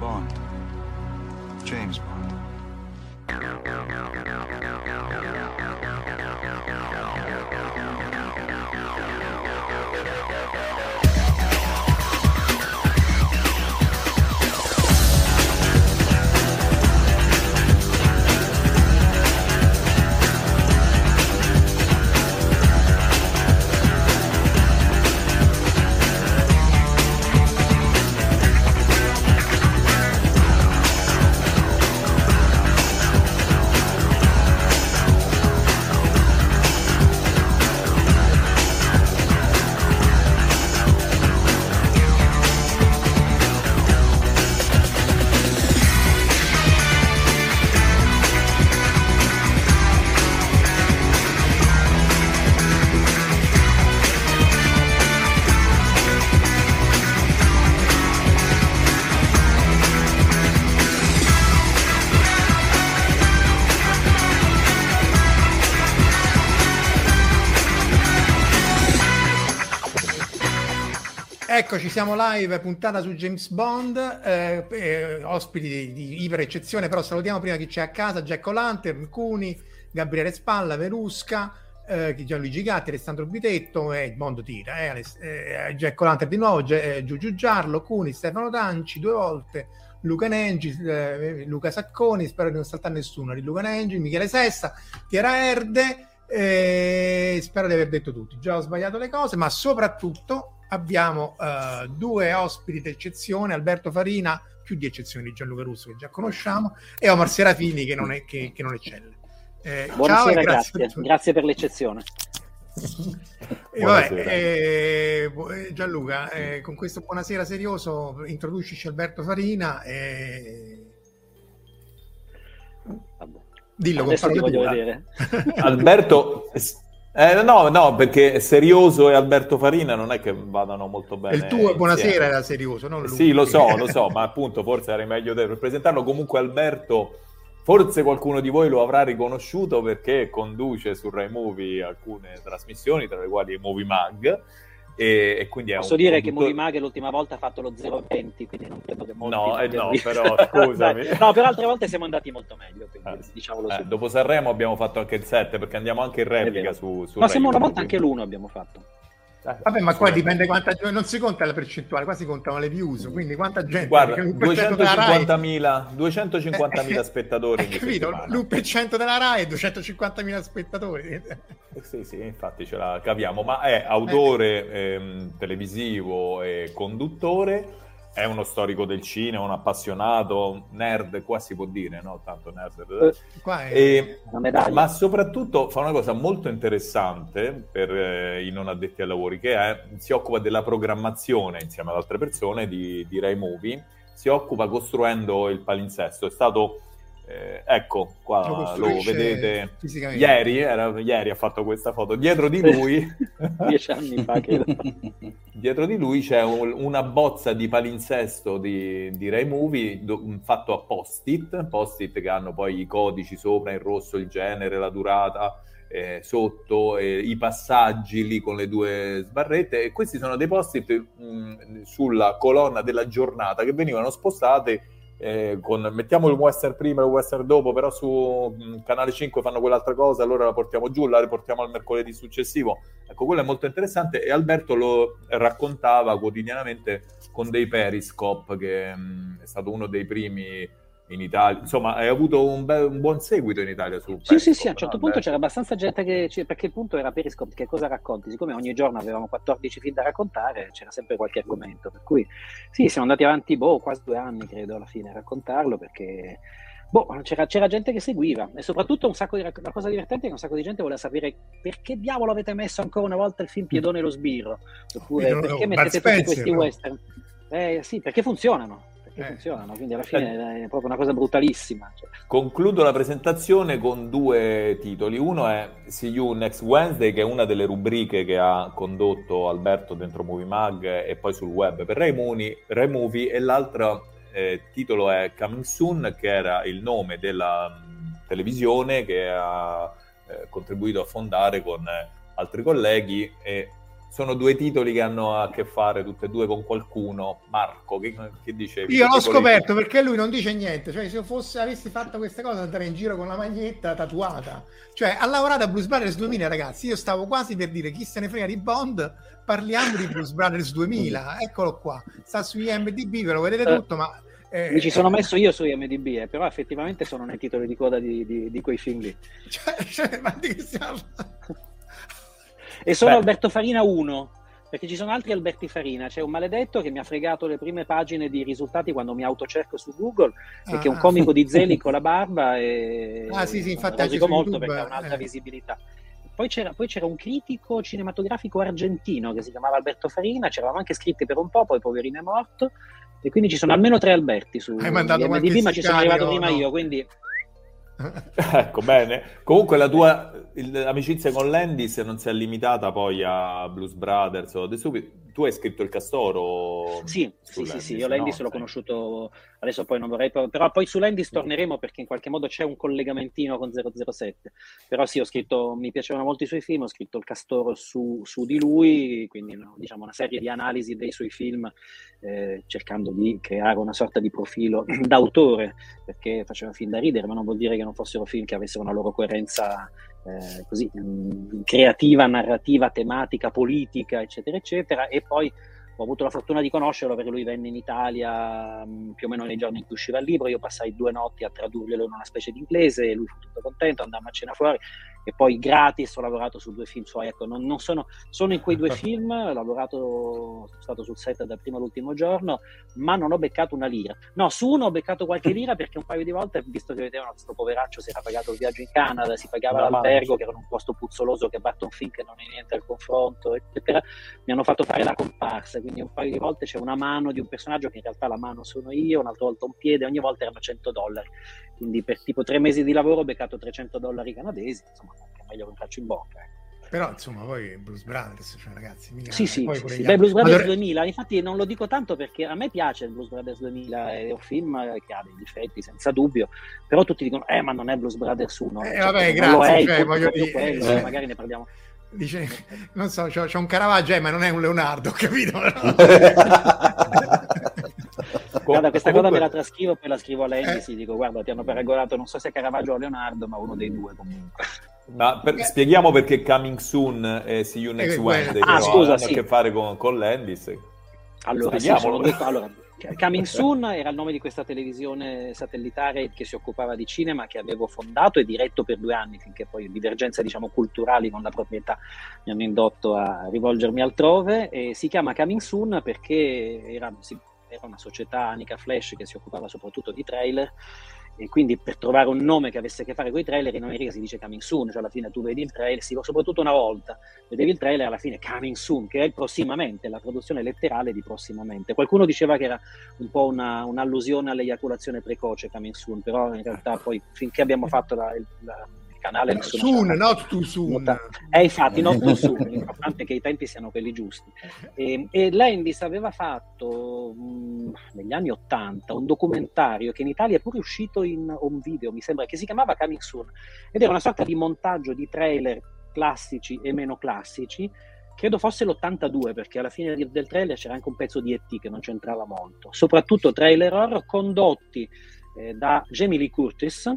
Bond. James Bond. Eccoci, siamo live, puntata su James Bond, eh, eh, ospiti di, di iper eccezione, però salutiamo prima chi c'è a casa, Jack O'Lantern, Cuni, Gabriele Spalla, Verusca, eh, Gianluigi Gatti, Alessandro Bitetto e il mondo tira, eh, eh, Jack O'Lantern di nuovo, G- eh, Giugiu Giarlo, Cuni, Stefano Tanci due volte, Luca Nengi, Luca Sacconi, spero di non saltare nessuno, di Luca Nengi, Michele Sessa, Chiara Erde, spero di aver detto tutti, già ho sbagliato le cose, ma soprattutto abbiamo uh, due ospiti d'eccezione, Alberto Farina, più di eccezione di Gianluca Russo che già conosciamo, e Omar Serafini che non, è, che, che non eccelle. Eh, Buonasera, grazie, grazie. grazie per l'eccezione. e vabbè, eh, eh, Gianluca, eh, con questo buonasera serioso introducici Alberto Farina e... Dillo, Adesso ti voglio vedere. Alberto eh, no, no, perché Serioso e Alberto Farina non è che vadano molto bene. Il tuo buonasera era serioso, non lui. Sì, lo so, lo so, ma appunto forse era meglio te per presentarlo. Comunque Alberto, forse qualcuno di voi lo avrà riconosciuto perché conduce su Rai Movie alcune trasmissioni, tra le quali Movie Mag e, e quindi Posso dire conduttore... che Movimag l'ultima volta ha fatto lo 0,20, quindi non credo che molti... No, eh no, però scusami. no, per altre volte siamo andati molto meglio, quindi eh, diciamolo eh, Dopo Sanremo abbiamo fatto anche il 7, perché andiamo anche in replica su, su Ma siamo una volta anche l'1 abbiamo fatto. Vabbè, ma qua dipende quanta gente, non si conta la percentuale, qua si contano le views, quindi quanta gente... Guarda, 250.000, 250.000 spettatori. Hai capito? L'1% della RAI e 250.000 spettatori. Eh sì, sì, infatti ce la capiamo, ma è autore eh. ehm, televisivo e conduttore è uno storico del cinema, un appassionato, nerd, qua si può dire, no? Tanto nerd. Eh, e, ma soprattutto fa una cosa molto interessante per eh, i non addetti ai lavori, che è, si occupa della programmazione insieme ad altre persone di, di Rai Movie, si occupa costruendo il palinsesto. È stato eh, ecco, qua lo, lo vedete. Ieri, era, ieri ha fatto questa foto. Dietro di lui, dieci anni fa che... dietro di lui c'è un, una bozza di palinsesto di, di Rai Movie do, fatto a post-it, post-it che hanno poi i codici sopra in rosso, il genere, la durata. Eh, sotto eh, i passaggi lì con le due sbarrette e questi sono dei post-it mh, sulla colonna della giornata che venivano spostate eh, con, mettiamo il western prima e il western dopo, però su mh, mm, Canale 5 fanno quell'altra cosa, allora la portiamo giù, la riportiamo al mercoledì successivo. Ecco, quello è molto interessante e Alberto lo raccontava quotidianamente con dei periscope, che mh, mm, è stato uno dei primi in Italia. Insomma, hai avuto un, be- un, buon seguito in Italia sul Sì, sì, sì, a un certo no? punto Beh. c'era abbastanza gente che... perché il punto era Periscope, che cosa racconti? Siccome ogni giorno avevamo 14 film da raccontare, c'era sempre qualche argomento. Per cui sì, siamo andati avanti, boh, quasi due anni credo alla fine a raccontarlo, perché boh, c'era, c'era, gente che seguiva e soprattutto un sacco di, la cosa divertente è che un sacco di gente voleva sapere perché diavolo avete messo ancora una volta il film Piedone e lo sbirro oppure no, perché no, mettete tutti questi no? western eh, sì, perché funzionano perché eh. funzionano, quindi alla fine è proprio una cosa brutalissima. Cioè. Concludo la presentazione con due titoli. Uno è See You Next Wednesday, che è una delle rubriche che ha condotto Alberto dentro Movie Mag e poi sul web per Rai, Muni, Rai Movie, e l'altro eh, titolo è Coming Soon, che era il nome della mh, mm, televisione che ha eh, contribuito a fondare con eh, altri colleghi e sono due titoli che hanno a che fare tutte e due con qualcuno. Marco, che, che dicevi? Io l'ho scoperto che... perché lui non dice niente. Cioè, se io fosse, avessi fatto queste cose, andare in giro con la maglietta tatuata. Cioè, ha lavorato a Blues Brothers 2000, ragazzi. Io stavo quasi per dire chi se ne frega di Bond. Parliamo di Blues Brothers 2000. Eccolo qua. Sta su IMDb, ve lo vedete eh, tutto, ma. Eh, mi ci sono messo io su IMDb, eh, però effettivamente sono nei titoli di coda di, di, di quei film lì. Cioè, cioè, ma di che stiamo... E sono Beh. Alberto Farina 1, perché ci sono altri Alberti Farina. C'è un maledetto che mi ha fregato le prime pagine di risultati quando mi autocerco su Google, ah, e che è un ah. comico di Zeli con la barba e ah, sì, sì, infatti rosico molto YouTube, perché ha un'altra eh. visibilità. Poi c'era, poi c'era, un critico cinematografico argentino che si chiamava Alberto Farina, c'eravamo anche scritti per un po', poi poverino è morto, e quindi ci sono almeno tre Alberti su Hai mandato IMDb, ma ci sono arrivato prima no. io, quindi ecco, bene. Comunque la tua amicizia con Landis non si è limitata poi a Blues Brothers o The Stupid. Tu hai scritto il Castoro? Sì, sì, Landis, sì, sì, io Landis no? l'ho conosciuto, adesso poi non vorrei, però poi su Landis torneremo perché in qualche modo c'è un collegamentino con 007. Però sì, ho scritto, mi piacevano molto i suoi film, ho scritto il Castoro su, su di lui, quindi no, diciamo una serie di analisi dei suoi film eh, cercando di creare una sorta di profilo d'autore, perché faceva film da ridere, ma non vuol dire che non fossero film che avessero una loro coerenza eh, così, mh, mm, creativa, narrativa, tematica, politica, eccetera, eccetera. E poi ho avuto la fortuna di conoscerlo perché lui venne in Italia mh, mm, più o meno nei giorni in cui usciva il libro. Io passai due notti a tradurglielo in una specie di inglese e lui fu tutto contento, andammo a cena fuori e poi gratis ho lavorato su due film suoi. Ecco, non, non sono, sono, in quei due film, ho lavorato, sono stato sul set dal primo all'ultimo giorno, ma non ho beccato una lira. No, su uno ho beccato qualche lira perché un paio di volte, visto che vedevano questo poveraccio, si era pagato il viaggio in Canada, si pagava no, l'albergo, che era un posto puzzoloso che Barton Fink non è niente al confronto, eccetera, mi hanno fatto fare la comparsa. Quindi un paio di volte c'è una mano di un personaggio che in realtà la mano sono io, un'altra volta un piede, ogni volta erano 100 dollari. Quindi per tipo tre mesi di lavoro ho beccato 300 dollari canadesi, insomma, è meglio che un calcio in bocca. Eh. Però insomma, poi Blues Brothers, cioè ragazzi, mica, sì, sì, sì, sì. Beh, Blues Brothers allora... 2000, infatti non lo dico tanto perché a me piace il Blues Brothers 2000, è un film che ha dei difetti senza dubbio, però tutti dicono, eh ma non è Blues Brothers 1. Eh, cioè, vabbè, grazie, è, cioè, voglio dire... Quello, eh. magari ne parliamo. Dice, non so, c'è, c'è un Caravaggio, eh, ma non è un Leonardo, capito? guarda, questa cosa me la trascrivo, poi la scrivo a lei e si dico, guarda, ti hanno paragonato, non so se Caravaggio o Leonardo, ma uno dei due comunque. Ma per, spieghiamo perché Coming Soon e See You Next eh, Wednesday ah, scusa, hanno sì. a che fare con, con Landis. Allora, sì, detto, allora, Coming Soon era il nome di questa televisione satellitare che si occupava di cinema che avevo fondato e diretto per due anni finché poi divergenze diciamo, culturali con la proprietà mi hanno indotto a rivolgermi altrove e si chiama Coming Soon perché era, era una società Anica Flash che si occupava soprattutto di trailer e quindi per trovare un nome che avesse a che fare con i trailer in America si dice coming soon, cioè alla fine tu vedi il trailer, sì, soprattutto una volta, vedevi il trailer alla fine coming soon, che è il prossimamente, la traduzione letterale di prossimamente. Qualcuno diceva che era un po' una, un'allusione all'eiaculazione precoce coming soon, però in realtà poi finché abbiamo fatto la, la canale nessuno soon, not too soon. Eh, infatti, not too soon, l'importante è che i tempi siano quelli giusti. E, e Landis aveva fatto mh, negli anni Ottanta un documentario che in Italia è pure uscito in un video, mi sembra, che si chiamava Coming Soon, ed era una sorta di montaggio di trailer classici e meno classici, credo fosse l'82 perché alla fine del trailer c'era anche un pezzo di ET che non c'entrava molto, soprattutto trailer horror condotti eh, da Jamie Lee Curtis,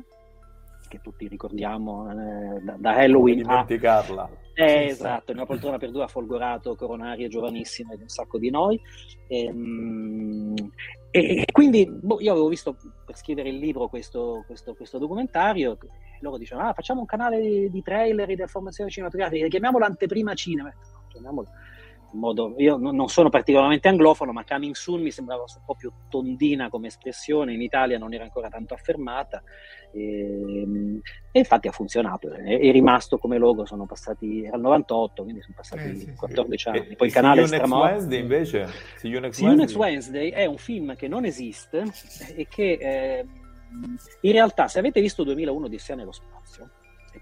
che tutti ricordiamo eh, da, da, Halloween. dimenticarla. Eh, esatto, una poltrona per due ha folgorato coronarie giovanissime di un sacco di noi. E, ehm, e, e quindi boh, io avevo visto per scrivere il libro questo, questo, questo documentario. Loro dicevano: ah, facciamo un canale di, di trailer e di informazioni cinematografiche, chiamiamolo Anteprima Cinema. Chiamiamolo modo, io non sono particolarmente anglofono, ma coming soon mi sembrava un po' più tondina come espressione, in Italia non era ancora tanto affermata e, e infatti ha funzionato, è, è, rimasto come logo, sono passati, era il 98, quindi sono passati eh, sì, 14 sì. anni. Poi il canale You Wednesday invece? See You Next, See Wednesday. Next Wednesday è un film che non esiste e che eh, in realtà se avete visto 2001 Odissea nello spazio,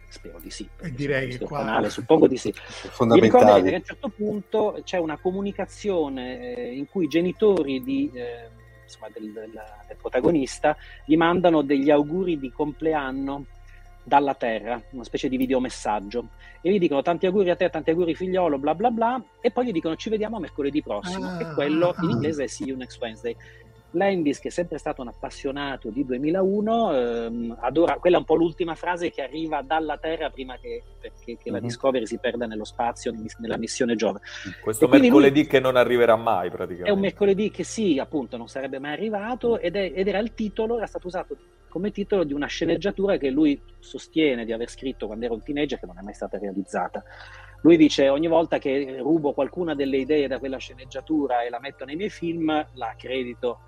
spero di sì. Direi che qua... canale, suppongo di sì. Vi ricorderete che a un certo punto c'è una comunicazione eh, in cui i genitori di, eh, insomma, del, del, del, protagonista gli mandano degli auguri di compleanno dalla Terra, una specie di videomessaggio, e gli dicono tanti auguri a te, tanti auguri figliolo, bla bla bla, e poi gli dicono ci vediamo mercoledì prossimo, ah, e quello in inglese è See You Next Wednesday. Landis, che è sempre stato un appassionato di 2001, ehm, adora, quella è un po' l'ultima frase che arriva dalla Terra prima che, che, che la mm-hmm. Discovery si perda nello spazio, nella missione Giove. Questo mercoledì lui, che non arriverà mai praticamente. È un mercoledì che sì, appunto, non sarebbe mai arrivato ed, è, ed era il titolo, era stato usato come titolo di una sceneggiatura che lui sostiene di aver scritto quando era un teenager che non è mai stata realizzata. Lui dice ogni volta che rubo qualcuna delle idee da quella sceneggiatura e la metto nei miei film, la accredito.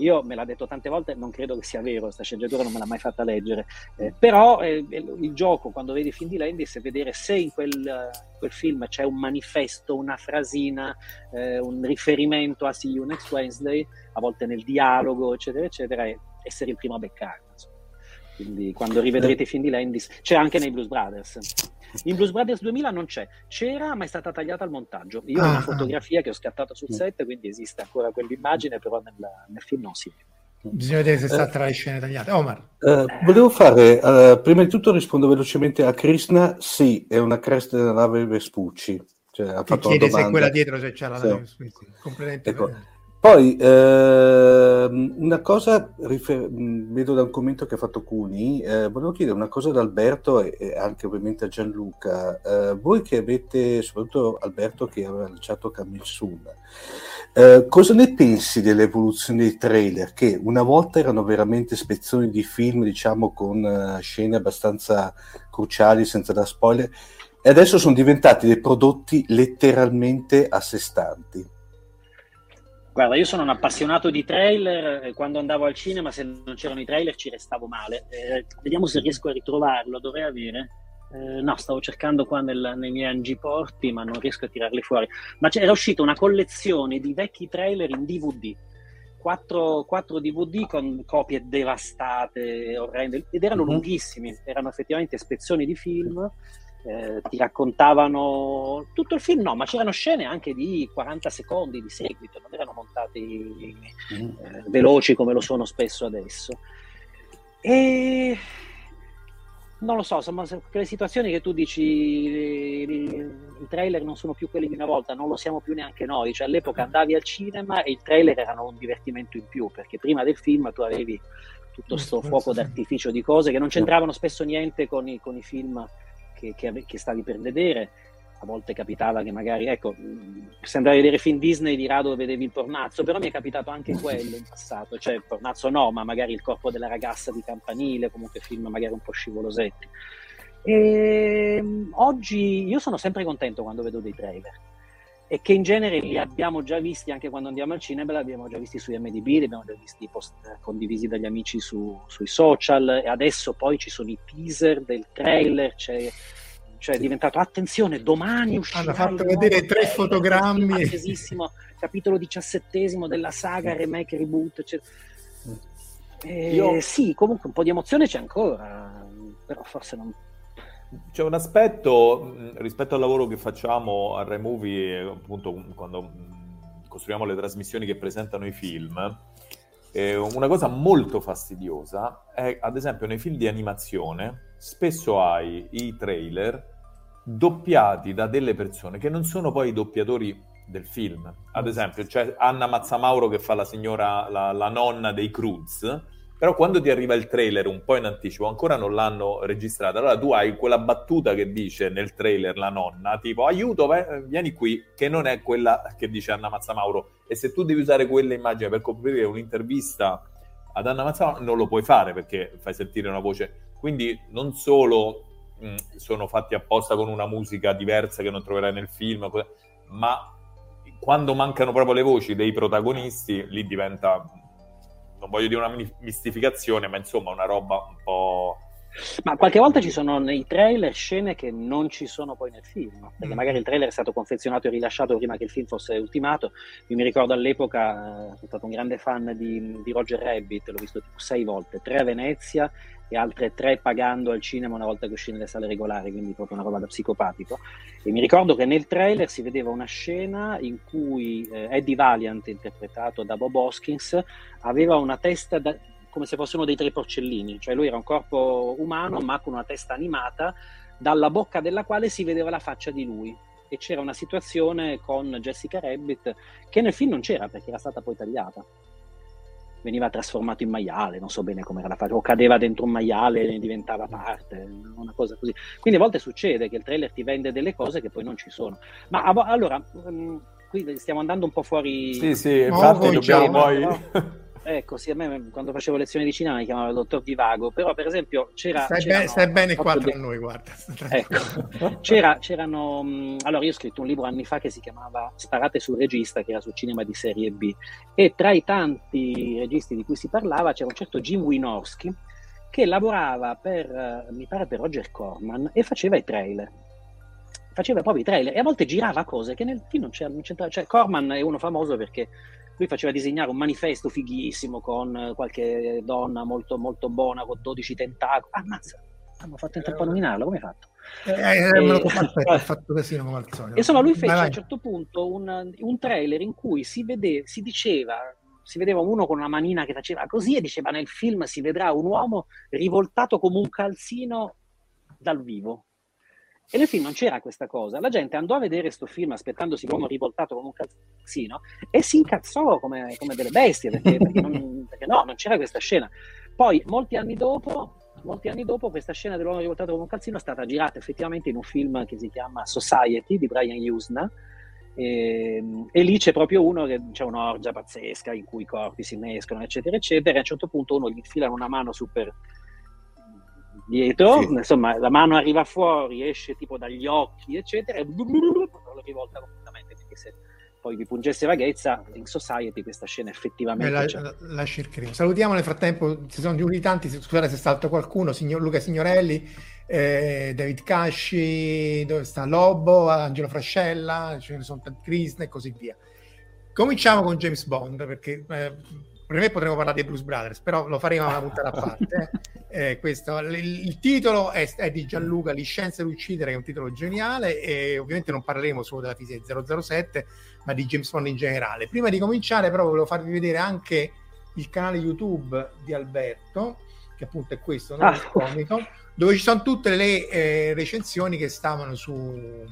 Io me l'ha detto tante volte, non credo che sia vero, questa sceneggiatura non me l'ha mai fatta leggere, eh, però eh, il gioco quando vedi film di Landis è vedere se in quel, quel film c'è un manifesto, una frasina, eh, un riferimento a See You Next Wednesday, a volte nel dialogo, eccetera, eccetera, e essere il primo a beccarlo. Quindi quando rivedrete i film di Landis, c'è anche nei Blues Brothers. In Blues Brothers 2000 non c'è, c'era ma è stata tagliata al montaggio. Io ah, ho una ah. fotografia che ho scattato sul set, quindi esiste ancora quell'immagine, però nel, nel film non si vede. Bisogna vedere se sta tra le scene tagliate. Omar. Uh, volevo fare, uh, prima di tutto rispondo velocemente a Krishna, sì, è una cresta della nave Vespucci. Cioè, ha fatto chiede se quella dietro se c'è la nave Vespucci. Completamente ecco. Poi eh, una cosa, rifer- vedo da un commento che ha fatto Cuni, eh, volevo chiedere una cosa ad Alberto e, e anche ovviamente a Gianluca. Eh, voi che avete, soprattutto Alberto che aveva lanciato Camille Sun, eh, cosa ne pensi dell'evoluzione dei trailer che una volta erano veramente spezzoni di film, diciamo con uh, scene abbastanza cruciali senza da spoiler, e adesso sono diventati dei prodotti letteralmente a sé stanti? Guarda, io sono un appassionato di trailer, quando andavo al cinema se non c'erano i trailer ci restavo male. Eh, vediamo se riesco a ritrovarlo, dovrei avere. Eh, no, stavo cercando qua nel, nei miei angiporti, ma non riesco a tirarli fuori. Ma era uscita una collezione di vecchi trailer in DVD. Quattro, quattro DVD con copie devastate, orrende, ed erano mm-hmm. lunghissimi, erano effettivamente spezzoni di film eh, ti raccontavano tutto il film, no, ma c'erano scene anche di 40 secondi di seguito, non erano montati mm. eh, veloci come lo sono spesso adesso. E non lo so, sono quelle situazioni che tu dici i, trailer non sono più quelli di una volta, non lo siamo più neanche noi, cioè all'epoca andavi al cinema e i trailer erano un divertimento in più, perché prima del film tu avevi tutto questo fuoco d'artificio di cose che non c'entravano spesso niente con i, con i film che, che, che, stavi per vedere. A volte capitava che magari, ecco, se andavi a vedere film Disney di rado vedevi il pornazzo, però mi è capitato anche quello in passato, cioè il pornazzo no, ma magari il corpo della ragazza di campanile, comunque film magari un po' scivolosetti. E ehm, oggi io sono sempre contento quando vedo dei trailer e che in genere li abbiamo già visti anche quando andiamo al cinema, li abbiamo già visti su MDB, li abbiamo già visti post condivisi dagli amici su, sui social e adesso poi ci sono i teaser del trailer, c'è, cioè è diventato attenzione, domani uscirà hanno fatto vedere tre fotogrammi. capitolo diciassettesimo della saga remake reboot cioè... eh, Io... sì comunque un po' di emozione c'è ancora però forse non c'è un aspetto rispetto al lavoro che facciamo a Rai Movie, appunto quando costruiamo le trasmissioni che presentano i film, eh, una cosa molto fastidiosa è, ad esempio, nei film di animazione, spesso hai i trailer doppiati da delle persone che non sono poi i doppiatori del film. Ad esempio, c'è Anna Mazzamauro che fa la signora, la, la nonna dei Cruz, però quando ti arriva il trailer un po' in anticipo, ancora non l'hanno registrata, allora tu hai quella battuta che dice nel trailer la nonna, tipo aiuto, vieni qui, che non è quella che dice Anna Mazzamauro. E se tu devi usare quella immagine per coprire un'intervista ad Anna Mazzamauro, non lo puoi fare perché fai sentire una voce. Quindi non solo mh, sono fatti apposta con una musica diversa che non troverai nel film, ma quando mancano proprio le voci dei protagonisti, lì diventa, non voglio dire una mistificazione, ma insomma una roba un po' Ma qualche volta ci sono nei trailer scene che non ci sono poi nel film, perché mm. magari il trailer è stato confezionato e rilasciato prima che il film fosse ultimato. Io mi ricordo all'epoca, eh, sono stato un grande fan di, di, Roger Rabbit, l'ho visto tipo sei volte, tre a Venezia e altre tre pagando al cinema una volta che uscì nelle sale regolari, quindi proprio una roba da psicopatico. E mi ricordo che nel trailer si vedeva una scena in cui eh, Eddie Valiant, interpretato da Bob Hoskins, aveva una testa da, come se fossero dei tre porcellini, cioè lui era un corpo umano ma con una testa animata, dalla bocca della quale si vedeva la faccia di lui. E c'era una situazione con Jessica Rabbit che nel film non c'era perché era stata poi tagliata. Veniva trasformato in maiale, non so bene come era la faccia, o cadeva dentro un maiale e ne diventava parte, una cosa così. Quindi a volte succede che il trailer ti vende delle cose che poi non ci sono. Ma allora, um, qui stiamo andando un po' fuori. Sì, sì, infatti dobbiamo poi. No? Ecco, sì, a me quando facevo lezioni di cinema mi chiamava il dottor Divago, però per esempio c'era... Stai, be- stai bene qua tra noi, guarda. Ecco, c'era, c'erano... Allora io ho scritto un libro anni fa che si chiamava Sparate sul regista, che era sul cinema di serie B, e tra i tanti registi di cui si parlava c'era un certo Jim Wynorski, che lavorava per, mi pare per Roger Corman, e faceva i trailer faceva proprio i trailer e a volte girava cose che nel film non c'entrava. Cioè, Corman è uno famoso perché lui faceva disegnare un manifesto fighissimo con qualche donna molto, molto buona, con 12 tentacoli. Ammazza, hanno fatto in tempo a nominarlo, come hai fatto? Eh, eh, me lo ho fatto casino come al solito. Insomma, lui fece vai, vai. a un certo punto un, un, trailer in cui si, vede, si diceva si vedeva uno con una manina che faceva così e diceva nel film si vedrà un uomo rivoltato come un calzino dal vivo. E nel film non c'era questa cosa. La gente andò a vedere questo film aspettandosi l'uomo rivoltato come un calzino e si incazzò come, come delle bestie perché, perché, non, perché, no, non c'era questa scena. Poi, molti anni dopo, molti anni dopo, questa scena dell'uomo rivoltato come un calzino è stata girata effettivamente in un film che si chiama Society di Brian Usna. E, e, lì c'è proprio uno che c'è un'orgia pazzesca in cui i corpi si mescolano, eccetera, eccetera. E a un certo punto uno gli infila una mano super dietro, sì. insomma la mano arriva fuori, esce tipo dagli occhi, eccetera, e lo rivolta completamente, perché se poi vi pungesse vaghezza, in Society questa scena effettivamente... La, la, lasci il crime. Salutiamo nel frattempo, ci sono giunti tanti, scusate se salto qualcuno, signor Luca Signorelli, eh, David Casci, dove sta Lobo, Angelo Frascella, ce ne sono tanti, Krishna e così via. Cominciamo con James Bond, perché eh, per me potremmo parlare dei Blues Brothers, però lo faremo una puntata a parte. Eh. questo, il, il, titolo è, è, di Gianluca Liscenza d'uccidere, che è un titolo geniale, e ovviamente non parleremo solo della fisica 007, ma di James Bond in generale. Prima di cominciare, però, volevo farvi vedere anche il canale YouTube di Alberto, che appunto è questo, non ah. comico, dove ci sono tutte le eh, recensioni che stavano su,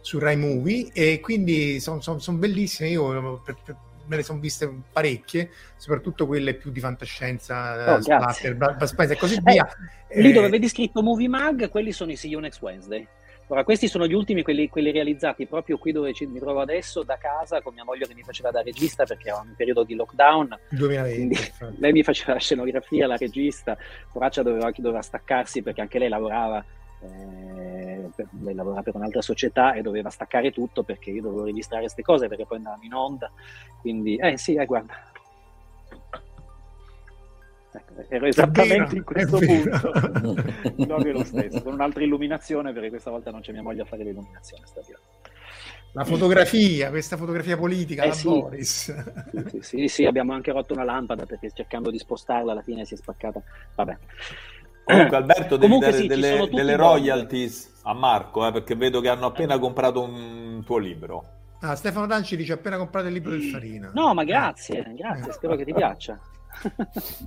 su Rai Movie e quindi sono son, son bellissime. Io per, per, me ne sono viste parecchie, soprattutto quelle più di fantascienza, oh, Splatter, Bud e così eh, via. Lì dove vedi scritto Movie Mag, quelli sono i See You Next Wednesday. Ora, questi sono gli ultimi, quelli, quelli realizzati proprio qui dove ci, mi trovo adesso, da casa, con mia moglie che mi faceva da regista perché era un periodo di lockdown. 2020. lei mi faceva la scenografia, la regista, Poraccia doveva, doveva staccarsi perché anche lei lavorava eh, lei lavora per un'altra società e doveva staccare tutto perché io dovevo registrare queste cose perché poi andavamo in onda. Quindi, eh sì, eh, guarda. Ecco, ero esattamente in questo punto, proprio lo stesso, con un'altra illuminazione perché questa volta non c'è mia moglie a fare l'illuminazione stasera. La fotografia, questa fotografia politica, eh, la sì. Boris. Sì, sì, sì, abbiamo anche rotto una lampada perché cercando di spostarla alla fine si è spaccata. Vabbè. Comunque Alberto devi Comunque, dare sì, delle, delle royalties a Marco, eh, perché vedo che hanno appena comprato un tuo libro. Ah, Stefano Danci dice appena comprato il libro del Farina. No, ma grazie, eh. grazie, spero che ti piaccia.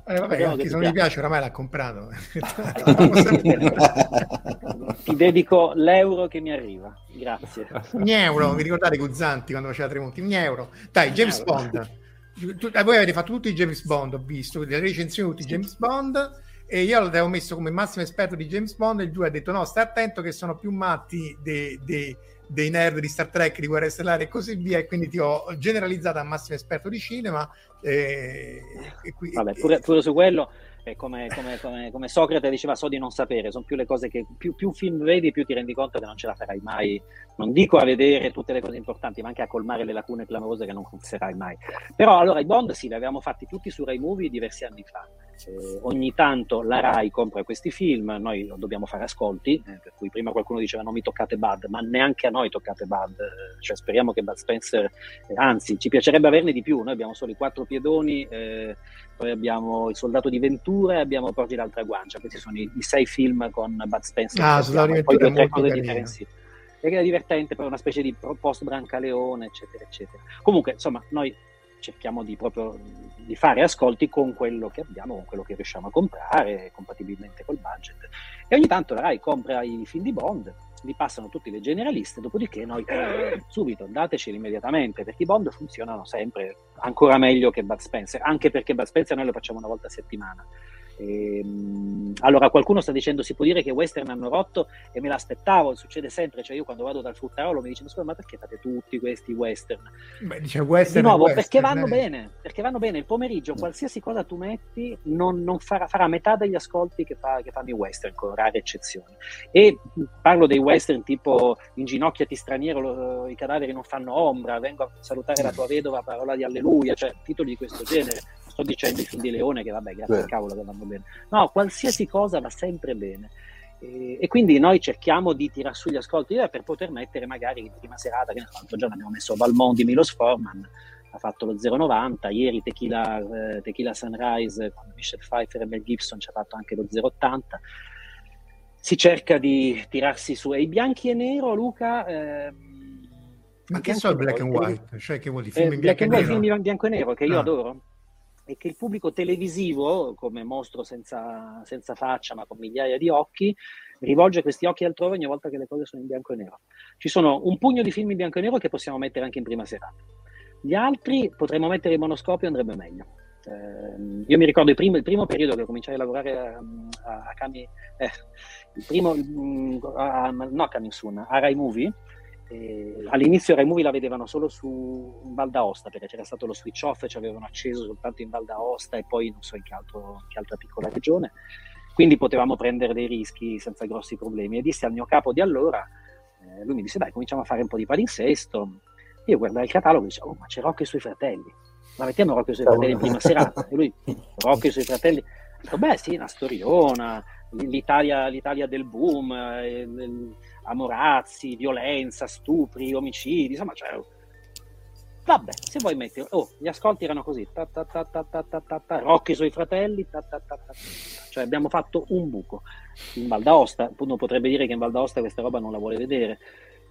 Eh, vabbè, anche se non gli piace oramai l'ha comprato. ti dedico l'euro che mi arriva, grazie. Gneuro, vi ricordate Guzzanti quando faceva Tremonti? Gneuro. Dai, James Bond. Tu, voi avete fatto tutti i James Bond, ho visto, le recensioni tutti i James Bond e io l'avevo messo come massimo esperto di James Bond e il 2 ha detto no, stai attento che sono più matti dei, dei, dei nerd di Star Trek, di Guerra Stellare e così via e quindi ti ho generalizzato a massimo esperto di cinema eh, e qui, Vabbè, pure, pure, su quello è come, come, come, come, Socrate diceva so di non sapere, sono più le cose che più, più, film vedi più ti rendi conto che non ce la farai mai, non dico a vedere tutte le cose importanti, ma anche a colmare le lacune clamorose che non funzionerai mai. Però allora i Bond sì, li abbiamo fatti tutti su Rai Movie diversi anni fa. Eh, ogni tanto la Rai compra questi film, noi dobbiamo fare ascolti, eh, per cui prima qualcuno diceva non mi toccate Bud, ma neanche a noi toccate Bud, eh, cioè speriamo che Bud Spencer, eh, anzi ci piacerebbe averne di più, noi abbiamo solo i quattro piedoni, eh, poi abbiamo Il soldato di Ventura e abbiamo Porgi l'altra guancia, questi sono i, i, sei film con Bud Spencer, ah, e poi due o tre cose differenziate perché era divertente, poi una specie di post Brancaleone, eccetera, eccetera. Comunque, insomma, noi cerchiamo di proprio di fare ascolti con quello che abbiamo, con quello che riusciamo a comprare, compatibilmente col budget. E ogni tanto la Rai compra i film di Bond, li passano tutti le generaliste, dopodiché noi eh, subito dateceli immediatamente, perché i Bond funzionano sempre ancora meglio che Bud Spencer, anche perché Bud Spencer noi lo facciamo una volta a settimana. Ehm, allora qualcuno sta dicendo si può dire che i western hanno rotto e me l'aspettavo, succede sempre, cioè io quando vado dal fruttarolo mi dicono scusa ma perché fate tutti questi western? Beh, dice western Di nuovo western, perché vanno eh. bene, perché vanno bene, il pomeriggio qualsiasi cosa tu metti non, non farà, farà, metà degli ascolti che, fa, che, fanno i western, con rare eccezioni. E parlo dei western tipo inginocchiati straniero, lo, i cadaveri non fanno ombra, vengo a salutare la tua vedova, parola di alleluia, cioè titoli di questo genere sto dicendo i film di Leone che vabbè, grazie al cavolo che vanno bene. No, qualsiasi cosa va sempre bene. E, e quindi noi cerchiamo di tirare su gli ascolti eh, per poter mettere magari in prima serata, che l'altro giorno abbiamo messo Valmont di Milos Forman, ha fatto lo 0,90, ieri Tequila, eh, Tequila Sunrise con Michelle Pfeiffer e Mel Gibson ci ha fatto anche lo 0,80 si cerca di tirarsi su. E i bianchi e nero, Luca. Eh, Ma che so il black and white? Cioè, che vuol dire? Film eh, in bianco black and white, film in bianco e nero, che io ah. adoro e che il pubblico televisivo, come mostro senza, senza faccia ma con migliaia di occhi, rivolge questi occhi altrove ogni volta che le cose sono in bianco e nero. Ci sono un pugno di film in bianco e nero che possiamo mettere anche in prima serata. Gli altri potremmo mettere in monoscopio, andrebbe meglio. Eh, io mi ricordo il primo, il primo, periodo che cominciai a lavorare a, a, a Cami, eh, il primo, mm, a, no a Coming Soon, a Rai Movie, eh, all'inizio Rai la vedevano solo su Val d'Aosta perché c'era stato lo switch off e ci avevano acceso soltanto in Val d'Aosta e poi non so in che, altro, in che altra piccola regione. Quindi potevamo prendere dei rischi senza grossi problemi. E dissi al mio capo di allora eh, lui mi disse dai cominciamo a fare un po' di palinsesto. Io guardai il catalogo e dicevo oh, ma c'è Rocco e i suoi fratelli. Ma mettiamo Rocco e i suoi fratelli in prima serata. E lui Rocco e i suoi fratelli? Dico beh sì una storiona l'Italia, l'Italia del boom eh, amorazzi, violenza, stupri, omicidi, insomma, cioè, vabbè, se vuoi mettere, oh, gli ascolti erano così, ta ta ta ta ta ta ta, ta Rocchi sui fratelli, ta ta ta ta, cioè abbiamo fatto un buco. In Val d'Aosta, uno potrebbe dire che in Val d'Aosta questa roba non la vuole vedere,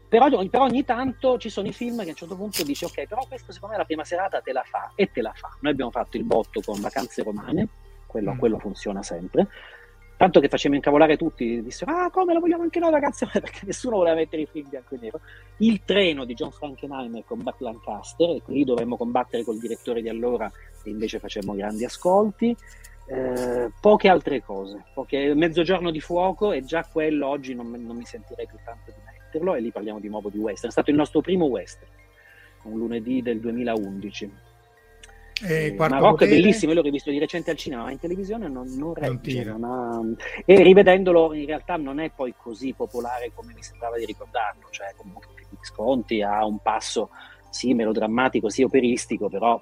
però, però, ogni tanto ci sono i film che a un certo punto dici ok, però questo secondo me la prima serata te la fa e te la fa. Noi abbiamo fatto il botto con Vacanze Romane, quello, mm. quello funziona sempre. Tanto che facciamo incavolare tutti, dissero, ah come lo vogliamo anche noi ragazzi, perché nessuno voleva mettere i film bianco e nero. Il treno di John Frankenheimer con Buck Lancaster, e qui dovremmo combattere col direttore di allora, e invece facemmo grandi ascolti. Eh, poche altre cose, poche, Mezzogiorno di fuoco e già quello oggi non, non, mi sentirei più tanto di metterlo e lì parliamo di nuovo di western, è stato il nostro primo western, un lunedì del 2011 e Marocco è bellissimo, io l'ho rivisto di recente al cinema, ma in televisione non, non regge. Non ha... E rivedendolo in realtà non è poi così popolare come mi sembrava di ricordarlo, cioè comunque Visconti ha un passo sì melodrammatico, sì operistico, però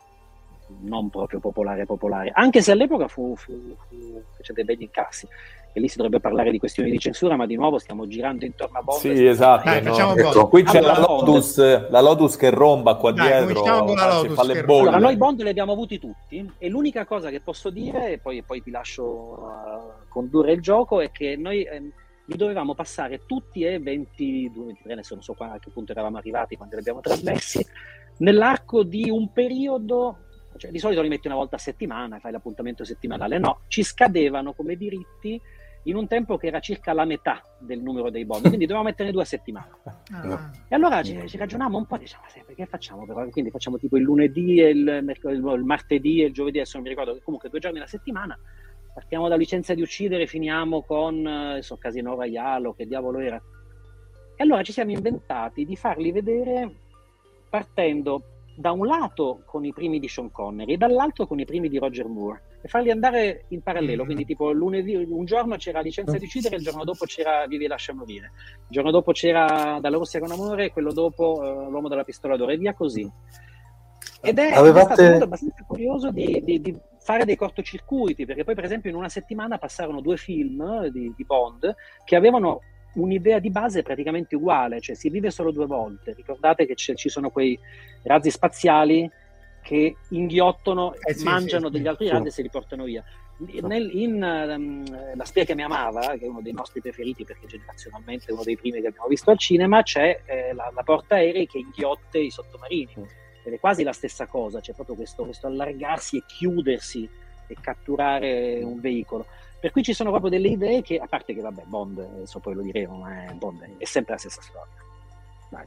non proprio popolare popolare, anche se all'epoca fu, fu, fu fece dei begli incassi e lì si dovrebbe parlare di questioni di censura, ma di nuovo stiamo girando intorno a Bond. Sì, esatto. Dai, no. ecco, qui c'è allora, la, Lotus, la Lotus che romba qua Dai, dietro, con la Lotus fa le bolle. Allora, noi Bond li abbiamo avuti tutti e l'unica cosa che posso dire, e poi, poi ti lascio uh, condurre il gioco, è che noi... Eh, li dovevamo passare tutti e 22, 23, adesso non so a che punto eravamo arrivati quando li abbiamo trasmessi, nell'arco di un periodo cioè, di solito li metti una volta a settimana, fai l'appuntamento settimanale, no, ci scadevano come diritti in un tempo che era circa la metà del numero dei bond, quindi dovevamo metterne due a settimana. Ah. E allora ci, ci ragionavamo un po', diciamo, perché facciamo però? Quindi facciamo tipo il lunedì, e il, il martedì e il giovedì, adesso non mi ricordo, comunque due giorni alla settimana, partiamo da licenza di uccidere, finiamo con, eh, so, Casino Royale che diavolo era. E allora ci siamo inventati di farli vedere partendo da un lato con i primi di Sean Connery e dall'altro con i primi di Roger Moore e farli andare in parallelo. Quindi, tipo, lunedì, un giorno c'era licenza di uccidere, il giorno dopo c'era Vivi e lascia morire. Il giorno dopo c'era Dalla Russia con amore, quello dopo uh, L'uomo della pistola d'oro, e via così. Ed è, Avevate... è stato un modo abbastanza curioso di, di, di, fare dei cortocircuiti, perché poi, per esempio, in una settimana passarono due film di, di Bond che avevano un'idea di base praticamente uguale, cioè si vive solo due volte. Ricordate che ci sono quei razzi spaziali che inghiottono, eh sì, mangiano sì, degli altri sì. razzi e se li portano via. Nel, in um, La spia che mi amava, che è uno dei nostri preferiti perché generazionalmente è uno dei primi che abbiamo visto al cinema, c'è eh, la, la portaerei che inghiotte i sottomarini. Ed è quasi la stessa cosa, c'è proprio questo, questo allargarsi e chiudersi e catturare un veicolo. Per cui ci sono proprio delle idee che, a parte che vabbè, Bond, adesso poi lo diremo, ma è, Bond è sempre la stessa storia. Dai.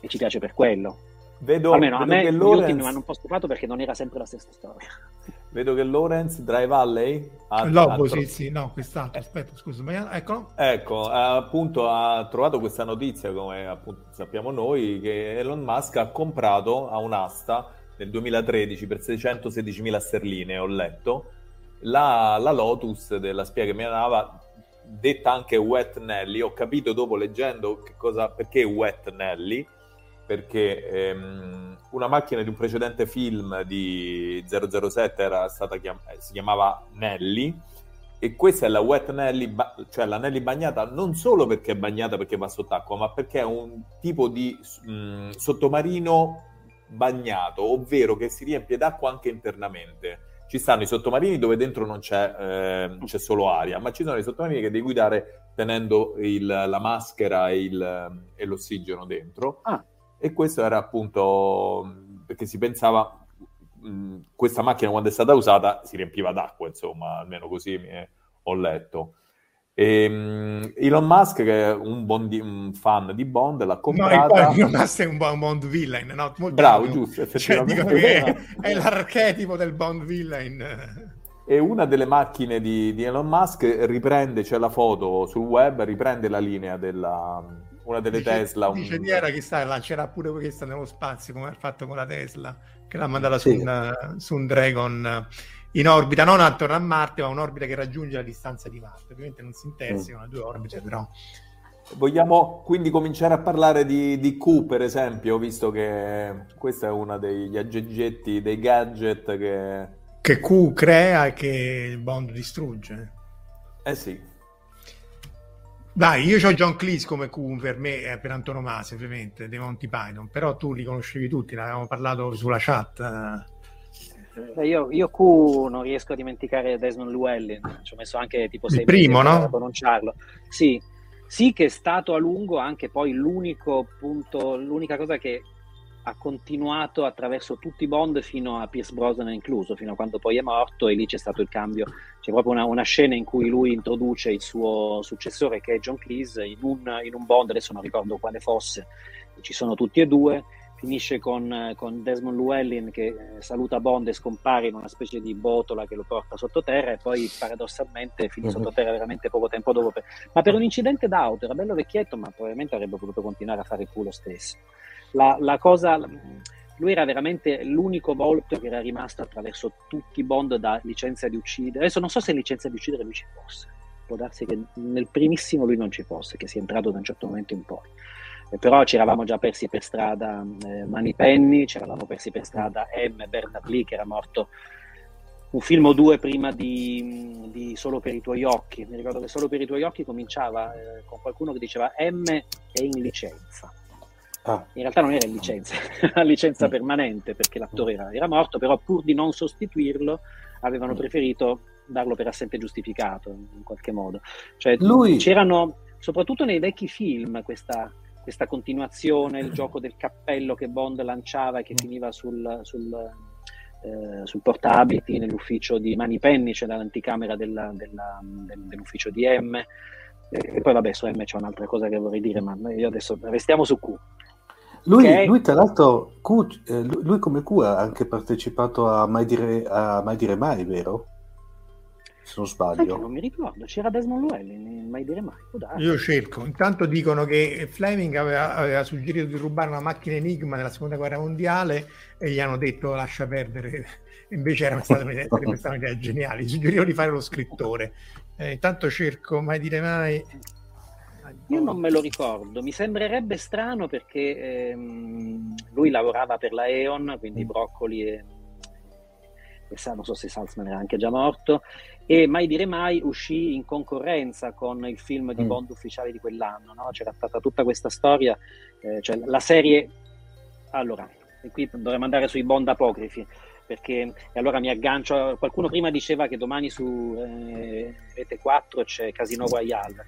E ci piace per quello. Vedo, Almeno vedo a me che Lorenz... ultimi mi hanno un po' stufato perché non era sempre la stessa storia. Vedo che Lorenz, Dry Valley... Ha, Lobo, ha sì, sì, no, quest'altro, aspetta, scusa, ma ecco. Ecco, appunto ha trovato questa notizia, come appunto sappiamo noi, che Elon Musk ha comprato a un'asta nel 2013 per 616 mila sterline, ho letto, la, la Lotus della spia che mi andava, detta anche Wet Nelly, ho capito dopo leggendo cosa, perché Wet Nelly, perché ehm, una macchina di un precedente film di 007 era stata chiam- si chiamava Nelly e questa è la Wet Nelly, ba- cioè la Nelly bagnata non solo perché è bagnata perché va sott'acqua, ma perché è un tipo di mh, sottomarino bagnato, ovvero che si riempie d'acqua anche internamente ci stanno i sottomarini dove dentro non c'è, eh, c'è solo aria, ma ci sono i sottomarini che devi guidare tenendo il, la maschera e, il, e, l'ossigeno dentro. Ah. E questo era appunto perché si pensava mh, questa macchina quando è stata usata si riempiva d'acqua, insomma, almeno così mi, ho letto. E, um, Elon Musk, che è un, Bond, un, fan di Bond, l'ha comprata. No, Elon Musk è un Bond villain, no? Molto Bravo, bello. giusto. Cioè, dico che è, l'archetipo del Bond villain. E una delle macchine di, di Elon Musk riprende, c'è la foto sul web, riprende la linea della una delle dice, Tesla. Dice un... Diera che sta, lancerà pure questa nello spazio, come ha fatto con la Tesla, che l'ha mandata sì. su, un, su un Dragon in orbita, non attorno a Marte, ma un'orbita che raggiunge la distanza di Marte. Ovviamente non si intersecano mm. le due orbite, però. Vogliamo quindi cominciare a parlare di, di Q, per esempio, visto che questo è uno degli aggeggetti, dei gadget che... Che Q crea e che Bond distrugge. Eh sì. Dai, io ho John Cleese come Q per me, eh, per antonomasia ovviamente, dei Monty Python, però tu li conoscevi tutti, ne avevamo parlato sulla chat. Eh. Eh, io, io, Q non riesco a dimenticare Desmond Llewellyn, ci ho messo anche tipo sei Il primo, no? per pronunciarlo. Sì, sì, che è stato a lungo anche poi l'unico punto, l'unica cosa che ha continuato attraverso tutti i Bond fino a Pierce Brosnan incluso, fino a quando poi è morto e lì c'è stato il cambio. C'è proprio una, una scena in cui lui introduce il suo successore che è John Cleese in un, in un Bond, adesso non ricordo quale fosse, ci sono tutti e due finisce con, con, Desmond Llewellyn che eh, saluta Bond e scompare in una specie di botola che lo porta sottoterra e poi paradossalmente finì uh-huh. sottoterra veramente poco tempo dopo. Per... Ma per un incidente d'auto, era bello vecchietto, ma probabilmente avrebbe potuto continuare a fare il culo stesso. La, la cosa, lui era veramente l'unico volto che era rimasto attraverso tutti i Bond da licenza di uccidere. Adesso non so se licenza di uccidere lui ci fosse, può darsi che nel primissimo lui non ci fosse, che sia entrato da un certo momento in poi eh, però ci eravamo già persi per strada eh, Mani Penny, ci eravamo persi per strada M. Bernard Lee che era morto un film o due prima di, di, Solo per i tuoi occhi. Mi ricordo che Solo per i tuoi occhi cominciava eh, con qualcuno che diceva M è in licenza. Ah. In realtà non era in licenza, era licenza mm. permanente perché l'attore era, era, morto, però pur di non sostituirlo avevano preferito darlo per assente giustificato in qualche modo. Cioè, Lui... c'erano, soprattutto nei vecchi film, questa, questa continuazione, il gioco del cappello che Bond lanciava e che finiva sul, sul, eh, sul portabili nell'ufficio di Mani Penny, cioè dall'anticamera della, della, del, dell'ufficio di M. E poi vabbè, su M c'è un'altra cosa che vorrei dire, ma io adesso restiamo su Q. Lui, okay. lui tra l'altro, Q, eh, lui come Q ha anche partecipato a Mai dire, a mai, dire mai, vero? Se non sbaglio. non mi ricordo, c'era Desmond Llewellyn, mai dire mai. Io cerco, intanto dicono che Fleming aveva, aveva, suggerito di rubare una macchina Enigma nella seconda guerra mondiale e gli hanno detto lascia perdere, invece era stata un'idea geniale, gli suggerivano di fare lo scrittore. Eh, intanto cerco, mai dire mai... Io non me lo ricordo, mi sembrerebbe strano perché ehm, lui lavorava per la E.ON, quindi Broccoli e, e non so se Salzman era anche già morto, e Mai dire mai uscì in concorrenza con il film di mm. Bond ufficiale di quell'anno, no? c'era stata tutta questa storia, eh, cioè la serie... Allora, qui dovremmo andare sui Bond apocrifi, perché allora mi aggancio, qualcuno prima diceva che domani su eh, Rete 4 c'è Casino Royale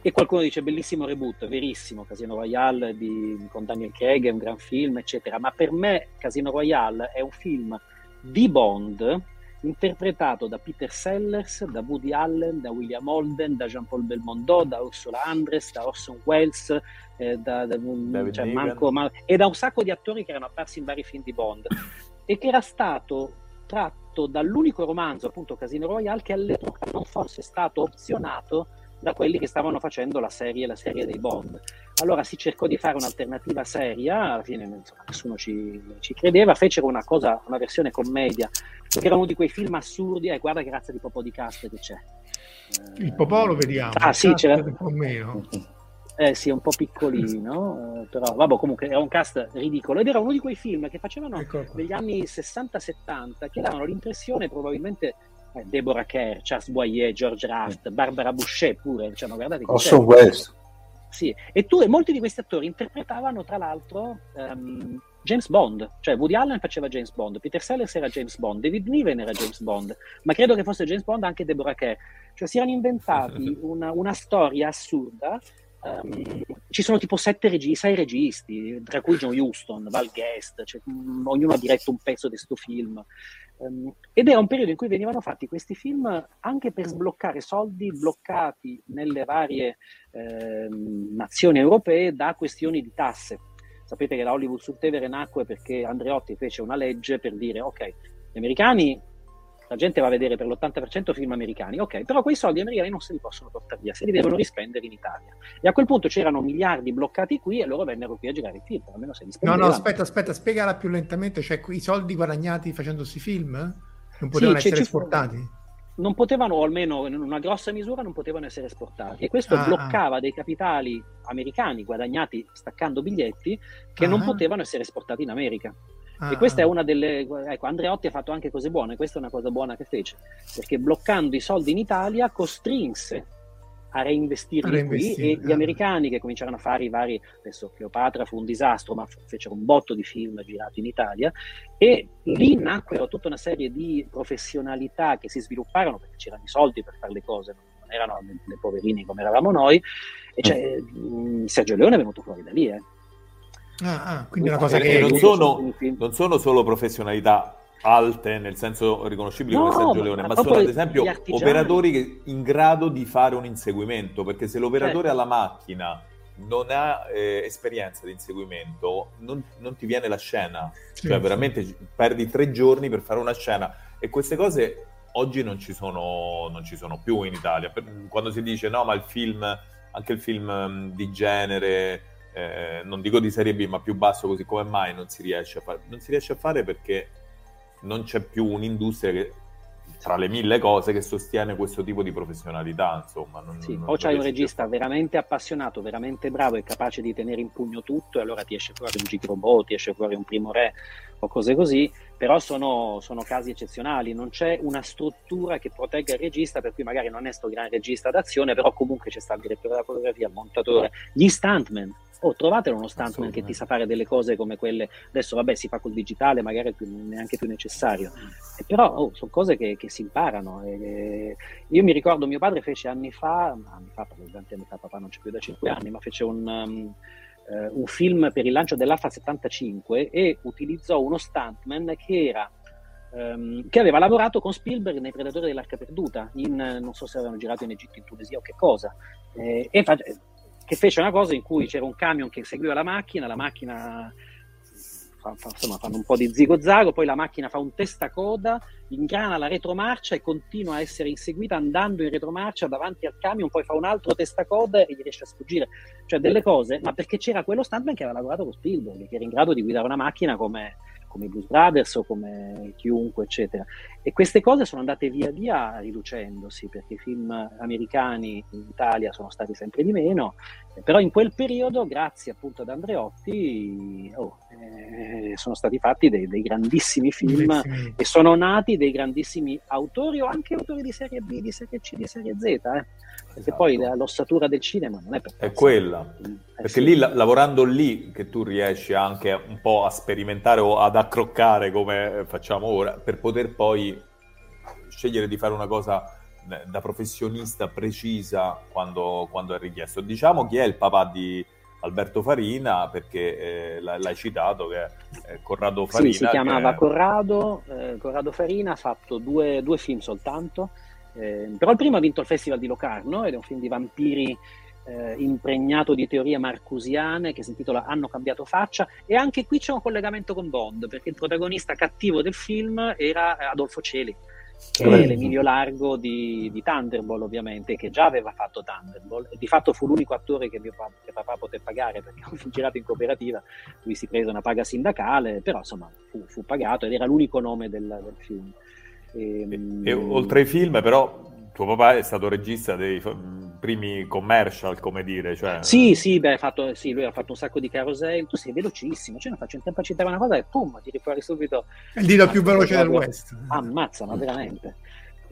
e qualcuno dice bellissimo reboot, verissimo, Casino Royale di, con Daniel Craig è un gran film, eccetera, ma per me Casino Royale è un film di Bond interpretato da Peter Sellers, da Woody Allen, da William Holden, da Jean-Paul Belmondo, da Ursula Andres, da Orson Welles, eh, da, da, cioè, Manco, ma, e da un sacco di attori che erano apparsi in vari film di Bond. E che era stato tratto dall'unico romanzo, appunto Casino Royale, che all'epoca non fosse stato opzionato da quelli che stavano facendo la serie, la serie dei Bond. Allora si cercò di fare un'alternativa seria, alla fine insomma, nessuno ci, ci, credeva, fecero una cosa, una versione commedia, che era uno di quei film assurdi, e eh, guarda che razza di popò di cast che c'è. Il popò lo vediamo. Ah sì, c'era... un po' meno. Eh sì, un po' piccolino, eh, però vabbè, comunque era un cast ridicolo ed era uno di quei film che facevano ecco negli anni 60-70 che davano l'impressione probabilmente Deborah Kerr, Charles Boyer, George Raft, Barbara Boucher pure, diciamo, guardate Orson Welles. Sì, e tu e molti di questi attori interpretavano tra l'altro um, James Bond, cioè Woody Allen faceva James Bond, Peter Sellers era James Bond, David Niven era James Bond, ma credo che fosse James Bond anche Deborah Kerr. Cioè si erano inventati una, una storia assurda Um, ci sono tipo sette regi- sei registi, tra cui John Huston, Val Guest, cioè, um, ognuno ha diretto un pezzo di questo film. Um, ed era un periodo in cui venivano fatti questi film anche per sbloccare soldi bloccati nelle varie eh, nazioni europee da questioni di tasse. Sapete che la Hollywood sul Tevere nacque perché Andreotti fece una legge per dire ok, gli americani la gente va a vedere per l'80% film americani, ok, però quei soldi americani non se li possono portare via, se li devono rispendere in Italia. E a quel punto c'erano miliardi bloccati qui e loro vennero qui a girare i film, almeno se li spendevano. No, no, aspetta, aspetta, spiegala più lentamente, cioè i soldi guadagnati facendo questi film non potevano sì, essere esportati? non potevano, o almeno in una grossa misura, non potevano essere esportati. E questo ah, bloccava ah. dei capitali americani guadagnati staccando biglietti che ah, non potevano essere esportati in America. Ah, e questa è una delle. Ecco, Andreotti ha fatto anche cose buone, questa è una cosa buona che fece, perché bloccando i soldi in Italia costrinse a reinvestirli, a reinvestirli qui e gli americani che cominciarono a fare i vari. Adesso Cleopatra fu un disastro, ma fecero un botto di film girati in Italia e lì nacquero tutta una serie di professionalità che si svilupparono perché c'erano i soldi per fare le cose, non erano le poverini come eravamo noi. E cioè, mm. Sergio Leone è venuto fuori da lì, eh. Ah, ah, quindi è una cosa che... Non sono, non sono solo professionalità alte nel senso riconoscibili no, come Sergio Leone, ma sono ad esempio operatori che, in grado di fare un inseguimento, perché se l'operatore certo. alla macchina non ha eh, esperienza di inseguimento, non, non, ti viene la scena, cioè sì. veramente perdi tre giorni per fare una scena e queste cose oggi non ci sono, non ci sono più in Italia. Quando si dice no, ma il film, anche il film mm, di genere eh, non dico di serie B, ma più basso così come mai non si riesce a fare? Non si riesce a fare perché non c'è più un'industria che tra le mille cose che sostiene questo tipo di professionalità, insomma. Non, sì, non o c'hai un regista veramente appassionato, veramente bravo e capace di tenere in pugno tutto, e allora ti esce fuori un Gigrobot, ti esce fuori un Primo Re o cose così, però sono, sono, casi eccezionali, non c'è una struttura che protegga il regista, per cui magari non è sto gran regista d'azione, però comunque c'è sta il direttore della fotografia, il montatore, gli stuntman, oh, trovatelo uno stuntman che ti sa fare delle cose come quelle, adesso vabbè si fa col digitale, magari è più, neanche più necessario, e però oh, sono cose che, che si imparano. E, io mi ricordo mio padre fece anni fa, anni fa, tanti anni fa, papà non c'è più da 5 anni, ma fece un... Um, uh, un film per il lancio dell'Alfa 75 e utilizzò uno stuntman che era Um, che aveva lavorato con Spielberg nei Predatori dell'Arca Perduta, in, non so se avevano girato in Egitto, in Tunisia o che cosa, eh, e fa- che fece una cosa in cui c'era un camion che seguiva la macchina, la macchina fa, fa, insomma, fanno un po' di zigo-zago, poi la macchina fa un testacoda, ingrana la retromarcia e continua a essere inseguita andando in retromarcia davanti al camion, poi fa un altro testacoda e gli riesce a sfuggire. Cioè delle cose, ma perché c'era quello stuntman che aveva lavorato con Spielberg, che era in grado di guidare una macchina come, come i Blues Brothers o come chiunque, eccetera. E queste cose sono andate via via riducendosi, perché i film americani in Italia sono stati sempre di meno, però in quel periodo, grazie appunto ad Andreotti, oh, eh, sono stati fatti dei, dei grandissimi film Bellissimi. e sono nati dei grandissimi autori o anche autori di serie B, di serie C, di serie Z. Eh? Perché esatto. poi l'ossatura del cinema non è per È quella. Eh, perché sì. lì, lavorando lì, che tu riesci anche un po' a sperimentare o ad accroccare come facciamo ora, per poter poi scegliere di fare una cosa da professionista precisa quando, quando, è richiesto. Diciamo chi è il papà di Alberto Farina, perché eh, l'hai citato, che è Corrado Farina. Sì, si chiamava che... Corrado, eh, Corrado Farina, ha fatto due, due film soltanto, eh, però il primo ha vinto il Festival di Locarno ed è un film di vampiri eh, impregnato di teorie marcusiane che si intitola Hanno cambiato faccia e anche qui c'è un collegamento con Bond perché il protagonista cattivo del film era Adolfo Celi che è l'Emilio Largo di, di Thunderball ovviamente, che già aveva fatto Thunderball e di fatto fu l'unico attore che mio papà, che papà poté pagare perché fu girato in cooperativa, lui si prese una paga sindacale, però insomma fu, fu pagato ed era l'unico nome del, del film. E, e, e, oltre ai film però tuo papà è stato regista dei primi commercial, come dire. Cioè... Sì, sì, beh, fatto, sì, lui ha fatto un sacco di caroselli, tu sei velocissimo, cioè non faccio in tempo a citare una cosa e pum, tiri fuori subito. Il dito più veloce del West. Ammazza, ma veramente.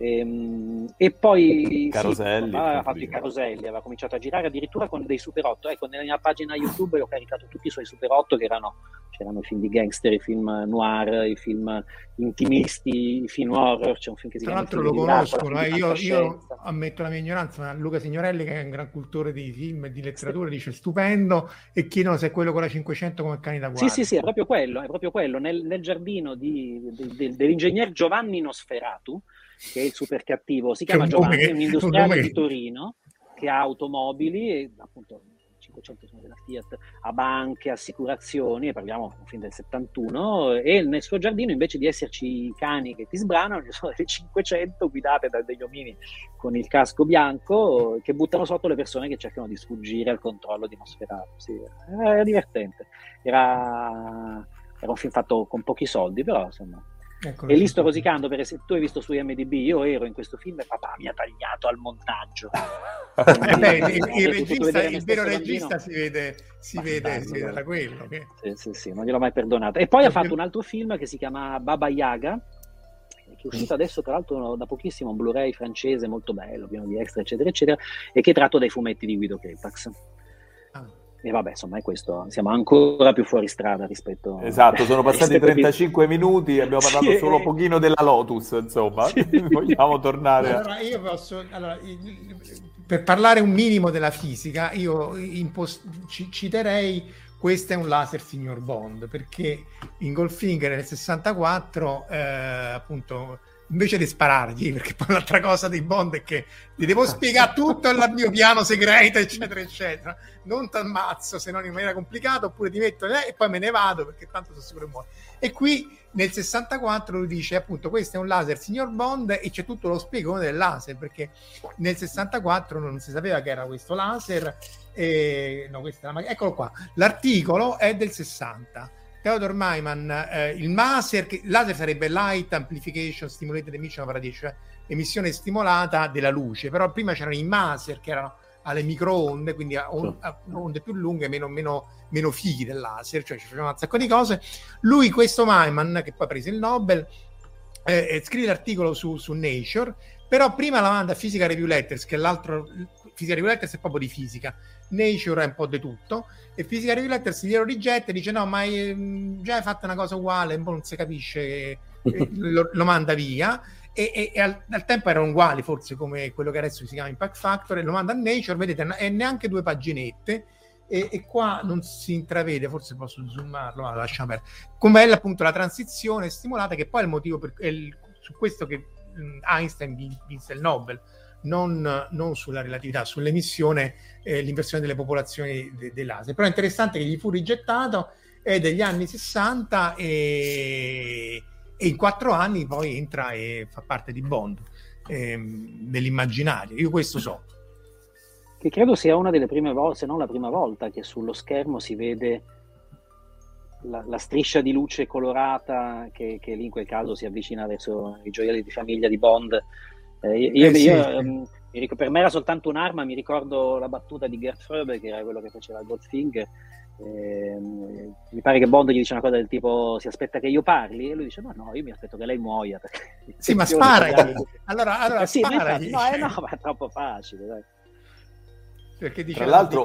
E, ehm, e poi Caroselli, sì, aveva fatto i caroselli, aveva cominciato a girare addirittura con dei Super 8. Ecco, nella mia pagina YouTube ho caricato tutti i suoi Super 8 che erano, c'erano i film di gangster, i film noir, i film intimisti, i film horror. C'è un film che si Tra l'altro lo conoscono, eh, io, io, ammetto la mia ignoranza, ma Luca Signorelli, che è un gran cultore di film e di letteratura, sì. dice stupendo e chiedono se è quello con la 500 come cani da guardia. Sì, sì, sì, è proprio quello, è proprio quello. Nel, nel giardino di, di, di, dell'ingegner Giovanni Nosferatu, che è il super cattivo, si chiama Giovanni, è un industriale di Torino che ha automobili e appunto 500 sono della Fiat, ha banche, assicurazioni, e parliamo film del 71, e nel suo giardino invece di esserci i cani che ti sbranano, ci sono le 500 guidate da degli omini con il casco bianco che buttano sotto le persone che cercano di sfuggire al controllo di Nosferatu. Sì, era divertente, era, era un film fatto con pochi soldi, però insomma Ecco, e lì sto rosicando perché se tu hai visto su IMDB, io ero in questo film e papà mi ha tagliato al montaggio. eh beh, il, il, regista, il vero regista si vede, si vede, si vede da quello. Che... Sì, sì, sì, non gliel'ho mai perdonato. E poi ha fatto un altro film che si chiama Baba Yaga, che è uscito adesso tra l'altro da pochissimo, un Blu-ray francese molto bello, pieno di extra, eccetera, eccetera, e che è tratto dai fumetti di Guido Crepax. E vabbè, insomma, è questo. Siamo ancora più fuori strada rispetto Esatto, sono passati 35 più... minuti e abbiamo parlato sì. solo un pochino della Lotus, insomma. Sì. Vogliamo tornare allora, io posso... Allora, per parlare un minimo della fisica, io impost... citerei questo è un laser signor Bond, perché in Goldfinger nel 64, eh, appunto, invece di sparargli, perché poi l'altra cosa dei Bond è che gli devo spiegare tutto il mio piano segreto, eccetera, eccetera. Non ti ammazzo se non in maniera complicata, oppure ti metto eh, e poi me ne vado perché tanto sono sicuro che muore. E qui nel 64 lui dice appunto questo è un laser signor Bond e c'è tutto lo spiegone del laser perché nel 64 non si sapeva che era questo laser e no, questa è la... eccolo qua l'articolo è del 60 Theodore Maiman, eh, il laser, che, laser sarebbe Light Amplification Stimulated Emission of Radiation, cioè emissione stimolata della luce, però prima c'erano i maser che erano alle microonde, quindi a, on, a onde più lunghe, meno, meno, meno fighi del laser, cioè ci facevano un sacco di cose. Lui, questo Maiman, che poi ha preso il Nobel, eh, eh, scrive l'articolo su, su, Nature, però prima la manda a Physical Review Letters, che è l'altro, Physical Review Letters è proprio di fisica, Nature è un po' di tutto, e Physical Review Letters glielo rigetta e dice no, ma è, già hai fatto una cosa uguale, un po' non si capisce, lo, lo, manda via. E, e, e al, al, tempo erano uguali, forse come quello che adesso si chiama Impact Factor, e lo manda a Nature, vedete, è neanche due paginette. E, e, qua non si intravede, forse posso zoomarlo, ma lasciamo perdere. Com'è appunto la transizione stimolata, che poi è il motivo per, è il, su questo che Einstein vinse il Nobel non, non sulla relatività, sull'emissione, eh, l'inversione delle popolazioni de- dei laser. Però è interessante che gli fu rigettato è degli anni 60 e, e in quattro anni poi entra e fa parte di Bond ehm, nell'immaginario. Io questo so. Che credo sia una delle prime volte, se non la prima volta, che sullo schermo si vede la, la striscia di luce colorata che, che, lì in quel caso si avvicina verso i gioielli di famiglia di Bond. Eh, io, eh, sì. io um, per me era soltanto un'arma, mi ricordo la battuta di Gert Fröbe, che era quello che faceva Goldfinger, eh, mi pare che Bond gli dice una cosa del tipo si aspetta che io parli e lui dice no no io mi aspetto che lei muoia sì ma spara allora, allora sì, infatti, no, eh, no ma è troppo facile dai. perché dice tra l'altro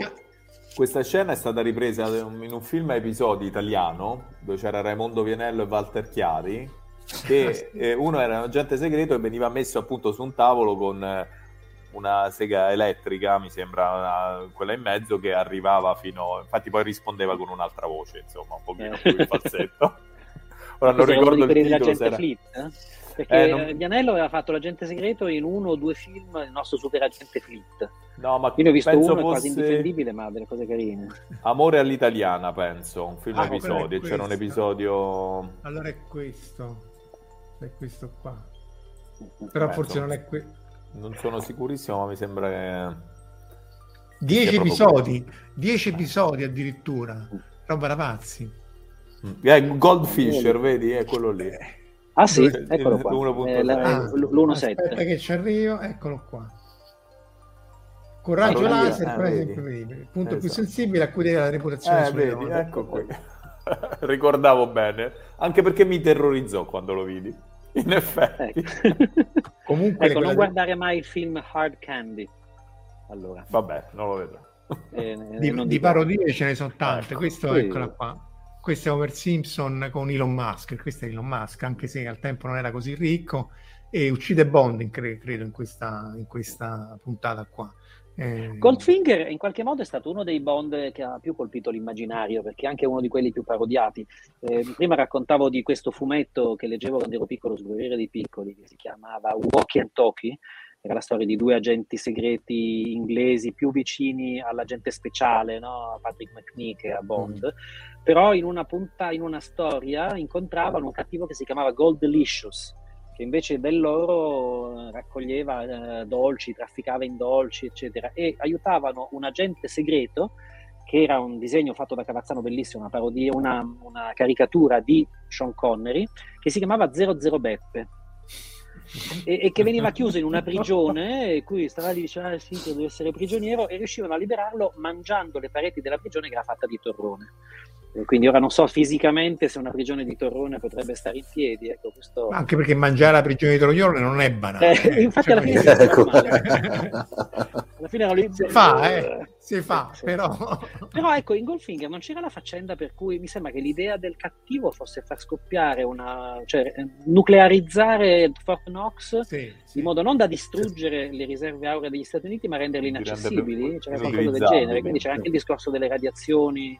questa scena è stata ripresa in un film a episodi italiano dove c'era Raimondo Vienello e Walter Chiari che eh, uno era un agente segreto e veniva messo appunto su un tavolo con eh, una sega elettrica, mi sembra una, quella in mezzo, che arrivava fino... Infatti poi rispondeva con un'altra voce, insomma, un pochino più di falsetto. Ora non ricordo il titolo. Era... Fleet, eh? Perché eh, non... Vianello aveva fatto l'agente segreto in uno o due film, il nostro super agente Fleet. No, ma Io ne ho visto uno, fosse... quasi indifendibile, ma delle cose carine. Amore all'italiana, penso, un film ah, episodio. C'era un episodio... Allora è questo. È questo qua. Però Beh, forse non è questo non sono sicurissimo, ma mi sembra che... Dieci episodi, dieci episodi addirittura, roba da pazzi. Mm. Eh, Goldfisher, vedi, è quello lì. Ah sì, eccolo qua. Eh, ah, l'1.7. Aspetta che ci arrivo, eccolo qua. Coraggio ah, laser, ah, il punto esatto. più sensibile a cui deve la reputazione. Eh, vedi, ecco qui. Ricordavo bene, anche perché mi terrorizzò quando lo vidi. In effetti. Ecco. Comunque ecco, non di... guardare mai il film Hard Candy. Allora. Vabbè, non lo vedo. Eh, di, di parodie ce ne sono tante. Ecco, Questo sì. eccola qua. Questo è Homer Simpson con Elon Musk. Questo è Elon Musk, anche se al tempo non era così ricco. E uccide Bond, credo, in questa, in questa puntata qua. Eh... Goldfinger in qualche modo è stato uno dei Bond che ha più colpito l'immaginario perché è anche uno di quelli più parodiati. Eh, prima raccontavo di questo fumetto che leggevo quando ero piccolo sul Corriere dei Piccoli che si chiamava Walkie and Talkie. Era la storia di due agenti segreti inglesi più vicini all'agente speciale, no? Patrick McNee che a Bond. Mm. Però in una, punta, in una storia incontravano un cattivo che si chiamava Gold Delicious che invece dell'oro eh, raccoglieva eh, dolci, trafficava in dolci, eccetera, e aiutavano un agente segreto che era un disegno fatto da Cavazzano bellissimo, una parodia, una, una caricatura di Sean Connery, che si chiamava 00 Beppe. E, e, che veniva chiuso in una prigione e cui stava lì dicendo ah, sì, deve essere prigioniero e riuscivano a liberarlo mangiando le pareti della prigione che era fatta di torrone quindi ora non so fisicamente se una prigione di torrone potrebbe stare in piedi. Ecco, questo... Anche perché mangiare la prigione di torrone non è banale. Eh, infatti cioè, alla fine si ecco. alla fine non si fa, eh, si fa, sì. però... però ecco, in Goldfinger non c'era la faccenda per cui mi sembra che l'idea del cattivo fosse far scoppiare una... cioè nuclearizzare Fort Knox sì, sì. in modo non da distruggere le riserve auree degli Stati Uniti ma renderle inaccessibili, c'era qualcosa del genere, quindi c'era anche il discorso delle radiazioni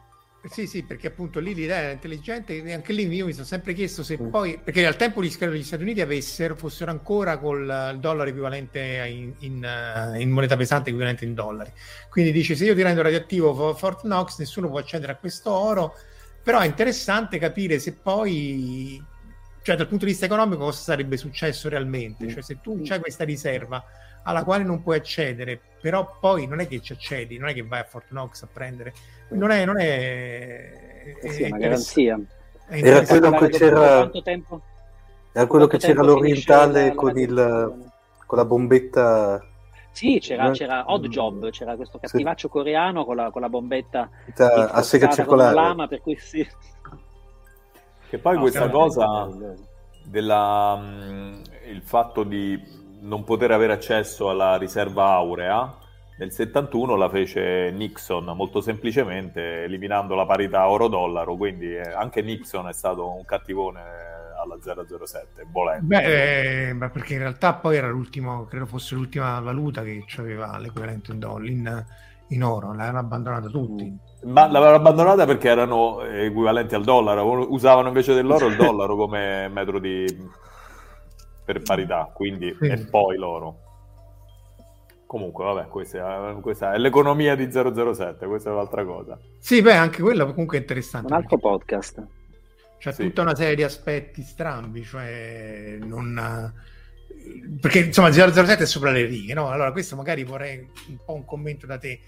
sì, sì, perché appunto lì l'idea era intelligente e anche lì io mi sono sempre chiesto se mm. poi, perché al tempo gli Stati Uniti avessero, fossero ancora col dollaro equivalente in, in, eh, in, moneta pesante equivalente in dollari. Quindi dice se io ti rendo radioattivo Fort Knox nessuno può accedere a questo oro, però è interessante capire se poi, cioè dal punto di vista economico cosa sarebbe successo realmente, mm. cioè se tu hai questa riserva alla quale non puoi accedere, però poi non è che ci accedi, non è che vai a Fort Knox a prendere non è, non è, eh sì, è una garanzia. Era quello che c'era, era quello che c'era l'orientale con, il, con la bombetta. Sì, c'era, c'era Odd Job, c'era questo cattivaccio sì. coreano con la, con la bombetta a sega circolare. Lama, per cui sì. Che poi no, questa cosa della, mm, il fatto di non poter avere accesso alla riserva aurea nel 71 la fece Nixon molto semplicemente eliminando la parità oro-dollaro, quindi eh, anche Nixon è stato un cattivone alla 007, volendo. Beh, eh, ma perché in realtà poi era l'ultimo, credo fosse l'ultima valuta che aveva l'equivalente in, dollaro, in, in oro, l'avevano abbandonata tutti. Mm. Ma l'avevano abbandonata perché erano equivalenti al dollaro, usavano invece dell'oro il dollaro come metro di... per parità, quindi sì. e poi l'oro. Comunque, vabbè, questa è, questa è, l'economia di 007, questa è un'altra cosa. Sì, beh, anche quello comunque è interessante. Un altro podcast. C'è sì. tutta una serie di aspetti strambi, cioè non... Perché insomma 007 è sopra le righe, no? Allora questo magari vorrei un po' un commento da te.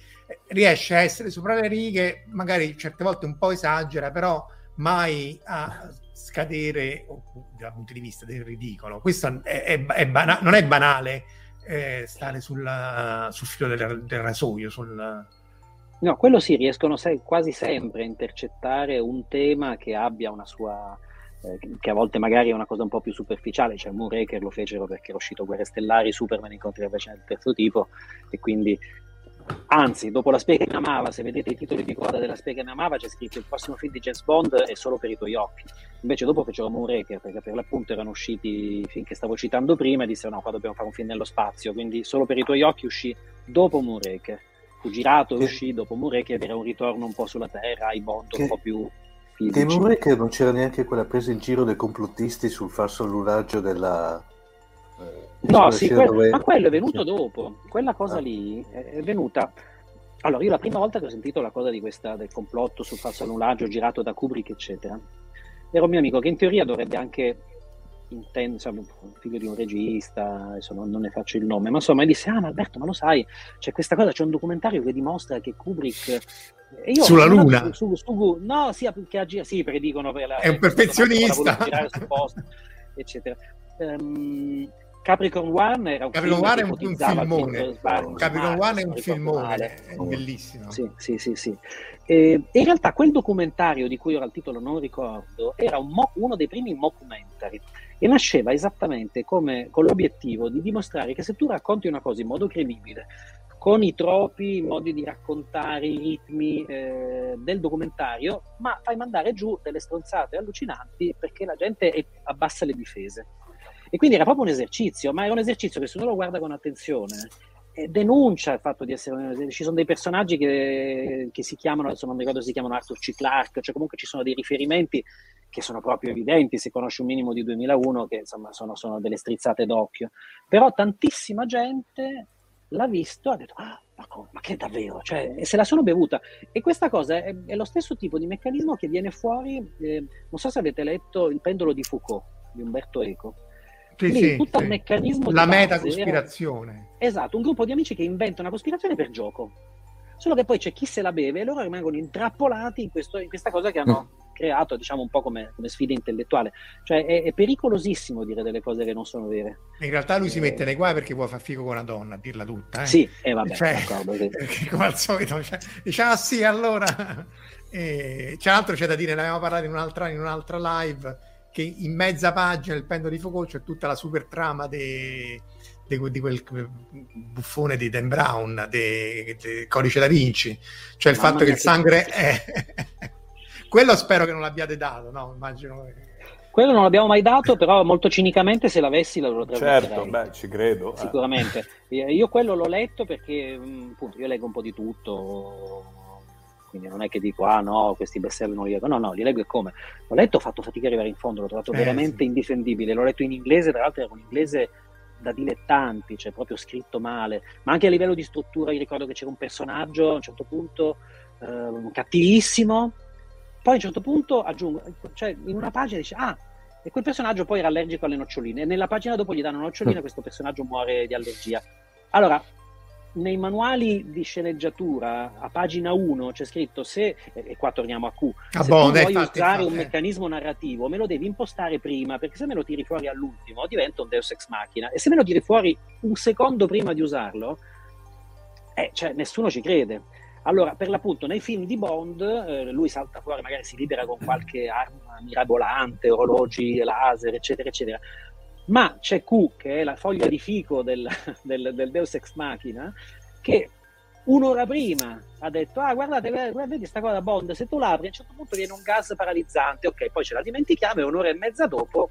Riesce a essere sopra le righe, magari certe volte un po' esagera, però mai a scadere dal punto di vista del ridicolo. Questo è, è, è bana- non è banale eh, stare sulla, sul filo del, del rasoio. Sul... No, quello sì, riescono se- quasi sempre a intercettare un tema che abbia una sua... Eh, che a volte magari è una cosa un po' più superficiale, cioè Moonraker lo fecero perché era uscito Guerre Stellari, Superman incontri la del terzo tipo e quindi Anzi, dopo La spiega che mi amava, se vedete i titoli di coda della spiega che mi amava, c'è scritto il prossimo film di James Bond è solo per i tuoi occhi. Invece dopo fecero Moonraker, perché per l'appunto erano usciti i film che stavo citando prima e dissero no, qua dobbiamo fare un film nello spazio, quindi solo per i tuoi occhi uscì dopo Moonraker. Fu girato e uscì dopo Moonraker ed era un ritorno un po' sulla Terra, ai Bond che... un po' più fisici. Che Moonraker non c'era neanche quella presa in giro dei complottisti sul falso lunaggio della No, sì, que- dove... ma quello è venuto dopo. Quella cosa ah. lì è venuta. Allora, io la prima volta che ho sentito la cosa di questa, del complotto sul falso annullaggio girato da Kubrick, eccetera, era un mio amico che in teoria dovrebbe anche intendo, insomma, figlio di un regista, adesso non, non, ne faccio il nome, ma insomma, mi disse: Ah, ma Alberto, ma lo sai, c'è questa cosa, c'è un documentario che dimostra che Kubrick. E io, Sulla Luna? Su, su, su, no, sì, che agire, sì, perché dicono per la, è un perfezionista, posto, eccetera. Um, Capricorn One era un Capricorn One è un, un filmone. Capricorn One è un filmone, è bellissimo. Sì, sì, sì. sì. Eh, in realtà quel documentario di cui ora il titolo non ricordo era un mo- uno dei primi mockumentary e nasceva esattamente come, con l'obiettivo di dimostrare che se tu racconti una cosa in modo credibile, con i tropi, i modi di raccontare, i ritmi eh, del documentario, ma fai mandare giù delle stronzate allucinanti perché la gente abbassa le difese. E quindi era proprio un esercizio, ma era un esercizio che se uno lo guarda con attenzione eh, denuncia il fatto di essere... Ci sono dei personaggi che, che si chiamano, adesso non mi ricordo si chiamano Arthur C. Clarke, cioè comunque ci sono dei riferimenti che sono proprio evidenti se conosci un minimo di 2001, che insomma sono, sono delle strizzate d'occhio. Però tantissima gente l'ha visto e ha detto, ah, ma, come, ma che davvero? Cioè, se la sono bevuta. E questa cosa è, è lo stesso tipo di meccanismo che viene fuori, eh, non so se avete letto Il pendolo di Foucault, di Umberto Eco sì, sì, tutto sì. il meccanismo la meta cospirazione. Era... esatto un gruppo di amici che inventa una cospirazione per gioco. Solo che poi c'è chi se la beve e loro rimangono intrappolati in, questo, in questa cosa che hanno mm. creato diciamo un po' come, come sfida intellettuale. Cioè è, è, pericolosissimo dire delle cose che non sono vere. In realtà lui eh... si mette nei guai perché vuole far figo con una donna a dirla tutta eh? sì e eh, vabbè cioè, come al solito cioè, dice ah sì allora e, c'è altro c'è da dire ne abbiamo parlato in un'altra, in un'altra live che in mezza pagina del pendolo di Foucault c'è tutta la super trama de, de, di quel buffone di Dan Brown, del Codice da Vinci, cioè il Mamma fatto che il sangue è... Quello spero che non l'abbiate dato, no? Immagino che... Quello non l'abbiamo mai dato, però molto cinicamente se l'avessi lo Certo, beh, ci credo. Eh. Sicuramente. Eh. Io quello l'ho letto perché, appunto, io leggo un po' di tutto, quindi non è che dico ah no questi bestseller non li leggo. No no li leggo e come? L'ho letto ho fatto fatica ad arrivare in fondo l'ho trovato eh, veramente sì. indifendibile. L'ho letto in inglese tra l'altro era un inglese da dilettanti cioè proprio scritto male. Ma anche a livello di struttura io ricordo che c'era un personaggio a un certo punto eh, cattivissimo poi a un certo punto aggiungo cioè in una pagina dice ah e quel personaggio poi era allergico alle noccioline e nella pagina dopo gli danno una nocciolina e mm. questo personaggio muore di allergia. Allora nei manuali di sceneggiatura a pagina 1 c'è scritto se, e qua torniamo a Q, ah, se bon, tu vuoi fatti, usare fatti, un meccanismo narrativo me lo devi impostare prima perché se me lo tiri fuori all'ultimo diventa un Deus Ex Machina e se me lo tiri fuori un secondo prima di usarlo eh, cioè, nessuno ci crede. Allora, per l'appunto, nei film di Bond, eh, lui salta fuori, magari si libera con qualche arma mirabolante, orologi laser, eccetera, eccetera ma c'è Q, che è la foglia di fico del, del, del Deus Ex Machina, che un'ora prima ha detto ah guardate vedi questa cosa Bond se tu l'apri a un certo punto viene un gas paralizzante. Ok poi ce la dimentichiamo e un'ora e mezza dopo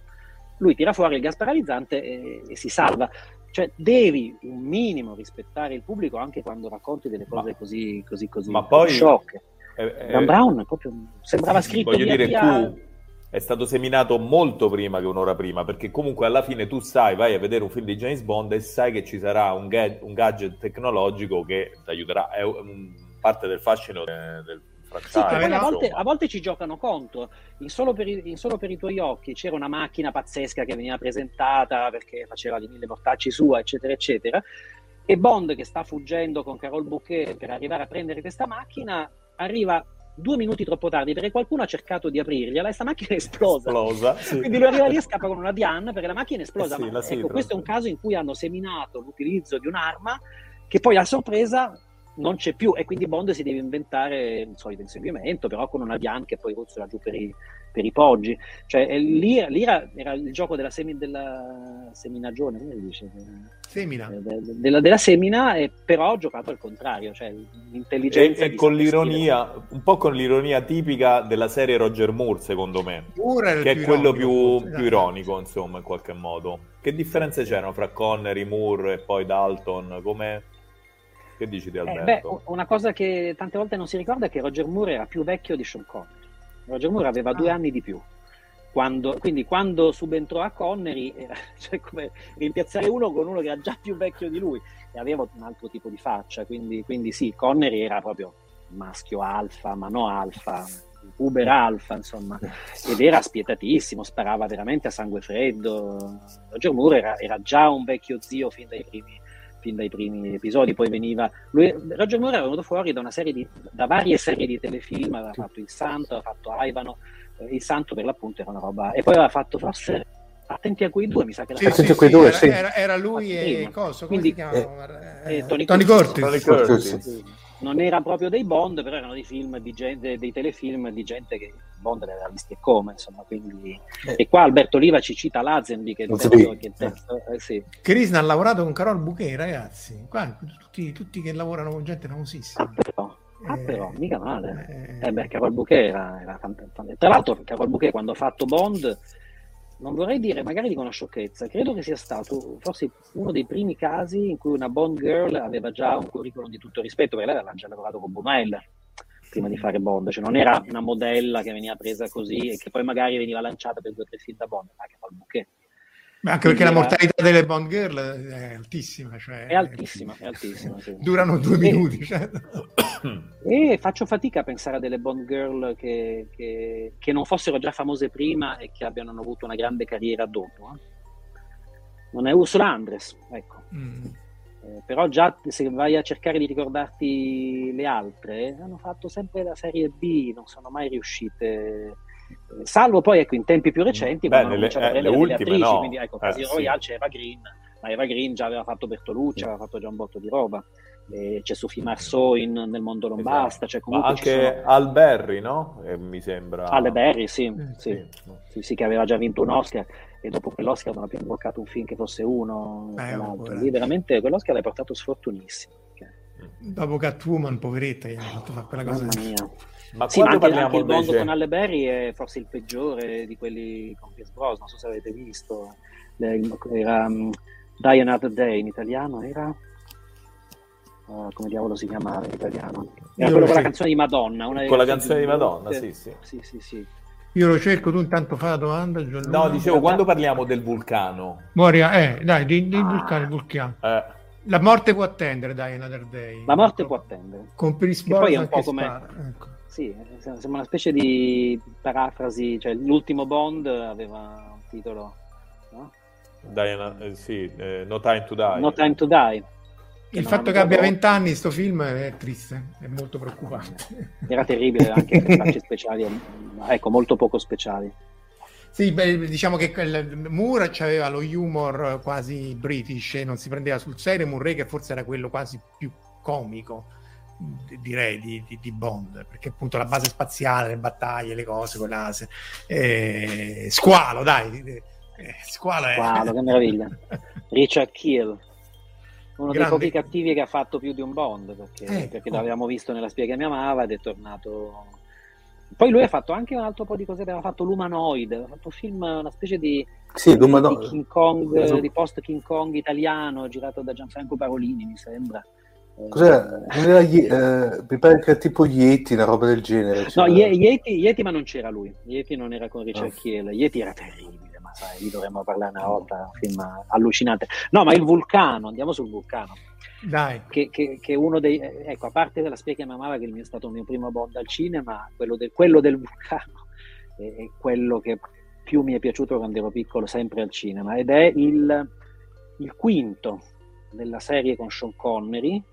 lui tira fuori il gas paralizzante e, e si salva. Cioè devi un minimo rispettare il pubblico anche quando racconti delle cose ma, così così così ma poi shock eh, Dan Brown proprio sembrava scritto voglio dire via... Q è stato seminato molto prima che un'ora prima, perché comunque alla fine tu sai, vai a vedere un film di James Bond e sai che ci sarà un, ga- un gadget tecnologico che ti aiuterà, è un, parte del fascino de- del sì, a, volte, a, volte, ci giocano contro, in solo, per i, in solo, per i, tuoi occhi c'era una macchina pazzesca che veniva presentata perché faceva di mille mortacci sua, eccetera, eccetera, e Bond che sta fuggendo con Carol Bouquet per arrivare a prendere questa macchina arriva due minuti troppo tardi perché qualcuno ha cercato di aprirgliela e sta macchina è esplosa. esplosa sì. Quindi lui arriva lì e scappa con una Diana perché la macchina è esplosa. Eh sì, ecco, questo è un caso in cui hanno seminato l'utilizzo di un'arma che poi a sorpresa non c'è più e quindi Bond si deve inventare il solito inseguimento, però con una Diane che poi ruzzola giù per i, per i poggi. Cioè, lì, lì era, era, il gioco della, semi, della seminagione, come si dice? Semina. De, de, della, della, semina, e però ho giocato al contrario, cioè l'intelligenza. E, e con l'ironia, un po' con l'ironia tipica della serie Roger Moore, secondo me, che è quello più, più, ironico, insomma, in qualche modo. Che differenze c'erano fra Connery, Moore e poi Dalton? Come che dici di Alberto? Eh, beh, una cosa che tante volte non si ricorda è che Roger Moore era più vecchio di Sean Connery. Roger Moore aveva ah. due anni di più. Quando, quindi quando subentrò a Connery era cioè come rimpiazzare uno con uno che era già più vecchio di lui e aveva un altro tipo di faccia. Quindi, quindi sì, Connery era proprio maschio alfa, ma no alfa, Uber alfa, insomma, ed era spietatissimo, sparava veramente a sangue freddo. Roger Moore era, era già un vecchio zio fin dai primi fin dai primi episodi, poi veniva... Lui, Roger Moore era venuto fuori da, una serie di, da varie serie di telefilm, aveva fatto Il Santo, aveva fatto Ivano, eh, Il Santo per l'appunto era una roba... E poi aveva fatto forse Attenti a quei due, mi sa che sì, sì, quei due, sì. era, era, lui e Coso, Quindi, eh, eh, Tony, Tony Curtis. Tony Curtis non era proprio dei Bond, però erano dei film di gente, dei telefilm di gente che Bond le aveva visti e come, insomma, quindi... Eh. E qua Alberto Oliva ci cita Lazenby che è il testo, che, il testo eh, sì. Krishna ha lavorato con Carol Bouquet, ragazzi, qua tutti, tutti che lavorano con gente famosissima. Ah, però. Ah, eh, però, mica male. Eh, eh beh, Carol Bouquet era, era fantastico. Tra l'altro, Carol Bouquet quando ha fatto Bond non vorrei dire, magari dico una sciocchezza, credo che sia stato forse uno dei primi casi in cui una Bond girl aveva già un curriculum di tutto rispetto, perché lei aveva già lavorato con Buñuel prima di fare Bond, cioè non era una modella che veniva presa così e che poi magari veniva lanciata per due o tre film da Bond, ma che fa il bouquet. Ma anche perché la mortalità delle Bond Girl è altissima. Cioè, è altissima, è altissima. Sì. Durano due minuti. Cioè. E faccio fatica a pensare a delle Bond Girl che, che, che, non fossero già famose prima e che abbiano avuto una grande carriera dopo. Eh. Non è Ursula Andres, ecco. Mm. Eh, però già se vai a cercare di ricordarti le altre, hanno fatto sempre la serie B, non sono mai riuscite salvo poi ecco in tempi più recenti Beh, nelle, eh, le ultime attrici, no. quindi ecco Casino eh, Royale sì. c'è Eva Green ma Eva Green già aveva fatto Bertolucci, sì. aveva fatto già un botto di roba e c'è Sophie Marceau in Nel mondo non esatto. basta cioè ma anche sono... Al Berry no? Eh, mi sembra Al Berry sì, sì. Sì. sì, che aveva già vinto un Oscar e dopo quell'Oscar non ha più imboccato un film che fosse uno eh, lì veramente quell'Oscar l'hai portato sfortunissimo dopo Catwoman poveretta gli hanno fatto fare quella cosa Mamma mia ma sì, quando ma anche, anche il mondo con Halle Berry è forse il peggiore di quelli con Pierce Bros. Non so se avete visto. Era um, Die Another Day in italiano, era. Uh, come diavolo si chiamava in italiano? Era quello con la canzone di Madonna. Una con la canzone di Madonna, sì, sì. sì, sì, sì. Io lo cerco, tu intanto fai la domanda. Gianluca. No, dicevo, quando parliamo del vulcano. Moria, eh, dai, dei, dei ah. vulcani, vulcano. Eh. La morte può attendere, dai, Another Day. La morte può attendere. Con Pierce Brosnan poi è un po' come... Ecco. Sì, sembra una specie di parafrasi, cioè l'ultimo Bond aveva un titolo, no? Diana, eh, sì, eh, No Time to Die. No Time to Die. Il fatto che abbia vent'anni sto film è triste, è molto preoccupante. Era terribile anche per facce speciali, ecco, molto poco speciali. Sì, beh, diciamo che Moore aveva lo humor quasi british e non si prendeva sul serio, Murray che forse era quello quasi più comico direi di, di, di, Bond perché appunto la base spaziale, le battaglie, le cose, quella eh, squalo, dai, eh, squalo, è... squalo che meraviglia. Richard Kiel, uno Grande. dei pochi cattivi che ha fatto più di un Bond perché, eh, perché oh. l'avevamo visto nella spia che mi amava ed è tornato. Poi lui ha fatto anche un altro po' di cose, aveva fatto l'umanoid, ha fatto un film, una specie di, sì, di, di King Kong, di post King Kong italiano, girato da Gianfranco Parolini, mi sembra Cos'era? Era, eh, mi pare che era tipo Yeti, una roba del genere. No, Yeti, Yeti, ma non c'era lui. Yeti non era con Richard oh. Kiel. Yeti era terribile, ma sai, lì dovremmo parlare una volta, un film allucinante. No, ma il vulcano, andiamo sul vulcano. Dai. Che, che, che uno dei... Ecco, a parte della spia che mi amava, che è stato il mio primo bond al cinema, quello del, quello del vulcano è, è quello che più mi è piaciuto quando ero piccolo, sempre al cinema, ed è il, il quinto della serie con Sean Connery,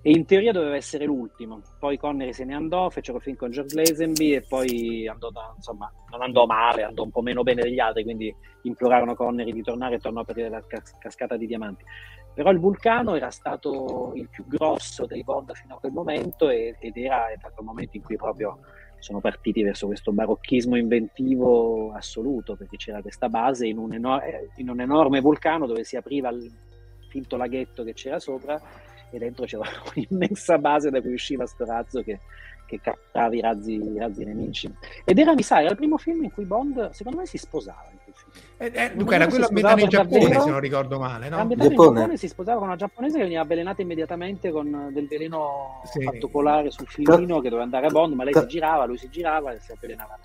e in teoria doveva essere l'ultimo. Poi Connery se ne andò, fecero film con George Lazenby e poi andò da, insomma, non andò male, andò un po' meno bene degli altri, quindi implorarono Connery di tornare e tornò per la cas- cascata di diamanti. Però il vulcano era stato il più grosso dei Bond fino a quel momento ed era stato il momento in cui proprio sono partiti verso questo barocchismo inventivo assoluto, perché c'era questa base in un, enor- in un enorme vulcano dove si apriva il finto laghetto che c'era sopra e dentro c'era un'immensa base da cui usciva sto razzo che, che cattava i razzi, i razzi, nemici. Ed era, mi sa, era il primo film in cui Bond, secondo me, si sposava. Eh, eh, Luca, era quello ambientato in Giappone, davvero, se non ricordo male, no? Ambientato Giappone. in Giappone si sposava con una giapponese che veniva avvelenata immediatamente con del veleno sì. fatto colare sul filino che doveva andare a Bond, ma lei si girava, lui si girava e si avvelenava.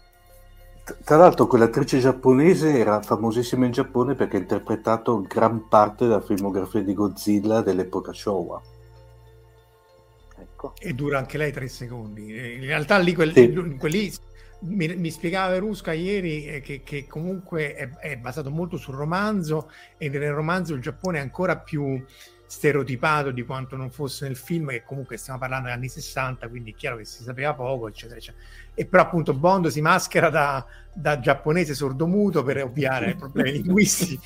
Tra l'altro quell'attrice giapponese era famosissima in Giappone perché ha interpretato gran parte della filmografia di Godzilla dell'epoca Showa. Ecco. E dura anche lei tre secondi. In realtà lì, quel, sì. quelli, mi, mi, spiegava Verusca ieri eh, che, che comunque è, è, basato molto sul romanzo e nel romanzo il Giappone è ancora più stereotipato di quanto non fosse nel film, che comunque stiamo parlando degli anni 60, quindi è chiaro che si sapeva poco, eccetera, eccetera. E però appunto Bond si maschera da, da giapponese sordomuto per ovviare ai problemi linguistici,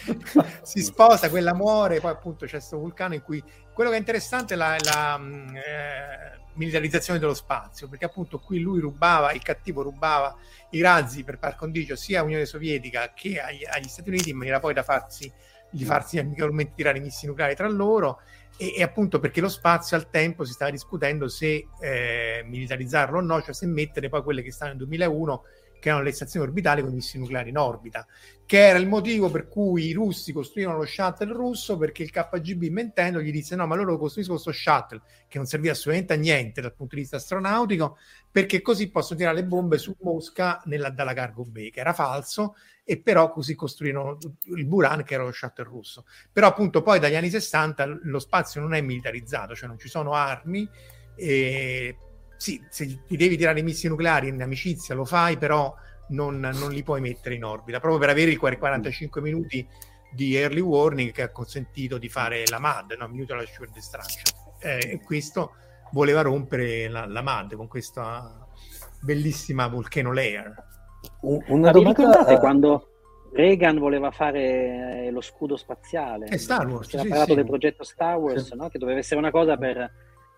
si sposa, quella muore, poi appunto c'è questo vulcano in cui... Quello che è interessante è la, la eh, militarizzazione dello spazio, perché appunto qui lui rubava, il cattivo rubava i razzi per par condicio sia all'Unione Sovietica che agli, agli Stati Uniti in maniera poi da farsi di farsi amichevolmente tirare i missili nucleari tra loro e, e, appunto perché lo spazio al tempo si stava discutendo se eh, militarizzarlo o no, cioè se mettere poi quelle che stanno nel 2001 che erano le stazioni orbitali con i missili nucleari in orbita, che era il motivo per cui i russi costruivano lo shuttle russo perché il KGB mentendo gli disse no ma loro costruiscono questo shuttle che non serviva assolutamente a niente dal punto di vista astronautico perché così possono tirare le bombe su Mosca nella, dalla cargo bay, che era falso e però così costruirono il Buran che era lo shuttle russo. Però appunto poi dagli anni 60 lo spazio non è militarizzato, cioè non ci sono armi e sì, se ti devi tirare i missili nucleari in amicizia lo fai, però non, non, li puoi mettere in orbita, proprio per avere i 45 minuti di early warning che ha consentito di fare la MAD, no? Mutual Assured Destruction. Eh, e questo voleva rompere la, la MAD con questa bellissima volcano layer. Una domanda... Vi ricordate uh... quando Reagan voleva fare eh, lo scudo spaziale? È Star Wars. Si era sì, parlato sì. del progetto Star Wars, sì. no? che doveva essere una cosa per,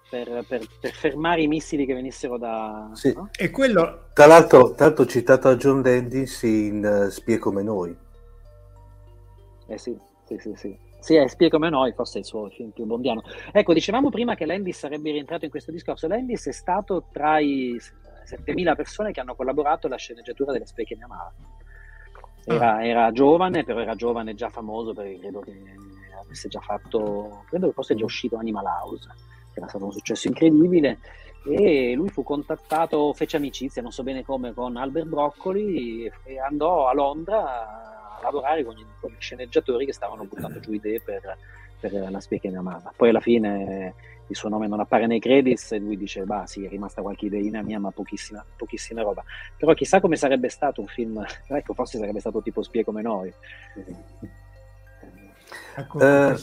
per, per, per, fermare i missili che venissero da... Sì. No? E quello... Tra l'altro, tanto citato a John Landis in uh, Spie come noi. Eh sì, sì, sì, sì. Sì, è Spie come noi, forse è il suo film più bondiano. Ecco, dicevamo prima che Landis sarebbe rientrato in questo discorso. Landis è stato tra i 7.000 persone che hanno collaborato alla sceneggiatura delle Spie che mi amava. Era, ah. era, giovane, però era giovane già famoso perché credo che avesse già fatto, credo che fosse già uscito Animal House, che era stato un successo incredibile. E lui fu contattato, fece amicizia, non so bene come, con Albert Broccoli e andò a Londra a lavorare con gli, con gli sceneggiatori che stavano buttando giù idee per, per la spia che mi amava. Poi alla fine il suo nome non appare nei credits e lui dice, bah sì, è rimasta qualche ideina mia, ma pochissima, pochissima roba. Però chissà come sarebbe stato un film, ecco, forse sarebbe stato tipo Spie come noi. Ecco, uh,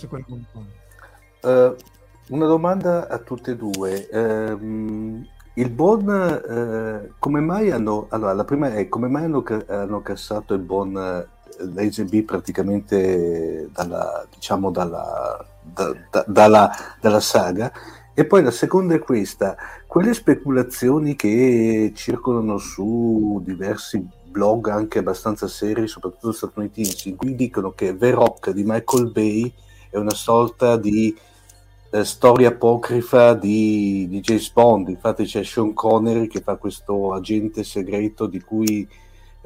uh, una domanda a tutte e due. Uh, il Bon, uh, come mai hanno, allora la prima è come mai hanno, hanno cassato il Bon l'AGB praticamente dalla, diciamo dalla, da, da, dalla, dalla saga. E poi la seconda è questa, quelle speculazioni che circolano su diversi blog anche abbastanza seri, soprattutto statunitensi, in cui dicono che Veroc di Michael Bay è una sorta di eh, storia apocrifa di, di, James Bond. Infatti c'è Sean Connery che fa questo agente segreto di cui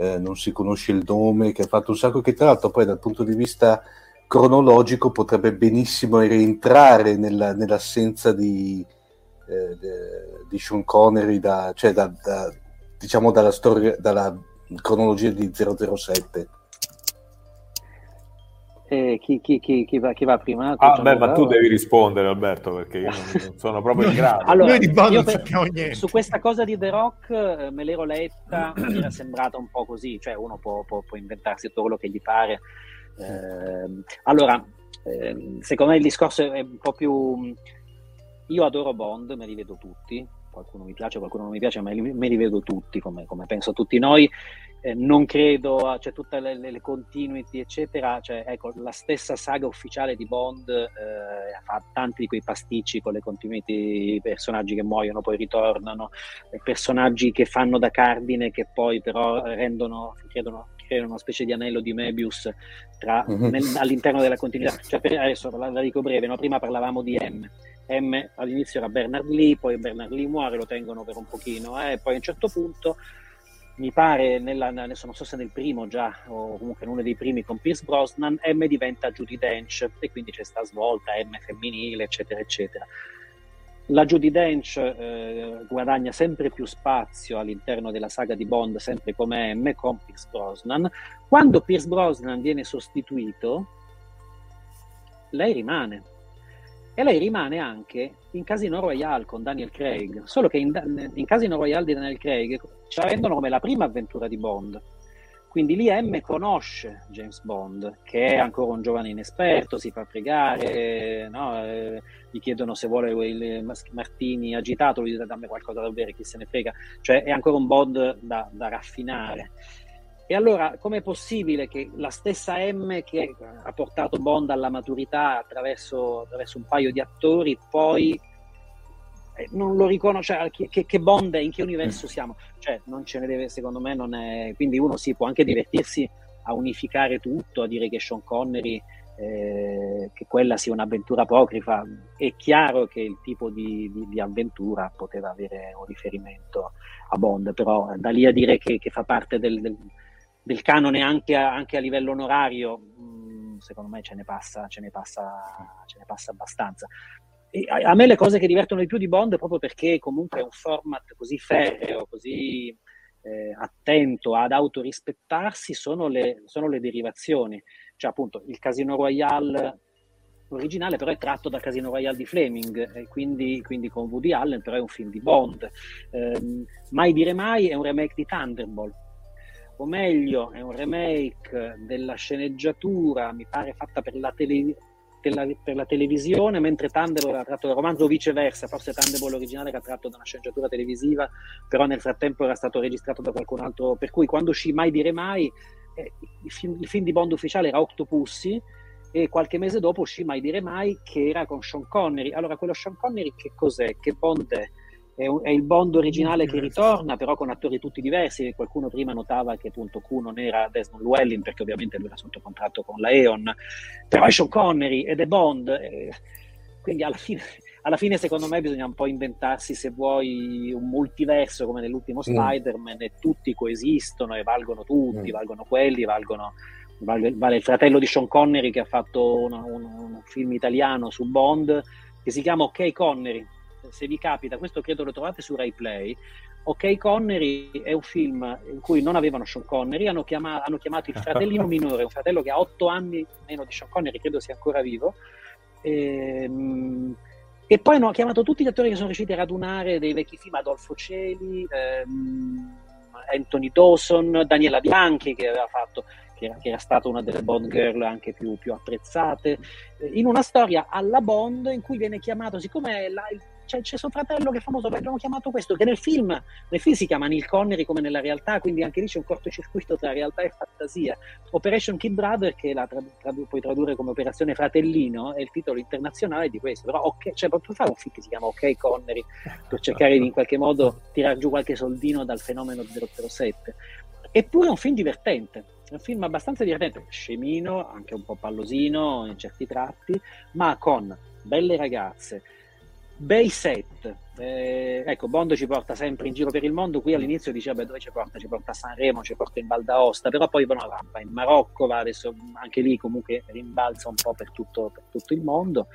eh, non si conosce il nome, che ha fatto un sacco che tra l'altro poi dal punto di vista cronologico potrebbe benissimo rientrare nella, nell'assenza di, eh, di Sean Connery, da, cioè da, da, diciamo dalla, storia, dalla cronologia di 007. Eh, chi, chi, chi, chi, va, chi, va, prima? Ah, beh, ma tu devi rispondere, Alberto, perché io non, sono proprio in grado. allora, Noi di Bond non sappiamo niente. Su questa cosa di The Rock eh, me l'ero letta, mi era sembrata un po' così, cioè uno può, può, può inventarsi tutto quello che gli pare. Eh, allora, eh, secondo me il discorso è un po' più... Io adoro Bond, me li vedo tutti, qualcuno mi piace, qualcuno non mi piace, ma me li vedo tutti, come, come penso tutti noi eh, non credo, cioè tutte le, le, continuity, eccetera, cioè, ecco, la stessa saga ufficiale di Bond eh, fa tanti di quei pasticci con le continuity, personaggi che muoiono, poi ritornano, personaggi che fanno da cardine, che poi però rendono, credono, creano una specie di anello di Mebius tra, mm-hmm. nel, all'interno della continuità. Cioè, per, adesso la, la dico breve, no? prima parlavamo di M. M all'inizio era Bernard Lee, poi Bernard Lee muore, lo tengono per un pochino, e eh, poi a un certo punto mi pare, nella, adesso non so se nel primo già, o comunque in uno dei primi con Pierce Brosnan, M diventa Judy Dench e quindi c'è sta svolta, M femminile, eccetera, eccetera. La Judy Dench eh, guadagna sempre più spazio all'interno della saga di Bond, sempre come M con Pierce Brosnan. Quando Pierce Brosnan viene sostituito, lei rimane e lei rimane anche in Casino Royale con Daniel Craig, solo che in, in Casino Royale di Daniel Craig ci rendono come la prima avventura di Bond. Quindi lì M conosce James Bond, che è ancora un giovane inesperto, si fa pregare, no? eh, gli chiedono se vuole il martini agitato, lui dice dammi qualcosa da bere, chi se ne frega. Cioè è ancora un Bond da, da raffinare. E allora com'è possibile che la stessa M che ha portato Bond alla maturità attraverso, attraverso un paio di attori poi eh, non lo riconosce, cioè, che, che, Bond è, in che universo siamo? Cioè, non ce ne deve, secondo me, non è... Quindi uno si può anche divertirsi a unificare tutto, a dire che Sean Connery, eh, che quella sia un'avventura apocrifa. È chiaro che il tipo di, di, di, avventura poteva avere un riferimento a Bond, però da lì a dire che, che fa parte del, del del canone anche a, anche a livello onorario, mm, secondo me ce ne passa, ce ne passa, ce ne passa abbastanza. A, a, me le cose che divertono di più di Bond è proprio perché comunque è un format così ferreo, così eh, attento ad autorispettarsi, sono le, sono le derivazioni. Cioè appunto il Casino Royale originale però è tratto da Casino Royale di Fleming e quindi, quindi, con Woody Allen però è un film di Bond eh, Mai dire mai è un remake di Thunderbolt o meglio è un remake della sceneggiatura, mi pare fatta per la, tele, della, per la televisione, mentre Thunderbolt era tratto dal romanzo o viceversa, forse Thunderbolt originale era tratto da una sceneggiatura televisiva, però nel frattempo era stato registrato da qualcun altro, per cui quando uscì Mai dire mai, eh, il, film, il film di Bond ufficiale era Octopussy, e qualche mese dopo uscì Mai dire mai che era con Sean Connery. Allora, quello Sean Connery che cos'è? Che Bond è? È, un, è, il Bond originale che ritorna, però con attori tutti diversi. Qualcuno prima notava che appunto Q non era Desmond Llewellyn, perché ovviamente lui era sotto contratto con la Eon, però è Sean Connery ed è Bond. Eh, quindi alla fine, alla fine, secondo me, bisogna un po' inventarsi, se vuoi, un multiverso come nell'ultimo mm. Spider-Man, e tutti coesistono e valgono tutti, mm. valgono quelli, valgono. Vale, vale, il fratello di Sean Connery che ha fatto una, un, un film italiano su Bond che si chiama Ok Connery se vi capita, questo credo lo trovate su Rai Play. Ok Connery è un film in cui non avevano Sean Connery, hanno, chiama- hanno chiamato il fratellino minore, un fratello che ha otto anni meno di Sean Connery, credo sia ancora vivo. E, ehm, e poi hanno chiamato tutti gli attori che sono riusciti a radunare dei vecchi film, Adolfo Celi, ehm, Anthony Dawson, Daniela Bianchi che aveva fatto che era, che era, stata una delle Bond girl anche più, più apprezzate, in una storia alla Bond in cui viene chiamato, siccome la, il c'è, c'è, suo fratello che è famoso, abbiamo chiamato questo, che nel film, nel film si chiama Neil Connery come nella realtà, quindi anche lì c'è un cortocircuito tra realtà e fantasia. Operation Kid Brother, che la trad- trad- puoi tradurre come Operazione Fratellino, è il titolo internazionale di questo, però ok, cioè proprio fare un film che si chiama Ok Connery, per cercare di in qualche modo tirar giù qualche soldino dal fenomeno 007. Eppure è un film divertente, è un film abbastanza divertente, scemino, anche un po' pallosino in certi tratti, ma con belle ragazze, bei set. Eh, ecco, Bond ci porta sempre in giro per il mondo. Qui all'inizio diceva dove ci porta? Ci porta a Sanremo, ci porta in Val d'Aosta, però poi no, va in Marocco, va adesso anche lì comunque rimbalza un po' per tutto, per tutto il mondo.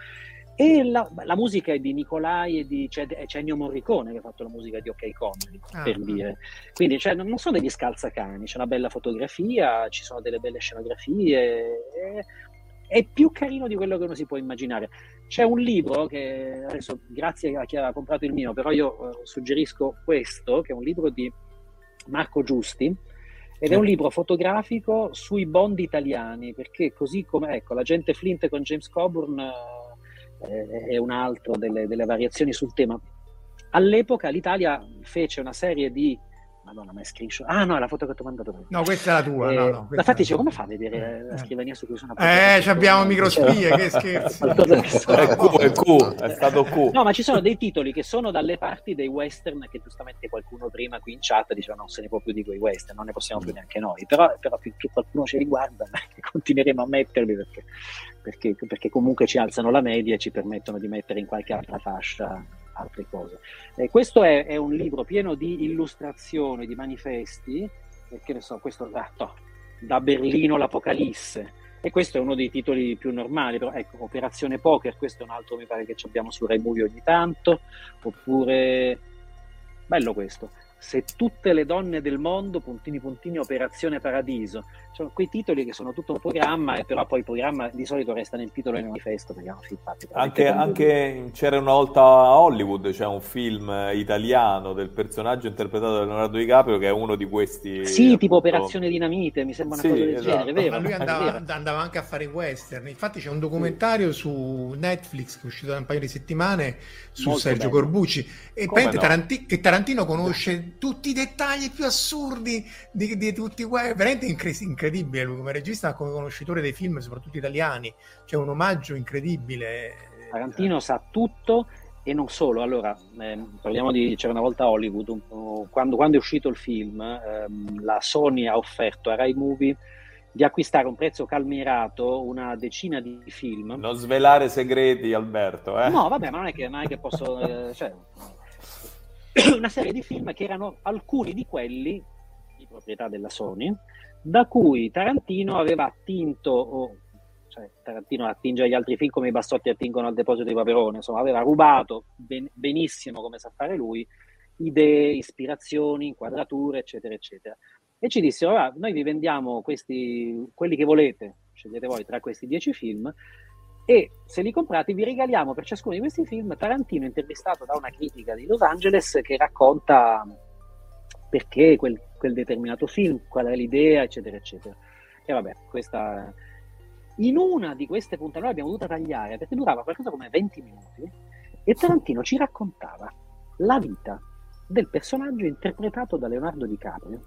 E la, la, musica è di Nicolai e di c'è, c'è Ennio Morricone che ha fatto la musica di OK Comedy, ah, per dire. Quindi cioè, non sono degli scalzacani, c'è una bella fotografia, ci sono delle belle scenografie. È, è più carino di quello che uno si può immaginare. C'è un libro che adesso, grazie a chi ha comprato il mio, però io eh, suggerisco questo, che è un libro di Marco Giusti, ed è un libro fotografico sui bond italiani, perché così come ecco, la gente Flint con James Coburn eh, è un altro delle, delle variazioni sul tema. All'epoca l'Italia fece una serie di Madonna, ma è screenshot. Ah, no, è la foto che ti ho mandato prima. No, questa è la tua. Eh, no, no, infatti, dicevo, come fa a vedere la scrivania su cui sono Eh, abbiamo microspie, che scherzo. è Q, è Q, è stato Q. No, ma ci sono dei titoli che sono dalle parti dei western che giustamente qualcuno prima qui in chat diceva non se ne può più di quei western, non ne possiamo più neanche noi. Però, però finché qualcuno ci riguarda, continueremo a metterli perché, perché, perché comunque ci alzano la media e ci permettono di mettere in qualche altra fascia altre cose. Eh, questo è, è, un libro pieno di illustrazioni, di manifesti, che ne so, questo ah, da Berlino l'Apocalisse. E questo è uno dei titoli più normali, però ecco, Operazione Poker, questo è un altro mi pare che abbiamo su Rai Movie ogni tanto, oppure bello questo, se tutte le donne del mondo, puntini puntini, Operazione Paradiso. Sono quei titoli che sono tutto un programma, e però poi il programma di solito resta nel titolo del manifesto. Anche, anche c'era una volta a Hollywood, c'è un film italiano del personaggio interpretato da Leonardo DiCaprio che è uno di questi. Sì, appunto... tipo Operazione Dinamite, mi sembra una sì, cosa del esatto. genere, vero? Ma lui andava, andava, anche a fare western. Infatti c'è un documentario sì. su Netflix che è uscito da un paio di settimane su Molto Sergio bello. Corbucci. E no? Taranti- che Tarantino conosce tutti i dettagli più assurdi di, di tutti i web. Veramente incre- incredibile lui come regista, come conoscitore dei film, soprattutto italiani. C'è un omaggio incredibile. Tarantino sa tutto e non solo. Allora, eh, parliamo di c'era una volta Hollywood. Quando, quando è uscito il film, ehm, la Sony ha offerto a Rai Movie di acquistare a un prezzo calmirato una decina di film. Non svelare segreti, Alberto. Eh? No, vabbè, ma non è che, non è che posso. Eh, cioè, una serie di film che erano alcuni di quelli di proprietà della Sony, da cui Tarantino aveva attinto, o, cioè Tarantino attinge agli altri film come i bassotti attingono al deposito di Paperone, insomma aveva rubato ben, benissimo come sa fare lui, idee, ispirazioni, inquadrature, eccetera, eccetera. E ci dissero, ah, noi vi vendiamo questi, quelli che volete, scegliete voi tra questi dieci film, e se li comprate vi regaliamo per ciascuno di questi film Tarantino intervistato da una critica di Los Angeles che racconta perché quel, quel determinato film, qual è l'idea, eccetera, eccetera. E vabbè, questa... In una di queste puntate noi abbiamo dovuto tagliare perché durava qualcosa come 20 minuti e Tarantino ci raccontava la vita del personaggio interpretato da Leonardo DiCaprio,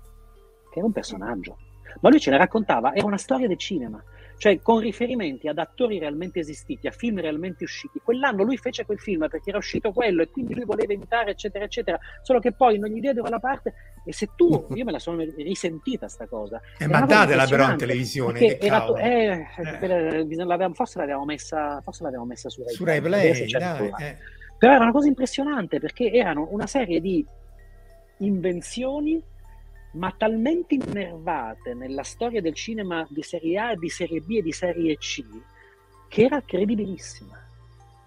che era un personaggio. Ma lui ce la raccontava, era una storia del cinema cioè con riferimenti ad attori realmente esistiti, a film realmente usciti. Quell'anno lui fece quel film perché era uscito quello e quindi lui voleva imitare, eccetera, eccetera, solo che poi non gli diedero la parte e se tu, io me la sono risentita sta cosa. Eh, ma datela però in televisione, che era, eh, eh. L'avevamo, forse l'avevamo messa, forse l'avevamo messa su Rai, su Rai Play, dai, eh. Però era una cosa impressionante perché erano una serie di invenzioni ma talmente innervate nella storia del cinema di serie A, di serie B e di serie C, che era credibilissima.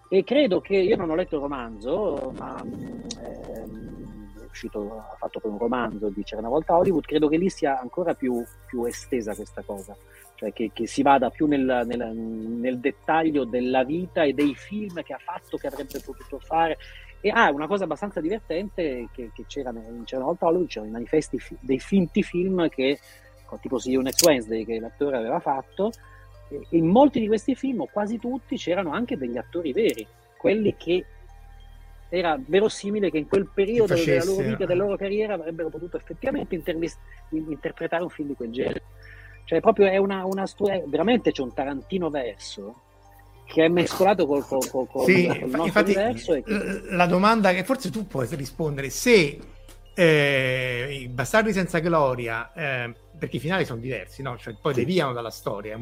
E credo che io non ho letto il romanzo, ma eh, è uscito, ha fatto poi un romanzo di C'era una volta Hollywood, credo che lì sia ancora più, più estesa questa cosa, cioè che, che si vada più nel, nel, nel dettaglio della vita e dei film che ha fatto, che avrebbe potuto fare e ah, una cosa abbastanza divertente che, che c'era, c'era una volta Hollywood, c'erano i manifesti dei finti film che, tipo See You Next Wednesday, che l'attore aveva fatto, e in molti di questi film, o quasi tutti, c'erano anche degli attori veri, quelli che era verosimile che in quel periodo della loro vita, della loro carriera, avrebbero potuto effettivamente intervist- interpretare un film di quel genere. Cioè, proprio è una, una storia, veramente c'è un Tarantino verso che è mescolato col, col, col, col sì, infatti, che... la domanda che forse tu puoi rispondere se eh, i Bastardi senza gloria eh, perché i finali sono diversi no? cioè, poi sì. deviano dalla storia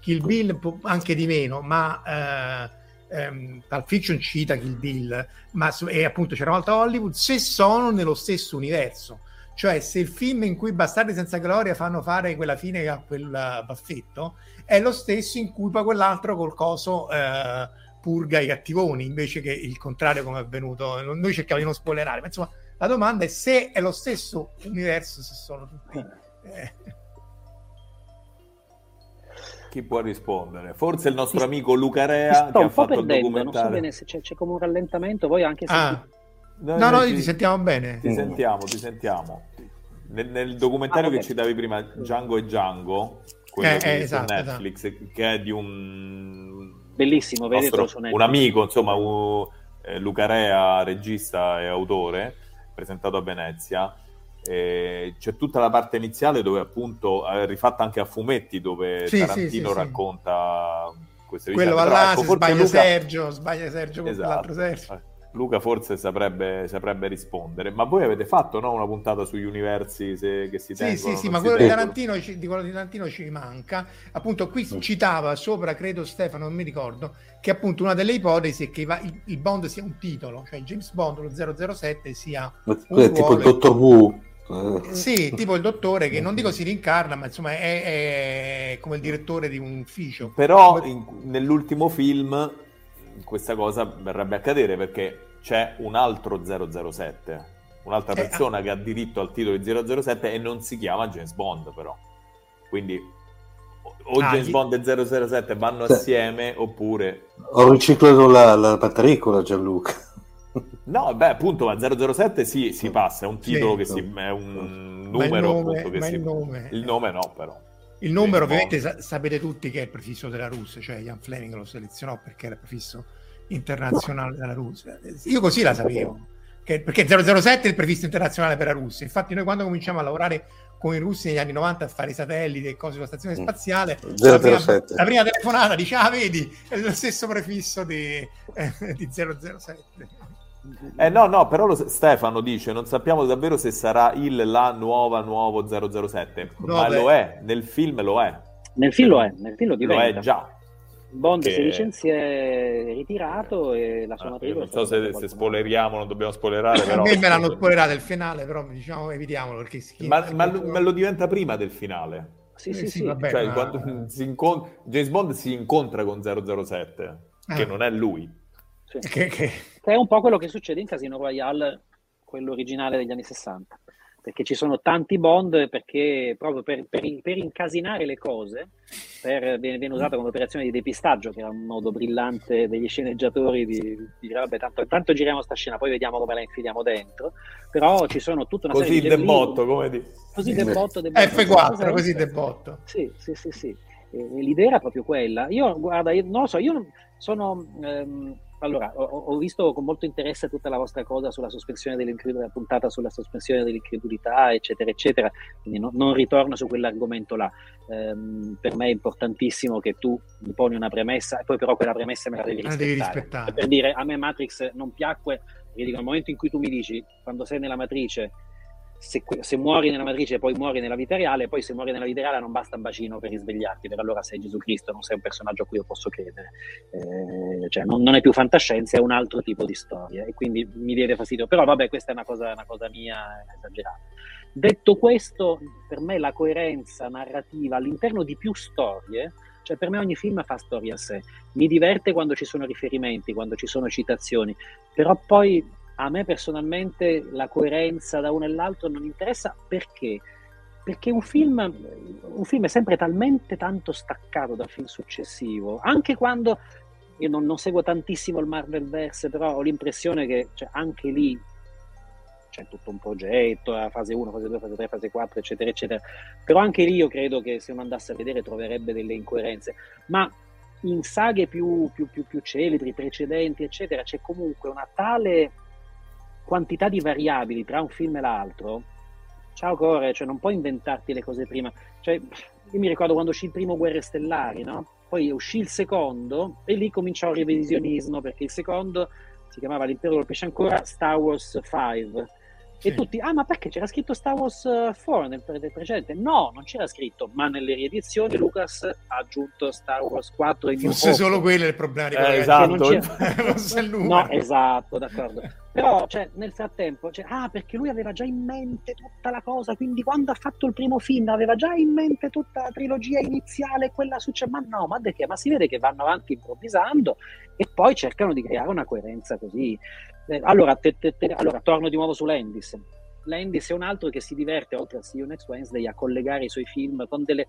Kill Bill anche di meno ma eh, ehm, Pulp Fiction cita Kill Bill, ma e appunto c'era una volta Hollywood, se sono nello stesso universo. Cioè, se il film in cui Bastardi senza gloria fanno fare quella fine a quel baffetto, è lo stesso in cui poi quell'altro col coso eh, purga i cattivoni, invece che il contrario come è avvenuto. Noi cerchiamo di non spoilerare, ma insomma, la domanda è se è lo stesso universo, se sono tutti... Eh. Chi può rispondere? Forse il nostro amico Luca Rea che ha fatto il documentario. Non so bene se c'è, c'è, come un rallentamento, voi anche se... Ah. No, no, noi ti sentiamo bene. Ti sentiamo, ti sentiamo. Nel, nel documentario ah, che citavi prima, Django e Django, quello eh, eh, esatto, Netflix, esatto. che è di un bellissimo, nostro, un amico, insomma, un, eh, Luca Rea, regista e autore, presentato a Venezia. Eh, c'è tutta la parte iniziale dove appunto è rifatta anche a fumetti dove sì, Tarantino sì, sì, racconta queste vicende. Quello va là, ecco, sbaglia Luca... Sergio, sbaglia Sergio con esatto. l'altro Sergio. Eh. Luca forse saprebbe, saprebbe, rispondere, ma voi avete fatto no, una puntata sugli universi se, che si tengono? Sì, sì, sì, ma quello di, Tarantino, di quello di Tarantino ci manca. Appunto, qui mm. citava sopra, credo Stefano, non mi ricordo, che appunto una delle ipotesi è che il, il Bond sia un titolo, cioè James Bond, lo 007, sia un tipo il Dottor Who. Sì, tipo il dottore che non dico si rincarna, ma insomma è, è come il direttore di un ufficio. Però in, nell'ultimo film questa cosa verrebbe a cadere perché c'è un altro 007, un'altra eh, persona ah. che ha diritto al titolo di 007 e non si chiama James Bond però. Quindi o ah, James gli... Bond e 007 vanno sì. assieme oppure... Ho riciclato la, la battericola Gianluca. No, beh, appunto, ma 007 sì, si passa, è un titolo sì, che si, è un numero nome, appunto che si... Il nome, il nome no, però. Il numero ovviamente sa- sapete tutti che è il prefisso della Russia, cioè Ian Fleming lo selezionò perché era il prefisso internazionale della Russia. Io così la sapevo, che, perché 007 è il prefisso internazionale per la Russia. Infatti noi quando cominciamo a lavorare con i russi negli anni 90 a fare i satelliti e cose sulla stazione mm. spaziale, 007. La, prima, la prima telefonata dice, ah vedi, è lo stesso prefisso di, eh, di 007. Eh no, no, però lo, Stefano dice, non sappiamo davvero se sarà il la nuova nuovo 007, no, ma beh. lo è, nel film lo è. Nel film lo è, nel film lo diventa. Lo è già. Bond che... si dice si è ritirato e la sua ah, matricola... Non so se, se spoileriamo, non dobbiamo spoilerare, però... A me me l'hanno spoilerato il finale, però diciamo evitiamolo perché... Ma, ma, lo, ma lo diventa prima del finale. Sì, sì, eh, sì. Vabbè, cioè, ma... incont- James Bond si incontra con 007, ah. che non è lui. Sì. Che, che... che, è un po' quello che succede in Casino Royale, quello originale degli anni 60, perché ci sono tanti Bond, perché proprio per, per, per incasinare le cose, per, viene, viene, usata come operazione di depistaggio, che è un modo brillante degli sceneggiatori di, di dire, vabbè, tanto, tanto giriamo sta scena, poi vediamo come la infiliamo dentro, però ci sono tutta una così serie di... Così debotto, come di... Così debotto, debotto. F4, così debotto. Sì, sì, sì, sì. l'idea era proprio quella. Io, guarda, io, non lo so, io sono... Ehm, allora, ho, ho, visto con molto interesse tutta la vostra cosa sulla sospensione dell'incredulità, puntata sulla sospensione dell'incredulità, eccetera, eccetera, quindi no, non ritorno su quell'argomento là. Ehm, per me è importantissimo che tu mi poni una premessa e poi però quella premessa me la devi rispettare. Devi rispettare. Per dire, a me Matrix non piacque, perché dico, nel momento in cui tu mi dici, quando sei nella matrice, se, se, muori nella matrice poi muori nella vita reale, poi se muori nella vita reale non basta un bacino per risvegliarti, per allora sei Gesù Cristo, non sei un personaggio a cui io posso credere. Eh, cioè non, non, è più fantascienza, è un altro tipo di storia e quindi mi viene fastidio. Però vabbè, questa è una cosa, una cosa mia esagerata. Detto questo, per me la coerenza narrativa all'interno di più storie, cioè per me ogni film fa storia a sé. Mi diverte quando ci sono riferimenti, quando ci sono citazioni, però poi a me personalmente la coerenza da uno e l'altro non interessa perché? Perché un film, un film è sempre talmente tanto staccato dal film successivo, anche quando io non, non seguo tantissimo il Marvelverse, però ho l'impressione che cioè, anche lì c'è tutto un progetto, la fase 1, fase 2, fase 3, fase 4, eccetera, eccetera. Però anche lì io credo che se uno andasse a vedere troverebbe delle incoerenze. Ma in saghe più, più, più, più celebri, precedenti, eccetera, c'è comunque una tale quantità di variabili tra un film e l'altro, ciao Core, cioè non puoi inventarti le cose prima. Cioè, io mi ricordo quando uscì il primo Guerre Stellari, no? Poi uscì il secondo e lì cominciò il revisionismo perché il secondo si chiamava L'impero del pesce ancora Star Wars 5 E tutti, ah, ma perché c'era scritto Star Wars 4 nel, nel precedente? No, non c'era scritto, ma nelle riedizioni Lucas ha aggiunto Star Wars 4 in Forse solo quello è il problema di Eh, esatto. non c'è- non c'è il numero. No, esatto, d'accordo. Però, cioè, nel frattempo, cioè, ah, perché lui aveva già in mente tutta la cosa, quindi quando ha fatto il primo film aveva già in mente tutta la trilogia iniziale quella successiva. Ma no, ma, de che? ma si vede che vanno avanti improvvisando e poi cercano di creare una coerenza così. Eh, allora, te- te- te- allora, torno di nuovo su Landis. Landis è un altro che si diverte, oltre a See You Next Wednesday, a collegare i suoi film con delle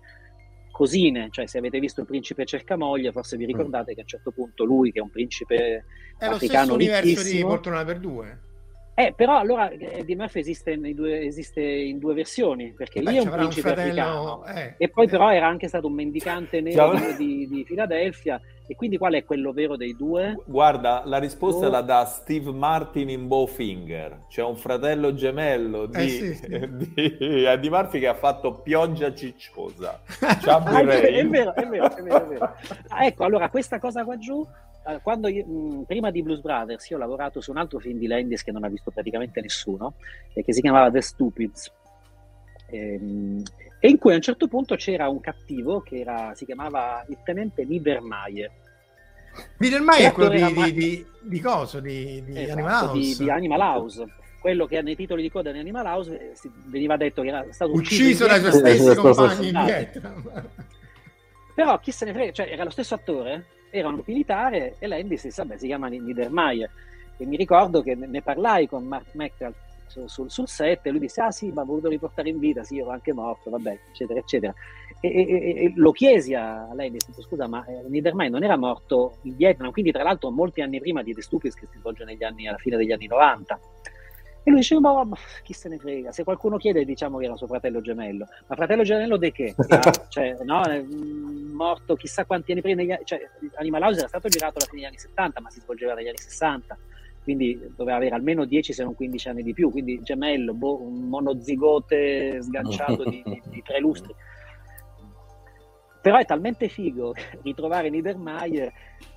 cosine, cioè se avete visto Il principe cerca moglie, forse vi ricordate che a un certo punto lui, che è un principe È lo stesso africano universo di ricchissimo, Poltrona per due. Eh, però allora Eddie Murphy esiste, nei due, esiste in due versioni, perché Beh, lì è un avrà un principe fratello... africano eh, e poi eh. però era anche stato un mendicante nero di, di, di Filadelfia e quindi qual è quello vero dei due? Guarda, la risposta Oh. la dà Steve Martin in Bowfinger. C'è un fratello gemello di, Eh, sì, sì. di Eddie Murphy che ha fatto Pioggia cicciosa. Ah, è, vero, è vero, è vero, è vero. Ah, ecco, allora questa cosa qua giù, eh, quando io- mh, prima di Blues Brothers io ho lavorato su un altro film di Landis che non ha visto praticamente nessuno, e che si chiamava The Stupids. Ehm, e in cui a un certo punto c'era un cattivo che era, si chiamava il tenente Niedermayer. Mittelmeier è quello di, di, di, di coso, di, di Esatto, Animal House. di, Animal House. Quello che nei titoli di coda di Animal House eh, veniva detto che era stato Ucciso in dai suoi stessi Eh, compagni in. Vietnam. Però chi se ne frega, cioè era lo stesso attore, era un militare e Landis disse, vabbè, si chiama Niedermayer. E mi ricordo che ne parlai con Mark su- sul, sul set e lui disse, ah sì, ma ho voluto riportare in vita, sì, ero anche morto, vabbè, eccetera, eccetera. E, e- e- lo chiesi a Landis, dico, scusa, ma eh, Niedermayer non era morto in Vietnam, quindi tra l'altro molti anni prima di The Stupids che si svolge negli anni, alla fine degli anni 90. E lui dice, ma, ma chi se ne frega, se qualcuno chiede diciamo che era suo fratello gemello, ma fratello gemello di che? Era, cioè, no, è, mm, morto chissà quanti anni prima, cioè, Animal House era stato girato alla fine degli anni 70, ma si svolgeva negli anni 60, quindi doveva avere almeno 10 se non 15 anni di più, quindi gemello, boh, un monozigote sganciato di, di- di tre lustri. Però è talmente figo ritrovare Niedermayer.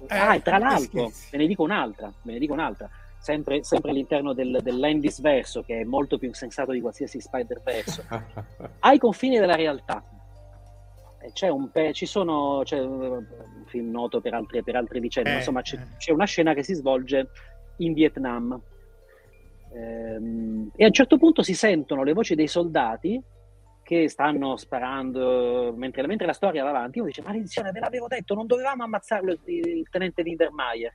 Eh, ah, e tra l'altro, ve ne dico un'altra, ve ne dico un'altra sempre, sempre all'interno del, dell'Endis verso, che è molto più insensato di qualsiasi Spider verso, ai confini della realtà. Eh, C'è un pe- ci sono, c'è un film noto per altre, per altre vicende, ma Eh, insomma c'è, eh. c'è una scena che si svolge in Vietnam. Ehm, e a un certo punto si sentono le voci dei soldati che stanno sparando mentre, mentre la storia va avanti. Uno dice: Maledizione, ve l'avevo detto, non dovevamo ammazzarlo il, il tenente Niedermayer.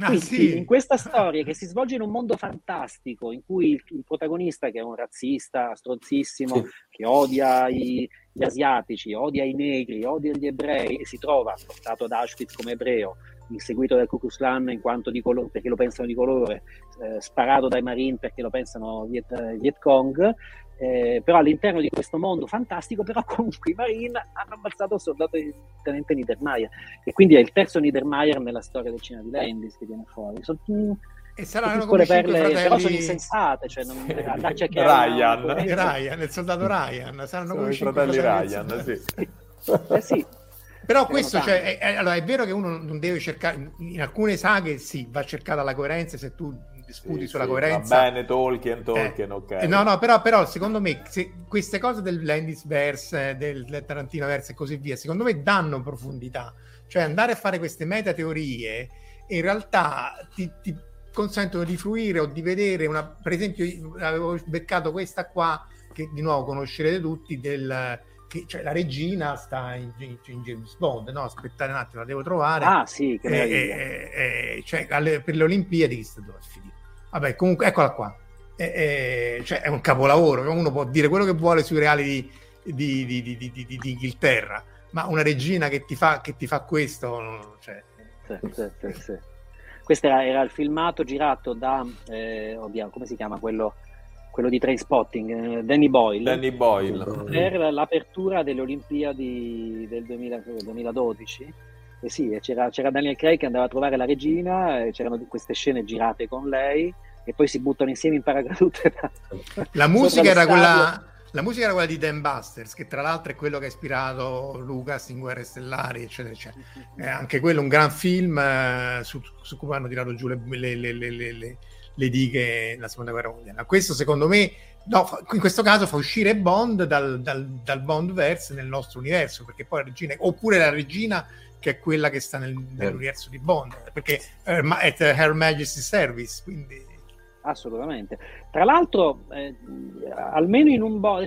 Ah, Quindi, sì. in questa storia che si svolge in un mondo fantastico, in cui il, il protagonista, che è un razzista stronzissimo, Sì. che odia i- gli asiatici, odia i negri, odia gli ebrei, e si trova portato ad Auschwitz come ebreo, inseguito dal Ku Klux Klan in quanto di colore, perché lo pensano di colore, eh, sparato dai Marine perché lo pensano Viet, Viet Cong, eh, però all'interno di questo mondo fantastico, però comunque i Marine hanno ammazzato il soldato il tenente Niedermayer e quindi è il terzo Niedermayer nella storia del cinema di Landis che viene fuori. Sono, mm, E saranno piccole come perle, però sono fratelli insensate, cioè non, chiedere Ryan. una- di Ryan, il soldato Ryan. Saranno Sono come i fratelli fratelli Ryan, sì. Eh sì, Però questo, cioè, è, è- allora, è vero che uno non deve cercare, in alcune saghe sì, va cercata la coerenza, se tu discuti Sì, sulla sì, coerenza. Va bene, Tolkien, Tolkien, Eh, ok. eh, No, no, però, però secondo me se queste cose del Landis verse, del, del Tarantino verse e così via, secondo me danno profondità. Cioè andare a fare queste metateorie in realtà ti, ti consentono di fruire o di vedere una, per esempio, io avevo beccato questa qua che di nuovo conoscerete tutti del che cioè, la regina sta in, in- in James Bond, no? Aspettate un attimo, la devo trovare. ah sì, che Eh, meraviglia. eh, eh, cioè, alle- per le Olimpiadi che sta dove è finito. Vabbè, comunque, eccola qua. Eh, eh, cioè, è un capolavoro. Uno può dire quello che vuole sui reali di, di, di, di, di- di- di Inghilterra, ma una regina che ti fa, che ti fa questo, cioè, Sì, sì, sì, sì. Questo era, era il filmato girato da, eh, oddio, come si chiama quello, quello di Trainspotting, eh, Danny Boyle, Danny Boyle. per l'apertura delle Olimpiadi del 2000 2012. E sì, e c'era, c'era Daniel Craig che andava a trovare la regina, e c'erano queste scene girate con lei, e poi si buttano insieme in paracadute. da- La musica, quella, la musica era quella di Dan Busters, che tra l'altro è quello che ha ispirato Lucas in Guerre Stellari, eccetera, eccetera. È anche quello un gran film eh, su, su cui hanno tirato giù le, le- le- le- le- le- le dighe nella seconda guerra mondiale. Questo secondo me, no, in questo caso fa uscire Bond dal, dal, dal Bond verse nel nostro universo, perché poi la regina, oppure la regina che è quella che sta nel, nell'universo di Bond, perché è at Her Majesty's Service, quindi... Assolutamente. Tra l'altro, eh, almeno in un Bond,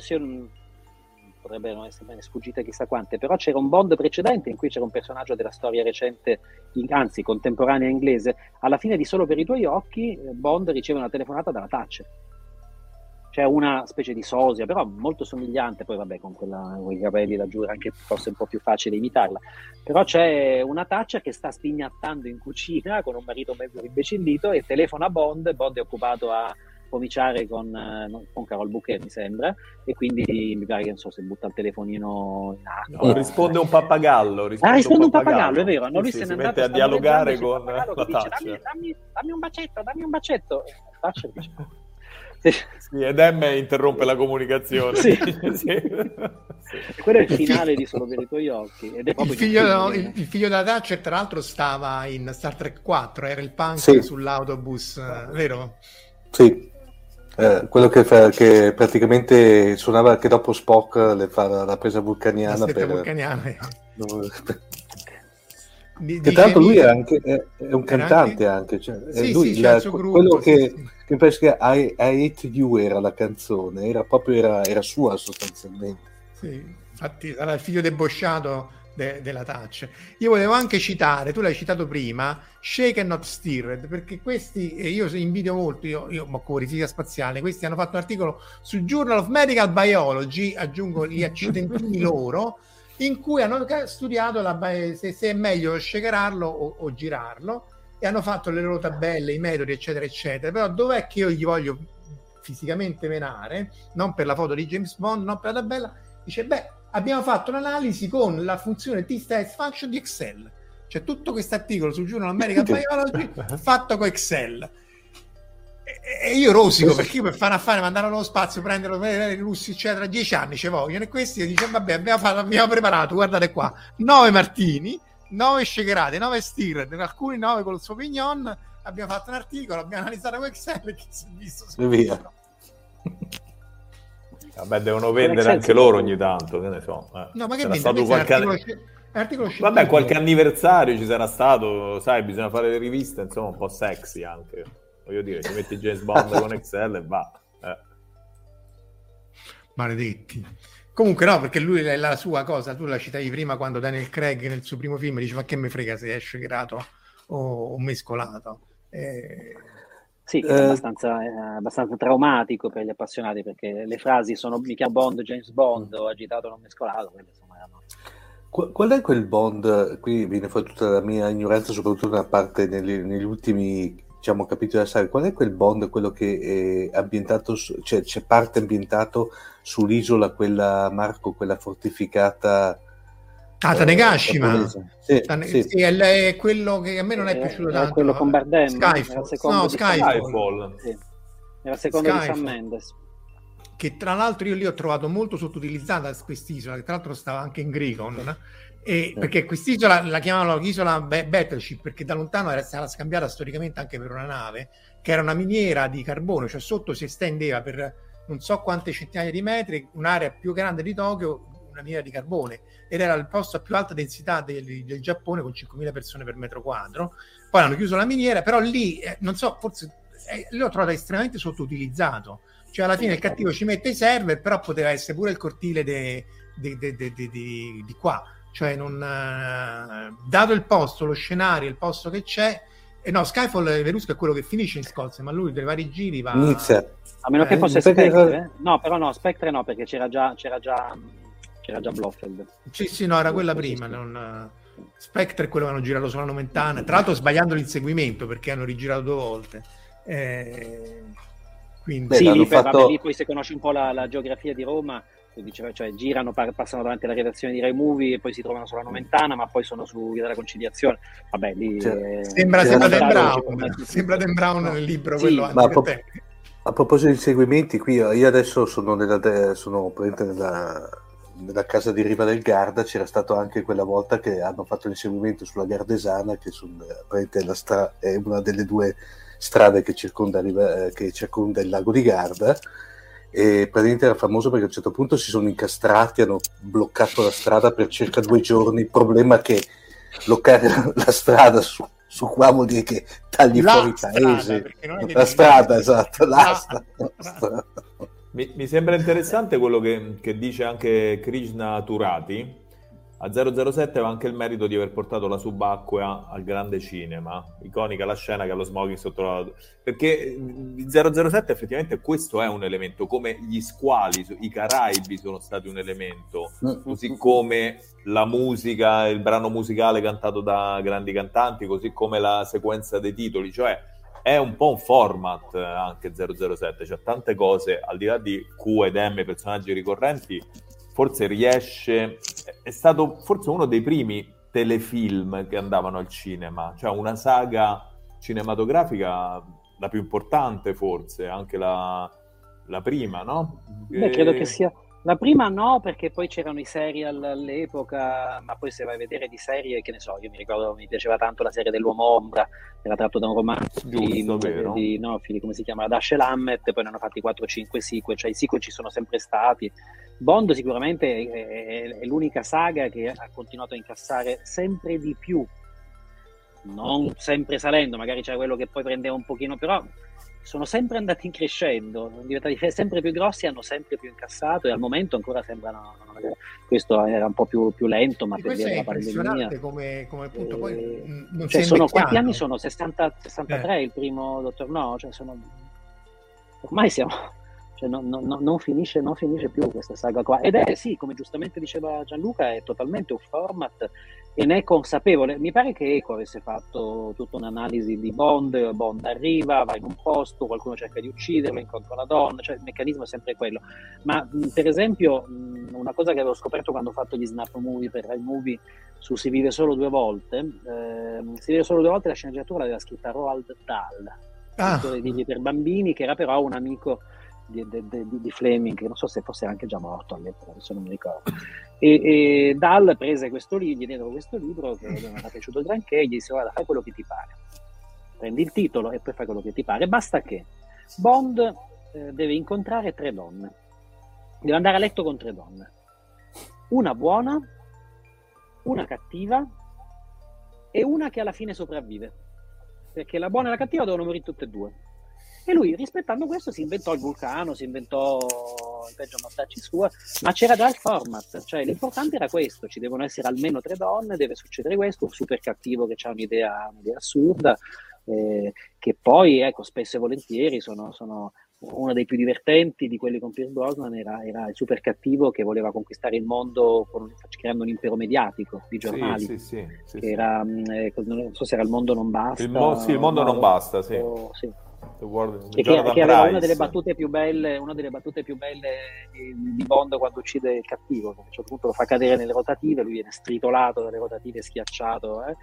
non essere bene sfuggite chissà quante, però c'era un Bond precedente in cui c'era un personaggio della storia recente, anzi contemporanea inglese, alla fine di Solo per i tuoi occhi Bond riceve una telefonata dalla Thatcher. C'è una specie di sosia, però molto somigliante, poi vabbè con, quella, con i capelli da giù anche forse un po' più facile imitarla, però c'è una Thatcher che sta stignattando in cucina con un marito mezzo imbecillito e telefona a Bond, Bond è occupato a cominciare con, eh, con Carol Bouquet, mi sembra, e quindi mi pare che non so se butta il telefonino in acqua. No, risponde un pappagallo. Risponde ah, risponde un pappagallo, un pappagallo è vero. No, lui sì, se si mette a dialogare con la dice, dammi, dammi, dammi, un bacetto, dammi un bacetto. Thatcher dice... Sì, ed M interrompe la comunicazione. Sì. sì. Quello è il finale di Solo per i tuoi occhi. Ed è il, figlio, no, il, il, figlio della Thatcher, tra l'altro, stava in Star Trek 4, era il punk sì. sull'autobus, vero? Sì. Eh, quello che, fa, che, praticamente suonava che dopo Spock le fa la presa vulcaniana. La per... vulcaniana. Di, che tra l'altro lui è, anche, è, è un cantante anche, anche cioè, sì, lui, sì, la, gruppo, quello sì, che, sì. che penso che I, I, Hate You era la canzone, era proprio era, era sua sostanzialmente. Sì, infatti era il figlio debosciato de, della touch. Io volevo anche citare, tu l'hai citato prima, Shake and Not Stirred, perché questi, io invidio molto, io, io occupo di fisica spaziale, questi hanno fatto un articolo sul Journal of Medical Biology, aggiungo gli accidentini loro, in cui hanno studiato la, se, se, è meglio shakerarlo o, o girarlo, e hanno fatto le loro tabelle, i metodi, eccetera, eccetera. Però dov'è che io gli voglio fisicamente menare, non per la foto di James Bond, non per la tabella, dice, beh, abbiamo fatto un'analisi con la funzione T-Stats Function di Excel. Cioè tutto questo articolo sul Journal American Biology fatto con Excel. E, io rosico perché io per fare affare, mandare allo spazio, prenderlo, i russi, eccetera, dieci anni ci vogliono. E questi dicono, vabbè, abbiamo, fatto, abbiamo preparato, guardate qua, nove martini, nove shakerate, nove stir, alcuni nove con il suo pignon. Abbiamo fatto un articolo, abbiamo analizzato con Excel e chi si è visto. E via. Vabbè, devono vendere anche loro ogni tanto, che ne so. Eh. No, ma che stato qualche articolo, articolo Vabbè, qualche anniversario ci sarà stato, sai, bisogna fare le riviste, insomma, un po' sexy anche. Voglio dire, ci metti James Bond con Excel e va. Eh. Maledetti. Comunque no, perché lui è la sua cosa, tu la citavi prima quando Daniel Craig nel suo primo film dice ma che mi frega se esce grato o, o mescolato. Eh, sì, è eh, abbastanza, è abbastanza, traumatico per gli appassionati perché le frasi sono mica Bond, James Bond o agitato non mescolato. Quelle, insomma, erano... Qual è quel Bond? Qui viene fuori tutta la mia ignoranza, soprattutto nella parte negli, negli ultimi diciamo, capitoli della saga. Qual è quel Bond, quello che è ambientato, cioè c'è parte ambientato sull'isola, quella Marco, quella fortificata Ah, Tanegashima. Sì, Tane- sì. sì, è, quello che a me non è eh, piaciuto tanto. quello con Bardem. Skyfall. No, Skyfall. Skyfall. Sì. Era secondo Skyfall. di Sam Mendes. Che tra l'altro io lì ho trovato molto sottoutilizzata quest'isola, che tra l'altro stava anche in Gricon. E perché quest'isola la chiamavano isola Battleship perché da lontano era stata scambiata storicamente anche per una nave che era una miniera di carbone, cioè sotto si estendeva per non so quante centinaia di metri, un'area più grande di Tokyo, una miniera di carbone ed era il posto a più alta densità del, del Giappone con 5.000 persone per metro quadro. Poi hanno chiuso la miniera, però lì, eh, non so, forse eh, l'ho trovato estremamente sottoutilizzato. Cioè alla fine il cattivo ci mette i server, però poteva essere pure il cortile di qua. Cioè non, eh, dato il posto, lo scenario, il posto che c'è, e eh no, Skyfall Verusco è quello che finisce in Scozia, ma lui per vari giri va. Inizia. A meno che eh, fosse Spectre, no, però no, Spectre no, perché c'era già, c'era già c'era già Blofeld. Sì, sì, no, era quella prima. Non... Spectre è quello che hanno girato sulla Nomentana, tra l'altro sbagliando l'inseguimento perché hanno rigirato due volte. Eh... Quindi... Beh, sì, lì, fatto... vabbè, lì poi se conosci un po' la, la geografia di Roma, diceva, cioè girano, passano davanti alla redazione di Rai Movie e poi si trovano sulla Nomentana, ma poi sono su Via della Conciliazione. Vabbè, lì cioè, sembra, sembra Dan Brown, sembra Dan Brown nel libro sì, quello ma a, a, proposito di inseguimenti, qui io adesso sono nella, sono nella nella casa di Riva del Garda. C'era stato anche quella volta che hanno fatto l'inseguimento sulla Gardesana, che sul, la stra- è una delle due strade che circonda, eh, che circonda il lago di Garda e praticamente era famoso perché a un certo punto si sono incastrati, hanno bloccato la strada per circa due giorni, il problema è che bloccare la strada su, su qua vuol dire che tagli la fuori il paese, la strada, esatto, la, la strada. strada. Mi, mi, sembra interessante quello che, che dice anche Krishna Turati, a 007 aveva anche il merito di aver portato la subacquea al grande cinema, iconica la scena che ha lo smoking sotto la... Perché 007 effettivamente questo è un elemento, come gli squali, i Caraibi sono stati un elemento, mm. così come la musica, il brano musicale cantato da grandi cantanti, così come la sequenza dei titoli, cioè è un po' un format anche 007, cioè tante cose, al di là di Q ed M, personaggi ricorrenti, forse riesce, è stato forse uno dei primi telefilm che andavano al cinema, cioè una saga cinematografica la più importante forse, anche la, la prima, no? Beh, e... credo che sia la prima no, perché poi c'erano i serial all'epoca, ma poi se vai a vedere di serie, che ne so, io mi ricordo, mi piaceva tanto la serie dell'uomo ombra, era tratto da un romanzo Giusto, di, di no, come si chiama, Dash Lammett, poi ne hanno fatti 4-5 sequel, cioè i sequel ci sono sempre stati. Bond sicuramente è, è, l'unica saga che ha continuato a incassare sempre di più, non sempre salendo, magari c'è quello che poi prendeva un pochino, però sono sempre andati in crescendo, sono diventati sempre più grossi, hanno sempre più incassato e al momento ancora sembrano, questo era un po' più, più lento, ma per della pandemia. Come, come appunto, poi eh, non cioè sono, quanti anni sono? 60, 63 eh. il primo Dottor No? Cioè sono, ormai siamo, cioè non, non, non, finisce, non, finisce, più questa saga qua. Ed è sì, come giustamente diceva Gianluca, è totalmente un format e ne è consapevole. Mi pare che Eco avesse fatto tutta un'analisi di Bond, Bond arriva, va in un posto, qualcuno cerca di ucciderlo, incontra una donna, cioè il meccanismo è sempre quello. Ma per esempio una cosa che avevo scoperto quando ho fatto gli snap movie per Rai Movie su Si vive solo due volte, eh, Si vive solo due volte la sceneggiatura l'aveva scritta Roald Dahl, ah. di libri per bambini, che era però un amico di, di, di, Fleming, che non so se fosse anche già morto all'epoca, adesso non mi ricordo. E, e Dal prese questo libro, gli diedero questo libro che non era piaciuto granché, e gli disse guarda fai quello che ti pare, prendi il titolo e poi fai quello che ti pare, basta che Bond eh, deve incontrare tre donne, deve andare a letto con tre donne, una buona, una cattiva e una che alla fine sopravvive, perché la buona e la cattiva devono morire tutte e due e lui, rispettando questo, si inventò il vulcano, si inventò il peggio mortacci sua, ma c'era già il format, cioè l'importante era questo, ci devono essere almeno tre donne, deve succedere questo, un super cattivo che ha un'idea, un'idea assurda, eh, che poi, ecco, spesso e volentieri sono, sono uno dei più divertenti di quelli con Pierce Brosnan era, era, il super cattivo che voleva conquistare il mondo con, creando un impero mediatico di giornali. Sì, sì, sì, sì era, mm, eh, non so se era Il mondo non basta. Il, mo- sì, il mondo non basta, sì. O, sì. World, che, che aveva una delle battute più belle, una delle battute più belle di, di Bond quando uccide il cattivo, che a un certo punto lo fa cadere nelle rotative, lui viene stritolato dalle rotative, schiacciato, eh?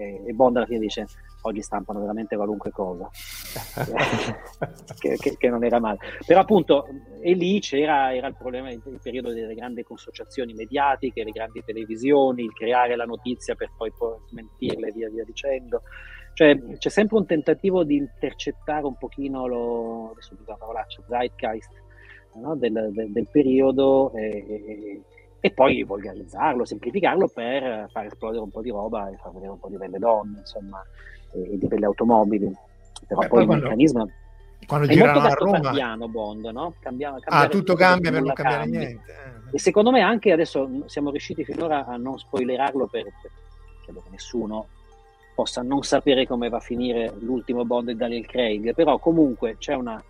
e, e, Bond alla fine dice oggi stampano veramente qualunque cosa, che, che, che, non era male. Però appunto, e lì c'era era il problema, il, il periodo delle grandi consociazioni mediatiche, le grandi televisioni, il creare la notizia per poi, poi smentirla e via via dicendo. Cioè, c'è sempre un tentativo di intercettare un pochino lo, adesso dico la parolaccia, zeitgeist no? del, del, del, periodo e, e, poi volgarizzarlo, semplificarlo per far esplodere un po' di roba e far vedere un po' di belle donne, insomma, e, di belle automobili. Però Beh, poi, il meccanismo quando è molto a Roma piano Bond, no? Cambia, ah, tutto cambia per non cambiare cambi. niente. Eh. E secondo me anche adesso siamo riusciti finora a non spoilerarlo per, per credo che nessuno possa non sapere come va a finire l'ultimo Bond di Daniel Craig, però comunque c'è una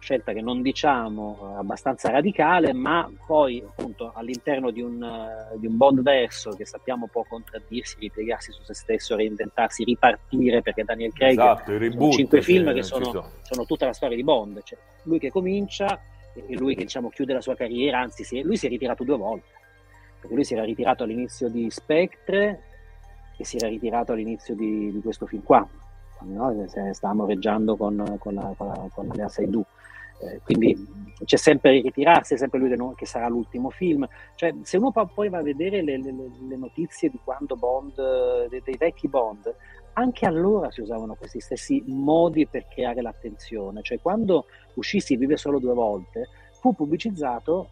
scelta che non diciamo eh, abbastanza radicale, ma poi appunto all'interno di un, uh, di un Bond verso che sappiamo può contraddirsi, ripiegarsi su se stesso, reinventarsi, ripartire, perché Daniel Craig esatto, cinque film che sono, sono. sono, tutta la storia di Bond, cioè, lui che comincia e lui che diciamo chiude la sua carriera, anzi si, lui si è ritirato due volte, perché lui si era ritirato all'inizio di Spectre che si era ritirato all'inizio di, di questo film qua, no? stavamo reggiando con, con, la, con, la, con Lea Seydoux. Eh, quindi c'è sempre ritirarsi, è sempre lui che sarà l'ultimo film. Cioè, se uno poi va a vedere le, le, le notizie di quando Bond, dei, dei, vecchi Bond, anche allora si usavano questi stessi modi per creare l'attenzione, cioè quando uscì Si vive solo due volte, fu pubblicizzato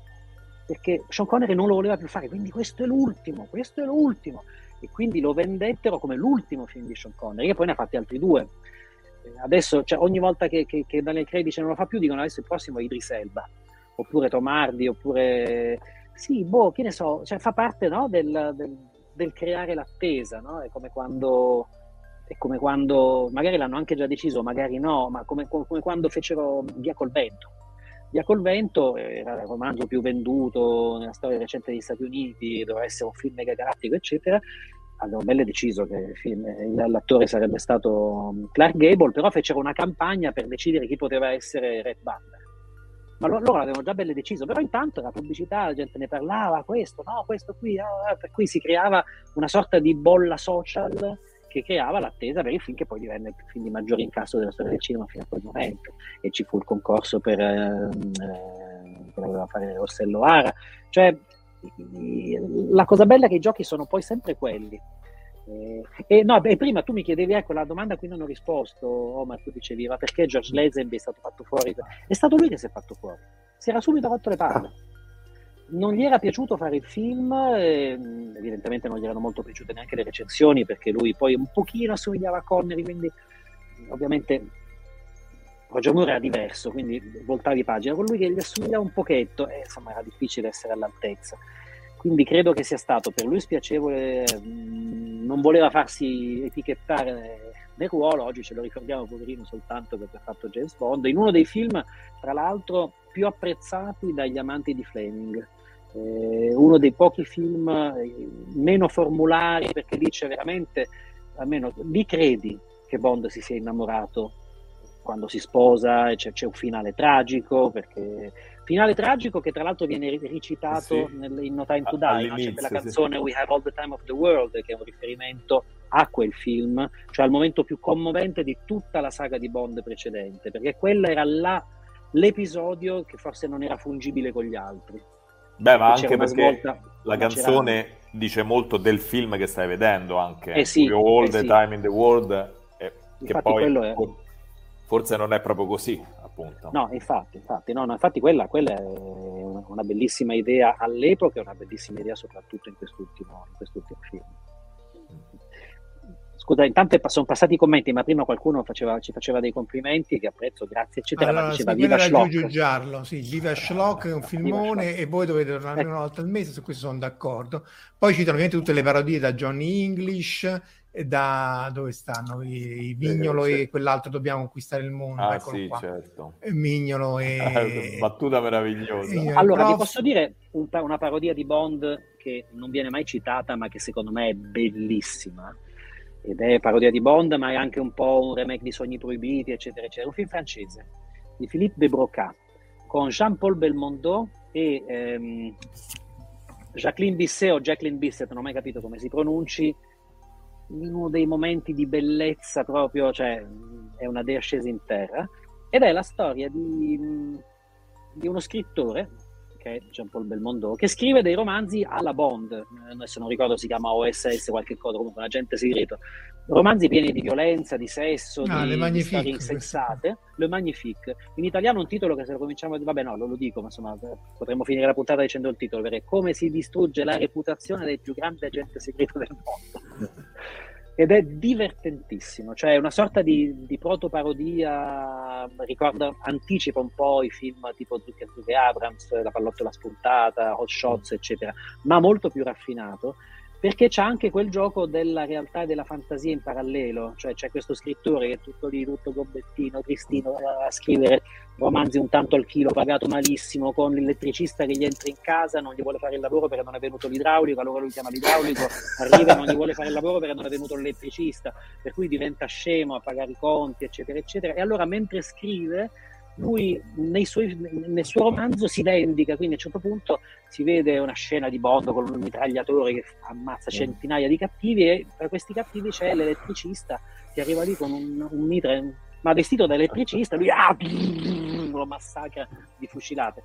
perché Sean Connery non lo voleva più fare, quindi questo è l'ultimo, questo è l'ultimo, e quindi lo vendettero come l'ultimo film di Sean Connery, e poi ne ha fatti altri due. Adesso, cioè, ogni volta che, che, che Daniel Craig dice non lo fa più, dicono adesso il prossimo è Idris Elba, oppure Tomardi, oppure... Sì, boh, che ne so, cioè, fa parte no, del, del, del, creare l'attesa, no? È come quando è come quando, magari l'hanno anche già deciso, magari no, ma come, come quando fecero Via col vento. Via col vento era il romanzo più venduto nella storia recente degli Stati Uniti, doveva essere un film mega galattico, eccetera. Avevano belle deciso che film, l'attore sarebbe stato Clark Gable, però fecero una campagna per decidere chi poteva essere Red Butler. Ma loro l'avevano già belle deciso, però intanto la pubblicità, la gente ne parlava, questo, no, questo qui, ah, per cui si creava una sorta di bolla social che creava l'attesa per il film che poi divenne il film di maggiore incasso della storia del cinema fino a quel momento. E ci fu il concorso per eh, che doveva fare Rossello Ara. Cioè la cosa bella è che i giochi sono poi sempre quelli. Eh, e no, beh, prima tu mi chiedevi, ecco, la domanda a cui non ho risposto, Omar, tu dicevi, ma perché George Lazenby è stato fatto fuori? È stato lui che si è fatto fuori, si era subito rotto le palle. Non gli era piaciuto fare il film, eh, evidentemente non gli erano molto piaciute neanche le recensioni perché lui poi un pochino assomigliava a Connery, quindi ovviamente Roger Moore era diverso, quindi voltavi pagina, con lui che gli assomigliava un pochetto, e insomma era difficile essere all'altezza. Quindi credo che sia stato per lui spiacevole, mm, non voleva farsi etichettare nel ruolo, oggi ce lo ricordiamo poverino soltanto perché ha fatto James Bond, in uno dei film, tra l'altro, più apprezzati dagli amanti di Fleming eh, uno dei pochi film eh, meno formulari perché dice veramente, almeno lì credi che Bond si sia innamorato quando si sposa, c'è, c'è un finale tragico, perché finale tragico che tra l'altro viene recitato sì. nel, in No Time to Die, no? c'è quella canzone sì. We Have All the Time of the World che è un riferimento a quel film, cioè al momento più commovente di tutta la saga di Bond precedente, perché quello era la, l'episodio che forse non era fungibile con gli altri. Beh, ma anche perché svolta, la canzone c'era... dice molto del film che stai vedendo anche. Eh sì, All eh the sì. Time in the World, eh, che poi è... forse non è proprio così, appunto. No, infatti, infatti, no, no, infatti quella, quella, è una bellissima idea all'epoca e una bellissima idea soprattutto in quest'ultimo, in quest'ultimo film. Scusa, intanto sono passati i commenti, ma prima qualcuno faceva, ci faceva dei complimenti che apprezzo, grazie, eccetera. Allora, ma diceva sì, Viva Schlock. Giugiarlo, sì, Viva Schlock è un filmone e voi dovete tornare almeno una volta al mese, su questo sono d'accordo. Poi citano ovviamente tutte le parodie da Johnny English, da dove stanno i, i Vignolo eh, e quell'altro dobbiamo conquistare il mondo. Ah, sì, qua. certo. Mignolo e battuta meravigliosa. E allora, vi posso dire un, una parodia di Bond che non viene mai citata, ma che secondo me è bellissima ed è parodia di Bond, ma è anche un po' un remake di Sogni Proibiti, eccetera, eccetera. Un film francese di Philippe de Broca con Jean-Paul Belmondo e ehm, Jacqueline Bisset o Jacqueline Bisset, non ho mai capito come si pronunci, in uno dei momenti di bellezza proprio, cioè è una dea scesa in terra, ed è la storia di, di uno scrittore che è Jean-Paul Belmondo, che scrive dei romanzi alla Bond, eh, adesso non ricordo si chiama OSS qualche cosa, comunque un agente segreto, romanzi pieni di violenza, di sesso, ah, di, di storie insensate, Le Magnifique. In italiano un titolo che se lo cominciamo a dire, vabbè no, lo, lo dico, ma insomma potremmo finire la puntata dicendo il titolo, perché come si distrugge la reputazione del più grande agente segreto del mondo ed è divertentissimo, cioè è una sorta di, di proto-parodia, ricorda, anticipa un po' i film tipo Zucca Zucca Abrams, La pallottola spuntata, Hot Shots, eccetera, ma molto più raffinato perché c'è anche quel gioco della realtà e della fantasia in parallelo, cioè c'è questo scrittore che è tutto lì, tutto gobbettino, tristino, a scrivere romanzi un tanto al chilo, pagato malissimo, con l'elettricista che gli entra in casa, non gli vuole fare il lavoro perché non è venuto l'idraulico, allora lui chiama l'idraulico, arriva e non gli vuole fare il lavoro perché non è venuto l'elettricista, per cui diventa scemo a pagare i conti, eccetera, eccetera. E allora mentre scrive lui suoi, nel suo romanzo si vendica, quindi a un certo punto si vede una scena di Bond con un mitragliatore che ammazza mm. centinaia di cattivi e tra questi cattivi c'è l'elettricista che arriva lì con un, un mitra, ma vestito da elettricista, lui ah, lo massacra di fucilate.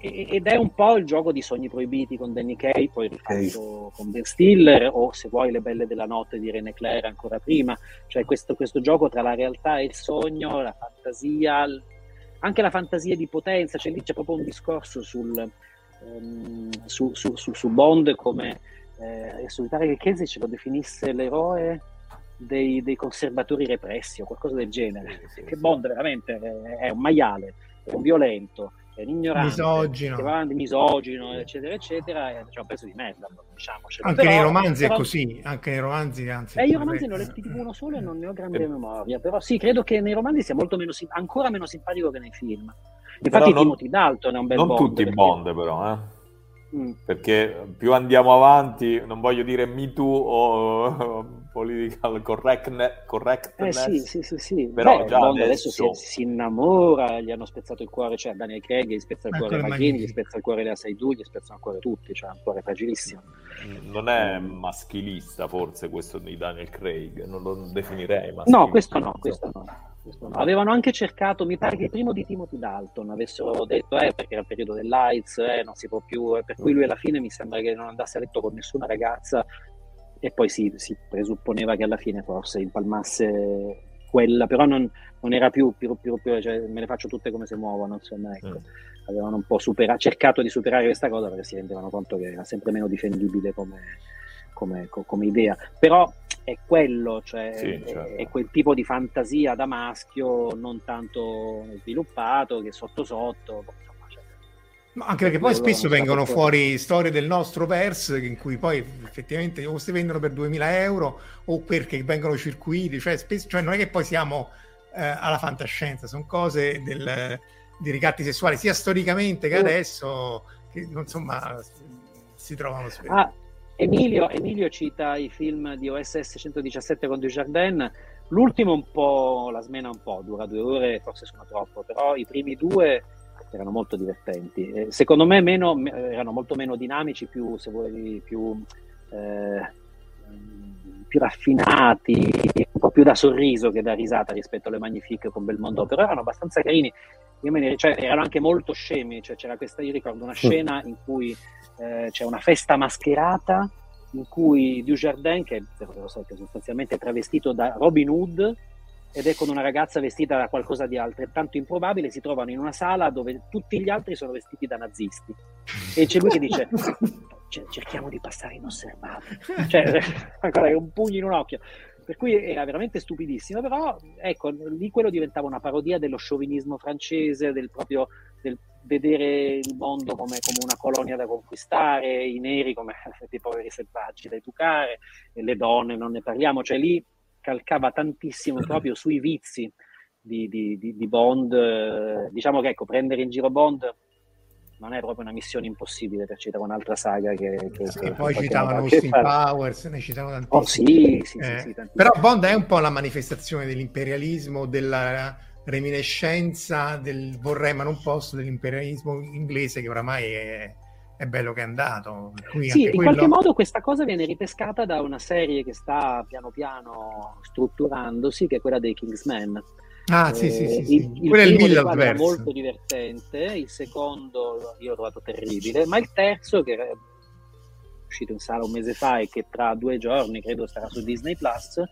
ed è un po' il gioco di sogni proibiti con Danny Kay, poi rifatto con Ben Stiller, o se vuoi Le belle della notte di René Claire ancora prima, cioè questo, questo gioco tra la realtà e il sogno, la fantasia, anche la fantasia di potenza, cioè lì c'è proprio un discorso sul, um, su, su, su, su, Bond come eh, solitario che Kesich lo definisse l'eroe dei, dei, conservatori repressi o qualcosa del genere, che Bond veramente è un maiale, è un violento, un ignorante, misogino, misogino eccetera, eccetera, e c'è un pezzo di merda, diciamo. Anche però, nei romanzi però, è così, anche nei romanzi, anzi... Eh, io i romanzi ne ho letti tipo uno solo e non ne ho grande eh. memoria, però sì, credo che nei romanzi sia molto meno, ancora meno simpatico che nei film. Infatti non, Timothy Dalton è un bel non Bond. Non tutti i perché... Bond però, eh. Mm. Perché più andiamo avanti, non voglio dire Me Too o political correctness, correctness eh, sì, sì, sì, sì. però Beh, già adesso... adesso si, si, innamora, gli hanno spezzato il cuore, cioè Daniel Craig gli spezza il cuore a Maghini, gli spezza il cuore Lea Seydoux, gli spezzano il cuore tutti, cioè un cuore fragilissimo. Non è maschilista forse questo di Daniel Craig, non lo definirei maschilista. No, questo no, questo no. Avevano anche cercato, mi pare che il primo di Timothy Dalton avessero detto, eh, perché era il periodo dell'AIDS, eh, non si può più, eh, per cui lui alla fine mi sembra che non andasse a letto con nessuna ragazza e poi si, si presupponeva che alla fine forse impalmasse quella, però non, non era più, più, più, più cioè, me le faccio tutte come si muovono, insomma, ecco. Mm. Avevano un po' supera- cercato di superare questa cosa perché si rendevano conto che era sempre meno difendibile come, come, come idea. Però è quello, cioè sì, certo. è, quel tipo di fantasia da maschio non tanto sviluppato che sotto sotto. No, anche perché poi spesso vengono fuori storie del nostro verso in cui poi effettivamente o si vendono per 2000 euro o perché vengono circuiti, cioè, spesso, cioè non è che poi siamo eh, alla fantascienza, sono cose del, di ricatti sessuali sia storicamente che adesso che insomma si trovano spesso. Ah Emilio, Emilio, cita i film di OSS 117 con Dujardin, l'ultimo un po' la smena un po', dura due ore, forse sono troppo, però i primi due erano molto divertenti. Eh, secondo me meno, erano molto meno dinamici, più, se vuoi, più, eh, più raffinati, un po' più da sorriso che da risata rispetto alle Magnifique con Belmondo, però erano abbastanza carini. Ne, cioè, erano anche molto scemi, cioè, c'era questa, io ricordo una scena in cui eh, c'è una festa mascherata in cui Dujardin, che sostanzialmente è travestito da Robin Hood ed è con una ragazza vestita da qualcosa di altrettanto improbabile, si trovano in una sala dove tutti gli altri sono vestiti da nazisti. E c'è lui che dice cerchiamo di passare inosservati. Cioè, ancora un pugno in un occhio. Per cui era veramente stupidissimo, però ecco, lì quello diventava una parodia dello sciovinismo francese, del proprio del vedere il mondo come, come, una colonia da conquistare, i neri come dei poveri selvaggi da educare, e le donne non ne parliamo, cioè lì calcava tantissimo proprio sui vizi di, di, di, di Bond. Diciamo che ecco, prendere in giro Bond non è proprio una missione impossibile per citare un'altra saga che, che, sì, che poi citavano Austin Powers ne citavano tantissimo oh, sì, sì, eh, sì, però Bond è un po' la manifestazione dell'imperialismo della reminiscenza del vorrei ma non posso dell'imperialismo inglese che oramai è, è bello che è andato. sì, in quello... qualche modo questa cosa viene ripescata da una serie che sta piano piano strutturandosi, che è quella dei Kingsman. Ah, eh, sì, sì, sì, sì. Il, il Quello è il è molto divertente, il secondo io l'ho trovato terribile, ma il terzo che è uscito in sala un mese fa e che tra due giorni credo sarà su Disney Plus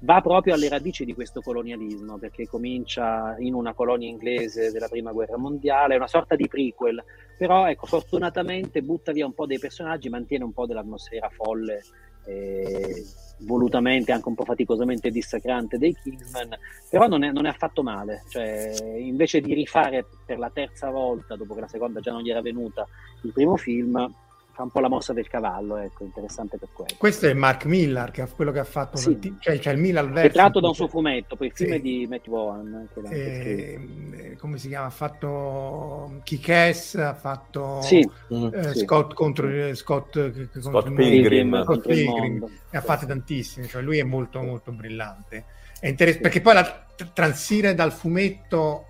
va proprio alle radici di questo colonialismo, perché comincia in una colonia inglese della prima guerra mondiale, è una sorta di prequel, però ecco, fortunatamente butta via un po' dei personaggi, mantiene un po' dell'atmosfera folle, eh, volutamente, anche un po' faticosamente dissacrante dei Kingsman, però non è, non è affatto male, cioè, invece di rifare per la terza volta, dopo che la seconda già non gli era venuta, il primo film, fa un po' la mossa del cavallo, ecco, interessante per quello. Questo è Mark Millar, che è quello che ha fatto, sì. tanti... cioè c'è il Millar verso. È tratto da un suo fumetto, poi il film sì. è di Matt Warren. Eh, come si chiama? Ha fatto Kick-Ass, ha fatto sì. eh, sì. Scott contro Scott, Scott Pilgrim, Scott Pilgrim. ne ha fatte tantissime, cioè lui è molto molto brillante. È interessante perché poi la transire dal fumetto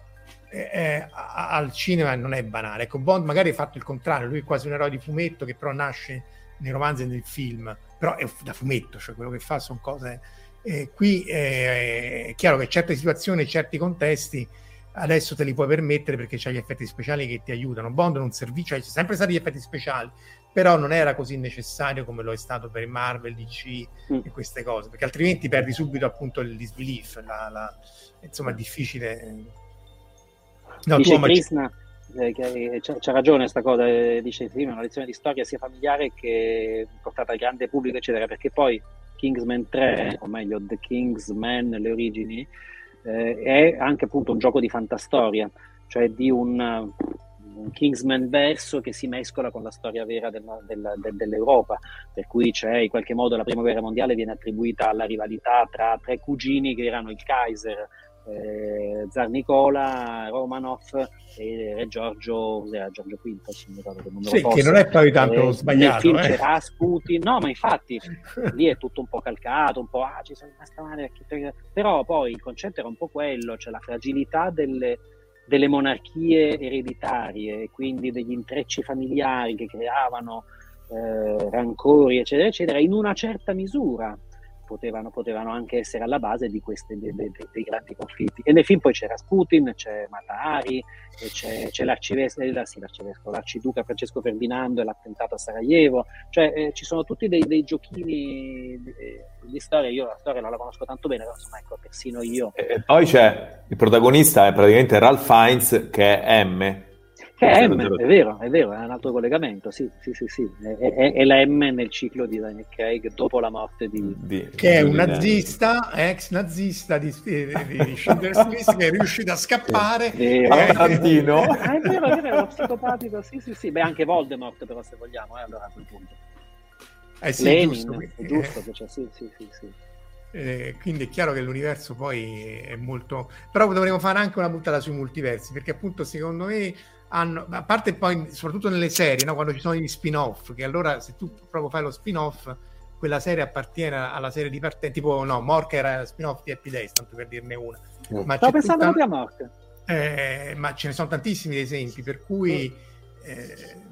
eh, al cinema non è banale. Ecco, Bond magari ha fatto il contrario, lui è quasi un eroe di fumetto che però nasce nei romanzi e nel film, però è da fumetto, cioè quello che fa sono cose... Eh, qui eh, è chiaro che certe situazioni, certi contesti adesso te li puoi permettere perché c'hai gli effetti speciali che ti aiutano. Bond non servì, cioè ci sono sempre stati gli effetti speciali, però non era così necessario come lo è stato per Marvel, DC mm. e queste cose, perché altrimenti perdi subito appunto il disbelief, la, la, insomma è difficile. No, Dice Krishna, eh, che c'ha, ragione questa cosa, eh, dice prima, una lezione di storia sia familiare che portata al grande pubblico, eccetera, perché poi Kingsman 3, o meglio The Kingsman, le origini, eh, è anche appunto un gioco di fantastoria, cioè di un, un Kingsman verso che si mescola con la storia vera del, del, del, dell'Europa, per cui c'è in qualche modo la prima guerra mondiale viene attribuita alla rivalità tra tre cugini che erano il Kaiser, eh, Zar Nicola, Romanov e Re Giorgio, cos'era Giorgio V, se mi ricordo che sì, fosse. che non è poi tanto eh, sbagliato. Nel film eh. Rasputin, no, ma infatti lì è tutto un po' calcato, un po' ah, ci sono rimasta male, però poi il concetto era un po' quello, cioè la fragilità delle, delle monarchie ereditarie, quindi degli intrecci familiari che creavano eh, rancori, eccetera, eccetera, in una certa misura potevano, potevano anche essere alla base di questi dei, grandi conflitti. E nel film poi c'era Sputin, c'è Matahari, c'è, c'è l'arcivescovo, eh, sì, l'arcivescovo, l'arciduca Francesco Ferdinando e l'attentato a Sarajevo, cioè eh, ci sono tutti dei, dei giochini di, di, storia, io la storia non la conosco tanto bene, però insomma ecco, persino io. E poi c'è il protagonista, è praticamente Ralph Fiennes, che è M, è M, è vero, è vero, è un altro collegamento, sì, sì, sì, sì. È, è, è, la M nel ciclo di Daniel Craig dopo la morte di... di che è un nazista, ex nazista di, di, di Schindler's List che è riuscito a scappare. Eh, eh, Tarantino. Ah, è vero, è vero, è psicopatico, sì, sì, sì. Beh, anche Voldemort però se vogliamo, eh, allora a quel punto. Eh sì, Lenin, giusto, è giusto che c'è, sì, sì, sì, sì. Eh, quindi è chiaro che l'universo poi è molto però dovremmo fare anche una puntata sui multiversi perché appunto secondo me hanno, a parte poi soprattutto nelle serie, no? quando ci sono gli spin-off, che allora se tu proprio fai lo spin-off, quella serie appartiene alla serie di partenza, tipo no, Mork era spin-off di Happy Days, tanto per dirne una. Mm. Ma Stavo pensando tutta... proprio a Mork. Eh, ma ce ne sono tantissimi esempi, per cui mm. eh,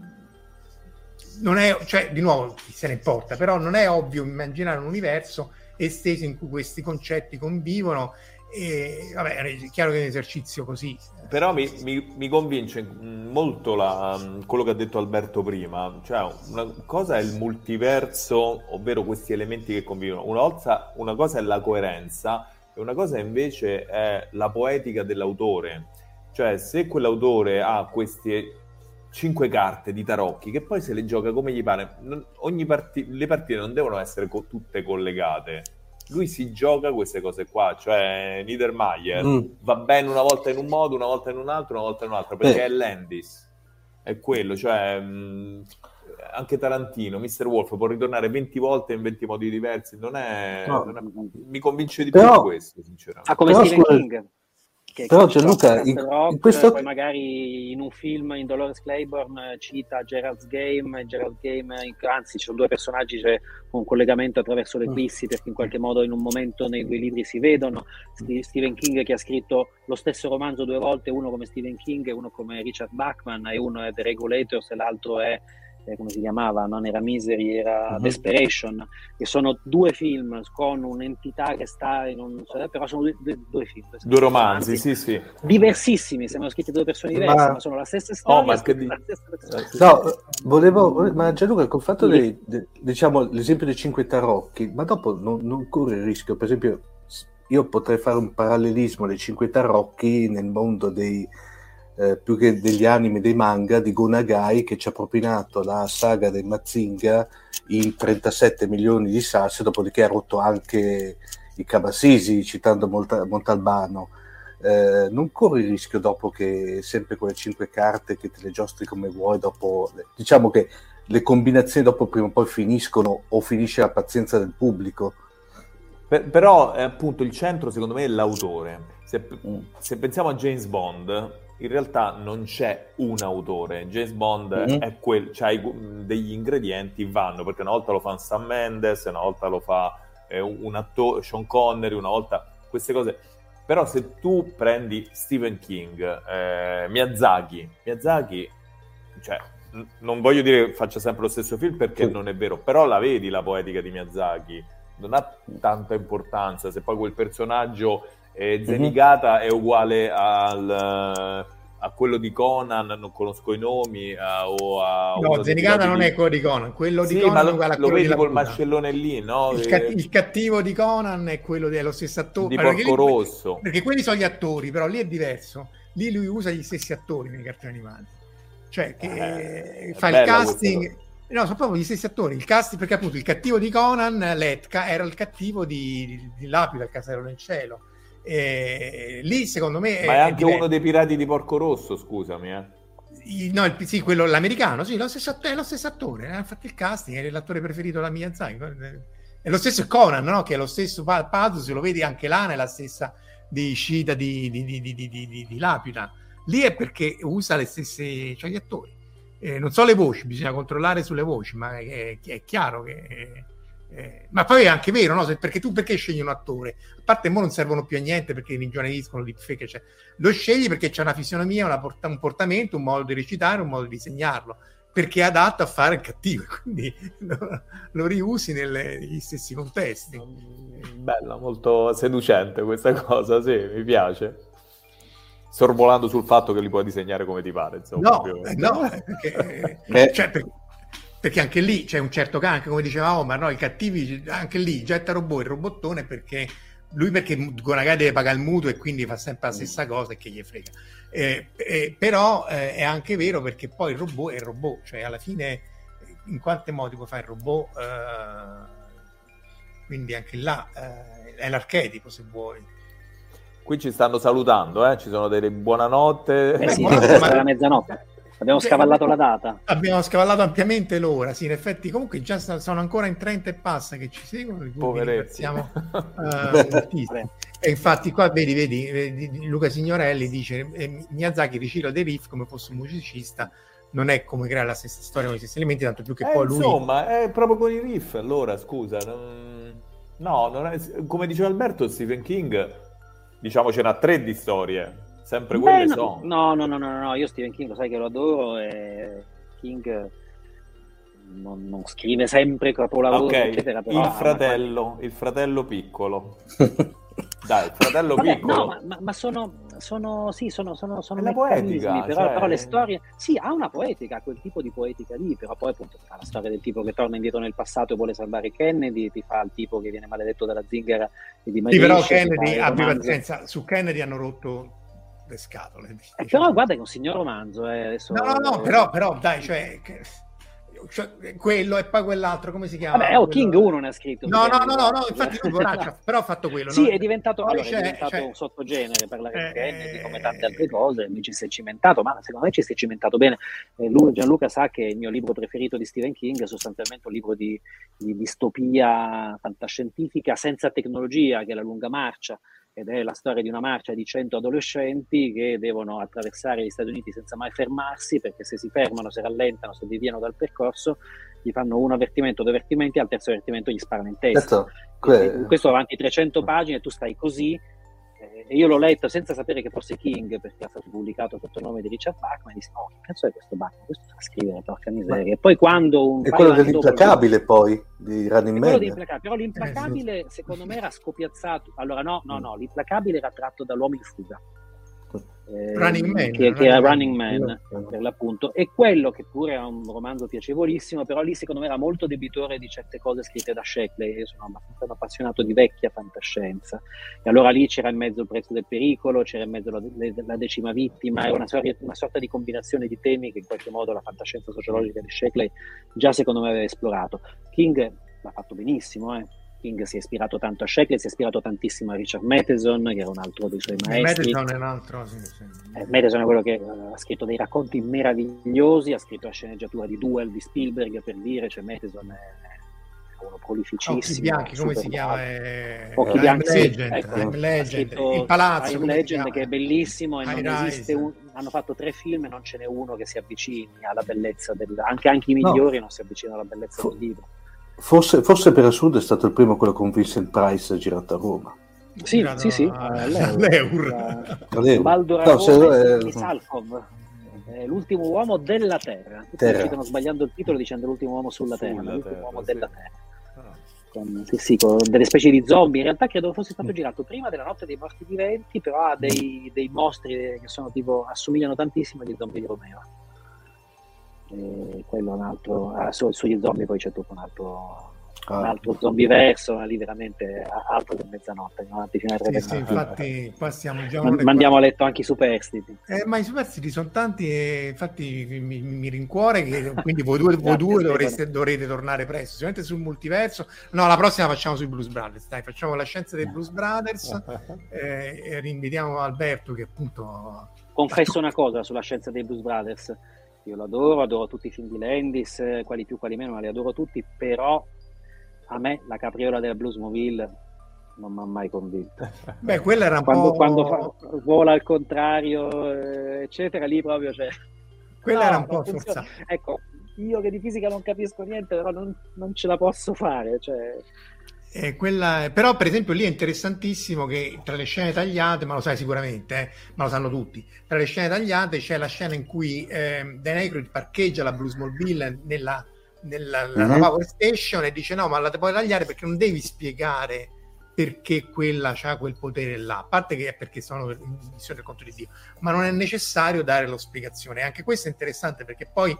non è, cioè, di nuovo, chi se ne importa, però non è ovvio immaginare un universo esteso in cui questi concetti convivono e vabbè, è chiaro che è un esercizio così. Però mi, mi, mi convince molto la, quello che ha detto Alberto prima. Cioè, una cosa è il multiverso, ovvero questi elementi che convivono. Una cosa, una cosa è la coerenza e una cosa invece è la poetica dell'autore. Cioè, se quell'autore ha queste cinque carte di tarocchi che poi se le gioca come gli pare, non, parti- le partite non devono essere co- tutte collegate lui si gioca queste cose qua, cioè Niedermayer mm. va bene una volta in un modo, una volta in un altro, una volta in un altro, perché eh. è Landis, è quello, cioè mh, mm, anche Tarantino, Mr. Wolf può ritornare 20 volte in 20 modi diversi, non è, no. non è mi convince di più Però, questo, sinceramente. Ah, come Però, Stephen scusa, King. Che, Però Gianluca, in, rock, in questo... poi magari in un film in Dolores Claiborne cita Gerald's Game, Gerald's Game, anzi ci sono due personaggi, c'è un collegamento attraverso le eclissi perché in qualche modo in un momento nei due libri si vedono. Stephen King che ha scritto lo stesso romanzo due volte, uno come Stephen King e uno come Richard Bachman, e uno è The Regulators e l'altro è eh, come si chiamava, non era Misery, era uh-huh. Desperation, che sono due film con un'entità che sta in un... però sono due, due, due film. Due romanzi, sì, sì. Diversissimi, sembrano scritti da due persone diverse, ma, ma sono la stessa storia. Oh, ma che di... No, volevo... Ma Gianluca, col fatto sì. dei, de, diciamo, l'esempio dei cinque tarocchi, ma dopo non, non corre il rischio, per esempio, io potrei fare un parallelismo dei cinque tarocchi nel mondo dei eh, più che degli anime dei manga di Gonagai che ci ha propinato la saga del Mazinga in 37 milioni di salse, dopodiché ha rotto anche i Cabasisi, citando Monta- Montalbano. Eh, non corri il rischio dopo che sempre con le cinque carte che te le giostri come vuoi, dopo diciamo che le combinazioni dopo prima o poi finiscono o finisce la pazienza del pubblico. Per, però appunto il centro secondo me è l'autore. Se, mm. se pensiamo a James Bond, in realtà non c'è un autore. James Bond mm-hmm. è quel, cioè degli ingredienti vanno, perché una volta lo fa Sam Mendes, una volta lo fa eh, un attore, Sean Connery, una volta queste cose. Però se tu prendi Stephen King, eh, Miyazaki, Miyazaki, cioè, n- non voglio dire che faccia sempre lo stesso film perché sì. non è vero, però la vedi la poetica di Miyazaki, non ha tanta importanza se poi quel personaggio E Zenigata mm-hmm. è uguale al a quello di Conan, non conosco i nomi, a, o a... No, Zenigata non di... è quello di Conan, quello sì, di Conan lo, lo vedi col mascellone lì, no? Il, cat- il, cattivo di Conan è quello dello stesso attore. Di allora, Porco Rosso. Perché quelli sono gli attori, però lì è diverso. Lì lui usa gli stessi attori nei cartoni animati. Cioè, che eh, fa il casting... No, sono proprio gli stessi attori. Il casting, perché appunto il cattivo di Conan, Letka, era il cattivo di, di, di Lapida, il castello nel cielo eh, lì secondo me... Ma è, è anche uno dei pirati di Porco Rosso, scusami. Eh. No, il, sì, quello l'americano, sì, lo stesso, è lo stesso attore, ha fatto il casting, è l'attore preferito da Miyazaki. È lo stesso Conan, no? Che è lo stesso Pazzo, se lo vedi anche là, nella stessa di Scida di, di, di, di, di, di Lapida. Lì è perché usa le stesse, cioè gli attori. Eh, non so le voci, bisogna controllare sulle voci, ma è, è chiaro che eh, ma poi è anche vero, no? perché tu perché scegli un attore? A parte mo non servono più a niente perché ringiovaniscono deepfake, cioè, lo scegli perché c'è una fisionomia, una porta, un portamento, un modo di recitare, un modo di disegnarlo, perché è adatto a fare il cattivo, quindi lo, lo riusi nelle, negli stessi contesti. Bella, molto seducente questa cosa, sì, mi piace sorvolando sul fatto che li puoi disegnare come ti pare. Insomma, no, eh, no, perché, eh, cioè, perché, perché anche lì c'è un certo anche come diceva Omar, no? i cattivi, anche lì getta robot il robottone perché lui perché Gonagai deve pagare il mutuo e quindi fa sempre la stessa cosa e che gli frega. Eh, eh, però eh, è anche vero perché poi il robot è il robot, cioè alla fine in quanti modi puoi fare il robot? Eh, quindi anche là eh, è l'archetipo se vuoi. Qui ci stanno salutando, eh? ci sono delle buonanotte. Eh sì, ma la mezzanotte. Abbiamo scavallato la data. Abbiamo scavallato ampiamente l'ora, sì, in effetti comunque già sono ancora in 30 e passa che ci seguono, ringraziamo uh, e infatti qua vedi, vedi, vedi, Luca Signorelli dice eh, Miyazaki ricicla dei riff come fosse un musicista non è come creare la stessa storia con gli stessi elementi, tanto più che eh, poi lui... Insomma, è proprio con i riff, allora, scusa. Non... No, non è... come diceva Alberto, Stephen King, diciamo, ce n'ha tre di storie sempre quelle Beh, sono. No, no, no, no, no, io Stephen King lo sai che lo adoro e King non, non scrive sempre capolavoro, okay. eccetera, il fratello, il fratello piccolo. Dai, il fratello Vabbè, piccolo. No, ma, ma, ma sono, sono, sì, sono, sono, sono poetica, però, cioè... però, le storie, sì, ha una poetica, quel tipo di poetica lì, però poi appunto fa la storia del tipo che torna indietro nel passato e vuole salvare Kennedy, ti fa il tipo che viene maledetto dalla zingara e di Sì, però Kennedy, abbi pazienza, su Kennedy hanno rotto le scatole. Eh, diciamo. però guarda che è un signor romanzo. Eh, adesso... No, no, no, però, però dai, cioè, cioè, quello e poi quell'altro, come si chiama? Vabbè, oh, King 1 ne ha scritto. No, no, no, no, no, infatti lui poraccia, però ha fatto quello. Sì, no? è diventato, allora, è diventato un sottogenere per la eh, Kennedy, come tante altre cose, lui ci si è cimentato, ma secondo me ci si è cimentato bene. Eh, lui, Gianluca sa che il mio libro preferito di Stephen King è sostanzialmente un libro di, di distopia fantascientifica senza tecnologia, che è la lunga marcia, ed è la storia di una marcia di 100 adolescenti che devono attraversare gli Stati Uniti senza mai fermarsi, perché se si fermano, se rallentano, se deviano dal percorso, gli fanno un avvertimento, due avvertimenti, al terzo avvertimento gli sparano in testa. Certo. Questo avanti 300 pagine, tu stai così e io l'ho letto senza sapere che fosse King perché è stato pubblicato sotto il nome di Richard Bachman e dissi no che cazzo è questo Bachman? Questo fa scrivere porca miseria. E poi quando un è quello dell'implacabile dopo, poi di Running Man però l'implacabile eh, secondo me era scopiazzato. Allora no no no l'implacabile era tratto dall'uomo in fuga Running Man, che, che era Running Man per l'appunto. E quello che pure è un romanzo piacevolissimo però lì secondo me era molto debitore di certe cose scritte da Sheckley io sono abbastanza appassionato di vecchia fantascienza. E allora lì c'era in mezzo il prezzo del pericolo c'era in mezzo la, la decima vittima è una, una, sorta di combinazione di temi che in qualche modo la fantascienza sociologica di Sheckley già secondo me aveva esplorato. King l'ha fatto benissimo eh King si è ispirato tanto a Sheckley, si è ispirato tantissimo a Richard Matheson, che era un altro dei suoi maestri. Matheson è un altro, sì, sì. Eh, Matheson è quello che uh, ha scritto dei racconti meravigliosi, ha scritto la sceneggiatura di Duel di Spielberg, per dire, cioè Matheson è uno prolificissimo. Occhi bianchi, come si chiama? È... Occhi bianchi, Legend, ecco, Legend. il palazzo. Time Legend che è bellissimo e non esiste un... hanno fatto tre film e non ce n'è uno che si avvicini alla bellezza del... anche, anche i migliori no. non si avvicinano alla bellezza Fu... del libro. Forse, forse, per assurdo è stato il primo quello con Vincent Price girato a Roma. Sì, Girano sì, sì. All'Eur. Baldo se, eh... Salkov. È l'ultimo uomo della Terra. Tutti terra. stanno sbagliando il titolo dicendo l'ultimo uomo sulla, sulla Terra. L'ultimo terra, uomo sì. della Terra. con, sì, sì, con delle specie di zombie. In realtà credo fosse stato girato prima della notte dei morti viventi, però ha dei, dei mostri che sono tipo assomigliano tantissimo agli zombie di Romeo. Quello è un altro. Ah, su, sugli zombie poi c'è tutto un altro ah. un altro zombie verso, ma lì veramente altro che mezzanotte, sì, sì, infatti qua stiamo già Ma, mandiamo a letto anche i superstiti. Eh, ma i superstiti sono tanti e infatti mi, mi rincuore che quindi voi due, voi due dovreste, dovrete tornare presto, sicuramente sul multiverso. No, la prossima facciamo sui Blues Brothers, dai, facciamo la scienza dei Blues Brothers eh, e rinvitiamo Alberto che appunto... Confesso una cosa sulla scienza dei Blues Brothers. Io l'adoro, adoro tutti i film di Landis, quali più, quali meno, ma li adoro tutti, però a me la capriola della Bluesmobile non mi ha mai convinto. Beh, quella era un quando, po'... Quando fa, vola al contrario, eh, eccetera, lì proprio c'è... Quella no, era un po' forzato. Ecco, io che di fisica non capisco niente, però non, non ce la posso fare, cioè... Eh, quella... Però, per esempio, lì è interessantissimo che tra le scene tagliate, ma lo sai sicuramente, eh, ma lo sanno tutti, tra le scene tagliate c'è la scena in cui eh, Dan Aykroyd parcheggia la Bluesmobile nella nella, nella uh-huh. Power Station e dice no ma la puoi tagliare perché non devi spiegare perché quella ha quel potere là a parte che è perché sono in missione del conto di Dio ma non è necessario dare la spiegazione anche questo è interessante perché poi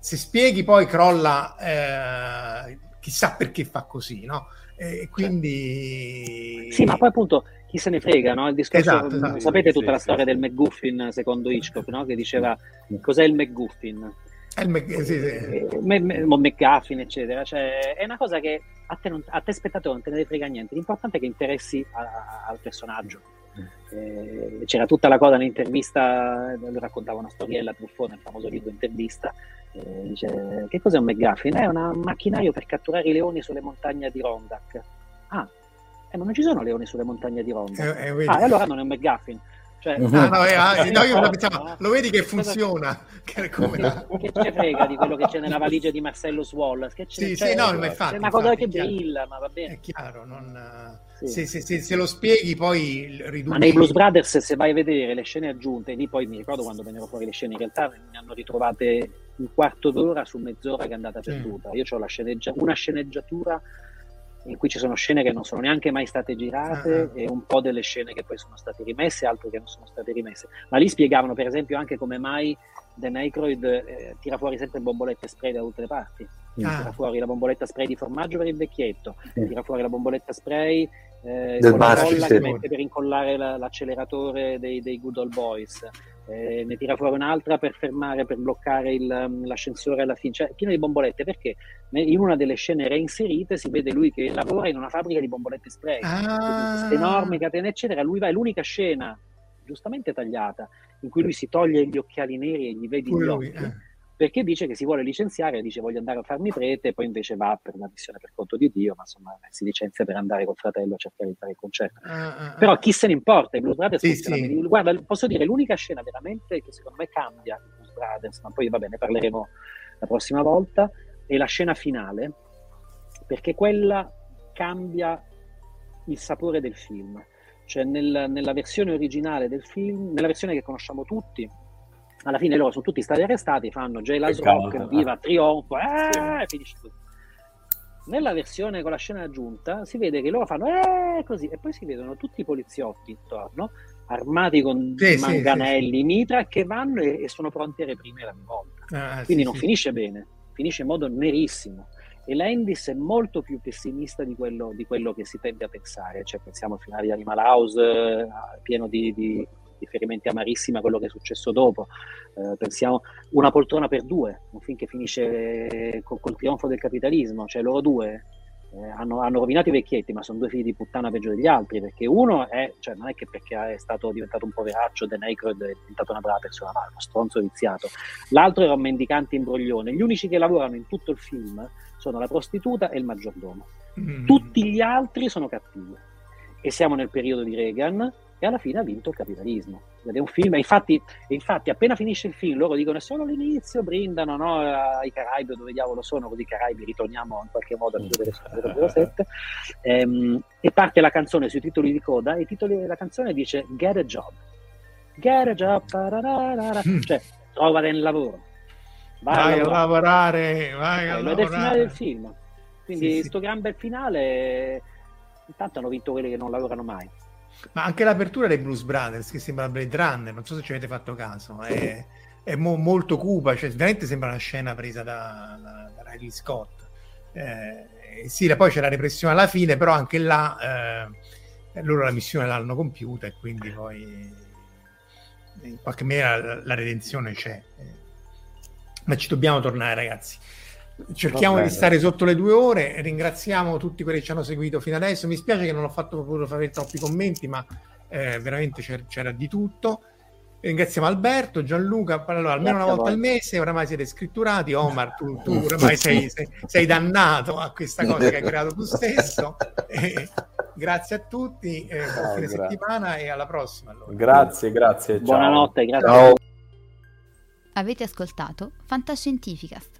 se spieghi poi crolla eh, chissà perché fa così no? E quindi sì ma poi appunto chi se ne frega, no? Il discorso, esatto, esatto. sapete tutta sì, la storia sì, del McGuffin secondo Hitchcock, no? Che diceva cos'è il McGuffin? È il Mac- sì, sì. Eh, McGuffin, eccetera. Cioè, è una cosa che a te, non, a te spettatore non te ne frega niente. L'importante è che interessi a, al personaggio. Eh, c'era tutta la cosa nell'intervista, lui raccontava una storiella Truffone, nel famoso libro intervista. Eh, dice, che cos'è un McGuffin? È un macchinario per catturare i leoni sulle montagne di Rondak. Ah, eh, ma non ci sono leoni sulle montagne di Rondak. Eh, eh, ah, e allora non è un McGuffin. Cioè, uh-huh. ah, no, eh, no, io pensavo, lo vedi che funziona. Che, come che ce frega di quello che c'è nella valigia di Marcello Wallace? Che c'è, sì, sì, no, ma infatti, è una cosa che brilla, ma va bene. È chiaro, non... Sì. Se, se, se, se, lo spieghi poi riduci... Ma nei Blues Brothers se vai a vedere le scene aggiunte, lì poi mi ricordo quando vennero fuori le scene, in realtà ne hanno ritrovate un quarto d'ora su mezz'ora che è andata perduta. Io ho la sceneggia- una sceneggiatura in cui ci sono scene che non sono neanche mai state girate uh-huh. e un po' delle scene che poi sono state rimesse, altre che non sono state rimesse. Ma lì spiegavano per esempio anche come mai Dan Aykroyd eh, tira fuori sempre bombolette spray da tutte le parti. Ah. Tira fuori la bomboletta spray di formaggio per il vecchietto, mm. tira fuori la bomboletta spray eh, del con la colla che mette per incollare la, l'acceleratore dei, dei Good Old Boys eh, ne tira fuori un'altra per fermare, per bloccare il, um, l'ascensore alla fine, cioè pieno di bombolette, perché in una delle scene reinserite si vede lui che lavora in una fabbrica di bombolette spray, ah. enormi catene eccetera, lui va, è l'unica scena giustamente tagliata in cui lui si toglie gli occhiali neri e gli vedi gli occhi. Eh perché dice che si vuole licenziare, dice voglio andare a farmi prete, poi invece va per una missione per conto di Dio, ma insomma si licenzia per andare col fratello a cercare di fare il concerto. Uh, uh, Però chi se ne importa, i Blues Brothers sì, sì. Guarda, posso dire, l'unica scena veramente che secondo me cambia i Blues Brothers, ma poi va bene, parleremo la prossima volta, è la scena finale, perché quella cambia il sapore del film. Cioè nel, nella versione originale del film, nella versione che conosciamo tutti, alla fine loro sono tutti stati arrestati, fanno Jailhouse Rock, viva, trionfo, eh, finisce così. Nella versione con la scena aggiunta si vede che loro fanno eh, così e poi si vedono tutti i poliziotti intorno armati con sì, manganelli, sì, mitra che vanno e, e, sono pronti a reprimere ogni volta. Ah, Quindi sì, non finisce bene, finisce in modo nerissimo. E Landis è molto più pessimista di quello, di quello che si tende a pensare. Cioè, pensiamo al finale di Animal House, eh, pieno di, di riferimenti amarissimi a quello che è successo dopo. Eh, pensiamo una poltrona per due, un film che finisce col, col trionfo del capitalismo, cioè loro due eh, hanno, hanno, rovinato i vecchietti, ma sono due figli di puttana peggio degli altri, perché uno è, cioè non è che perché è stato diventato un poveraccio, Dan Aykroyd è diventato una brava persona, ma è uno stronzo viziato. L'altro era un mendicante imbroglione. Gli unici che lavorano in tutto il film sono la prostituta e il maggiordomo. Mm. Tutti gli altri sono cattivi. E siamo nel periodo di Reagan, e alla fine ha vinto il capitalismo. Ed è un film, infatti, infatti appena finisce il film loro dicono è solo l'inizio, brindano no, ai Caraibi dove diavolo sono, così i Caraibi ritorniamo in qualche modo al periodo 007 ehm, e parte la canzone sui titoli di coda e i titoli della canzone dice Get a Job. Get a Job, mm. cioè trova del lavoro. Vai, vai a lavorare, vai a lavorare. Ed è il finale del film. Quindi sì, sto sì. gran bel finale, intanto hanno vinto quelli che non lavorano mai. Ma anche l'apertura dei Blues Brothers, che sembra Blade Runner, non so se ci avete fatto caso, è, è mo- molto cupa, cioè veramente sembra una scena presa da, da, da Riley Scott. Eh, sì, poi c'è la repressione alla fine, però anche là eh, loro la missione l'hanno compiuta e quindi poi in qualche maniera la, la redenzione c'è. Ma ci dobbiamo tornare, ragazzi. Cerchiamo di stare sotto le due ore. Ringraziamo tutti quelli che ci hanno seguito fino adesso. Mi spiace che non ho fatto proprio fare troppi commenti, ma eh, veramente c'era, c'era, di tutto. Ringraziamo Alberto, Gianluca, allora, almeno una volta al mese, oramai siete scritturati. Omar, tu, tu oramai sei, sei, sei, dannato a questa cosa che hai creato tu stesso. E, grazie a tutti, eh, buon fine settimana e alla prossima. Allora. Grazie, grazie. Ciao. Buonanotte, grazie. Ciao. Avete ascoltato Fantascientificast,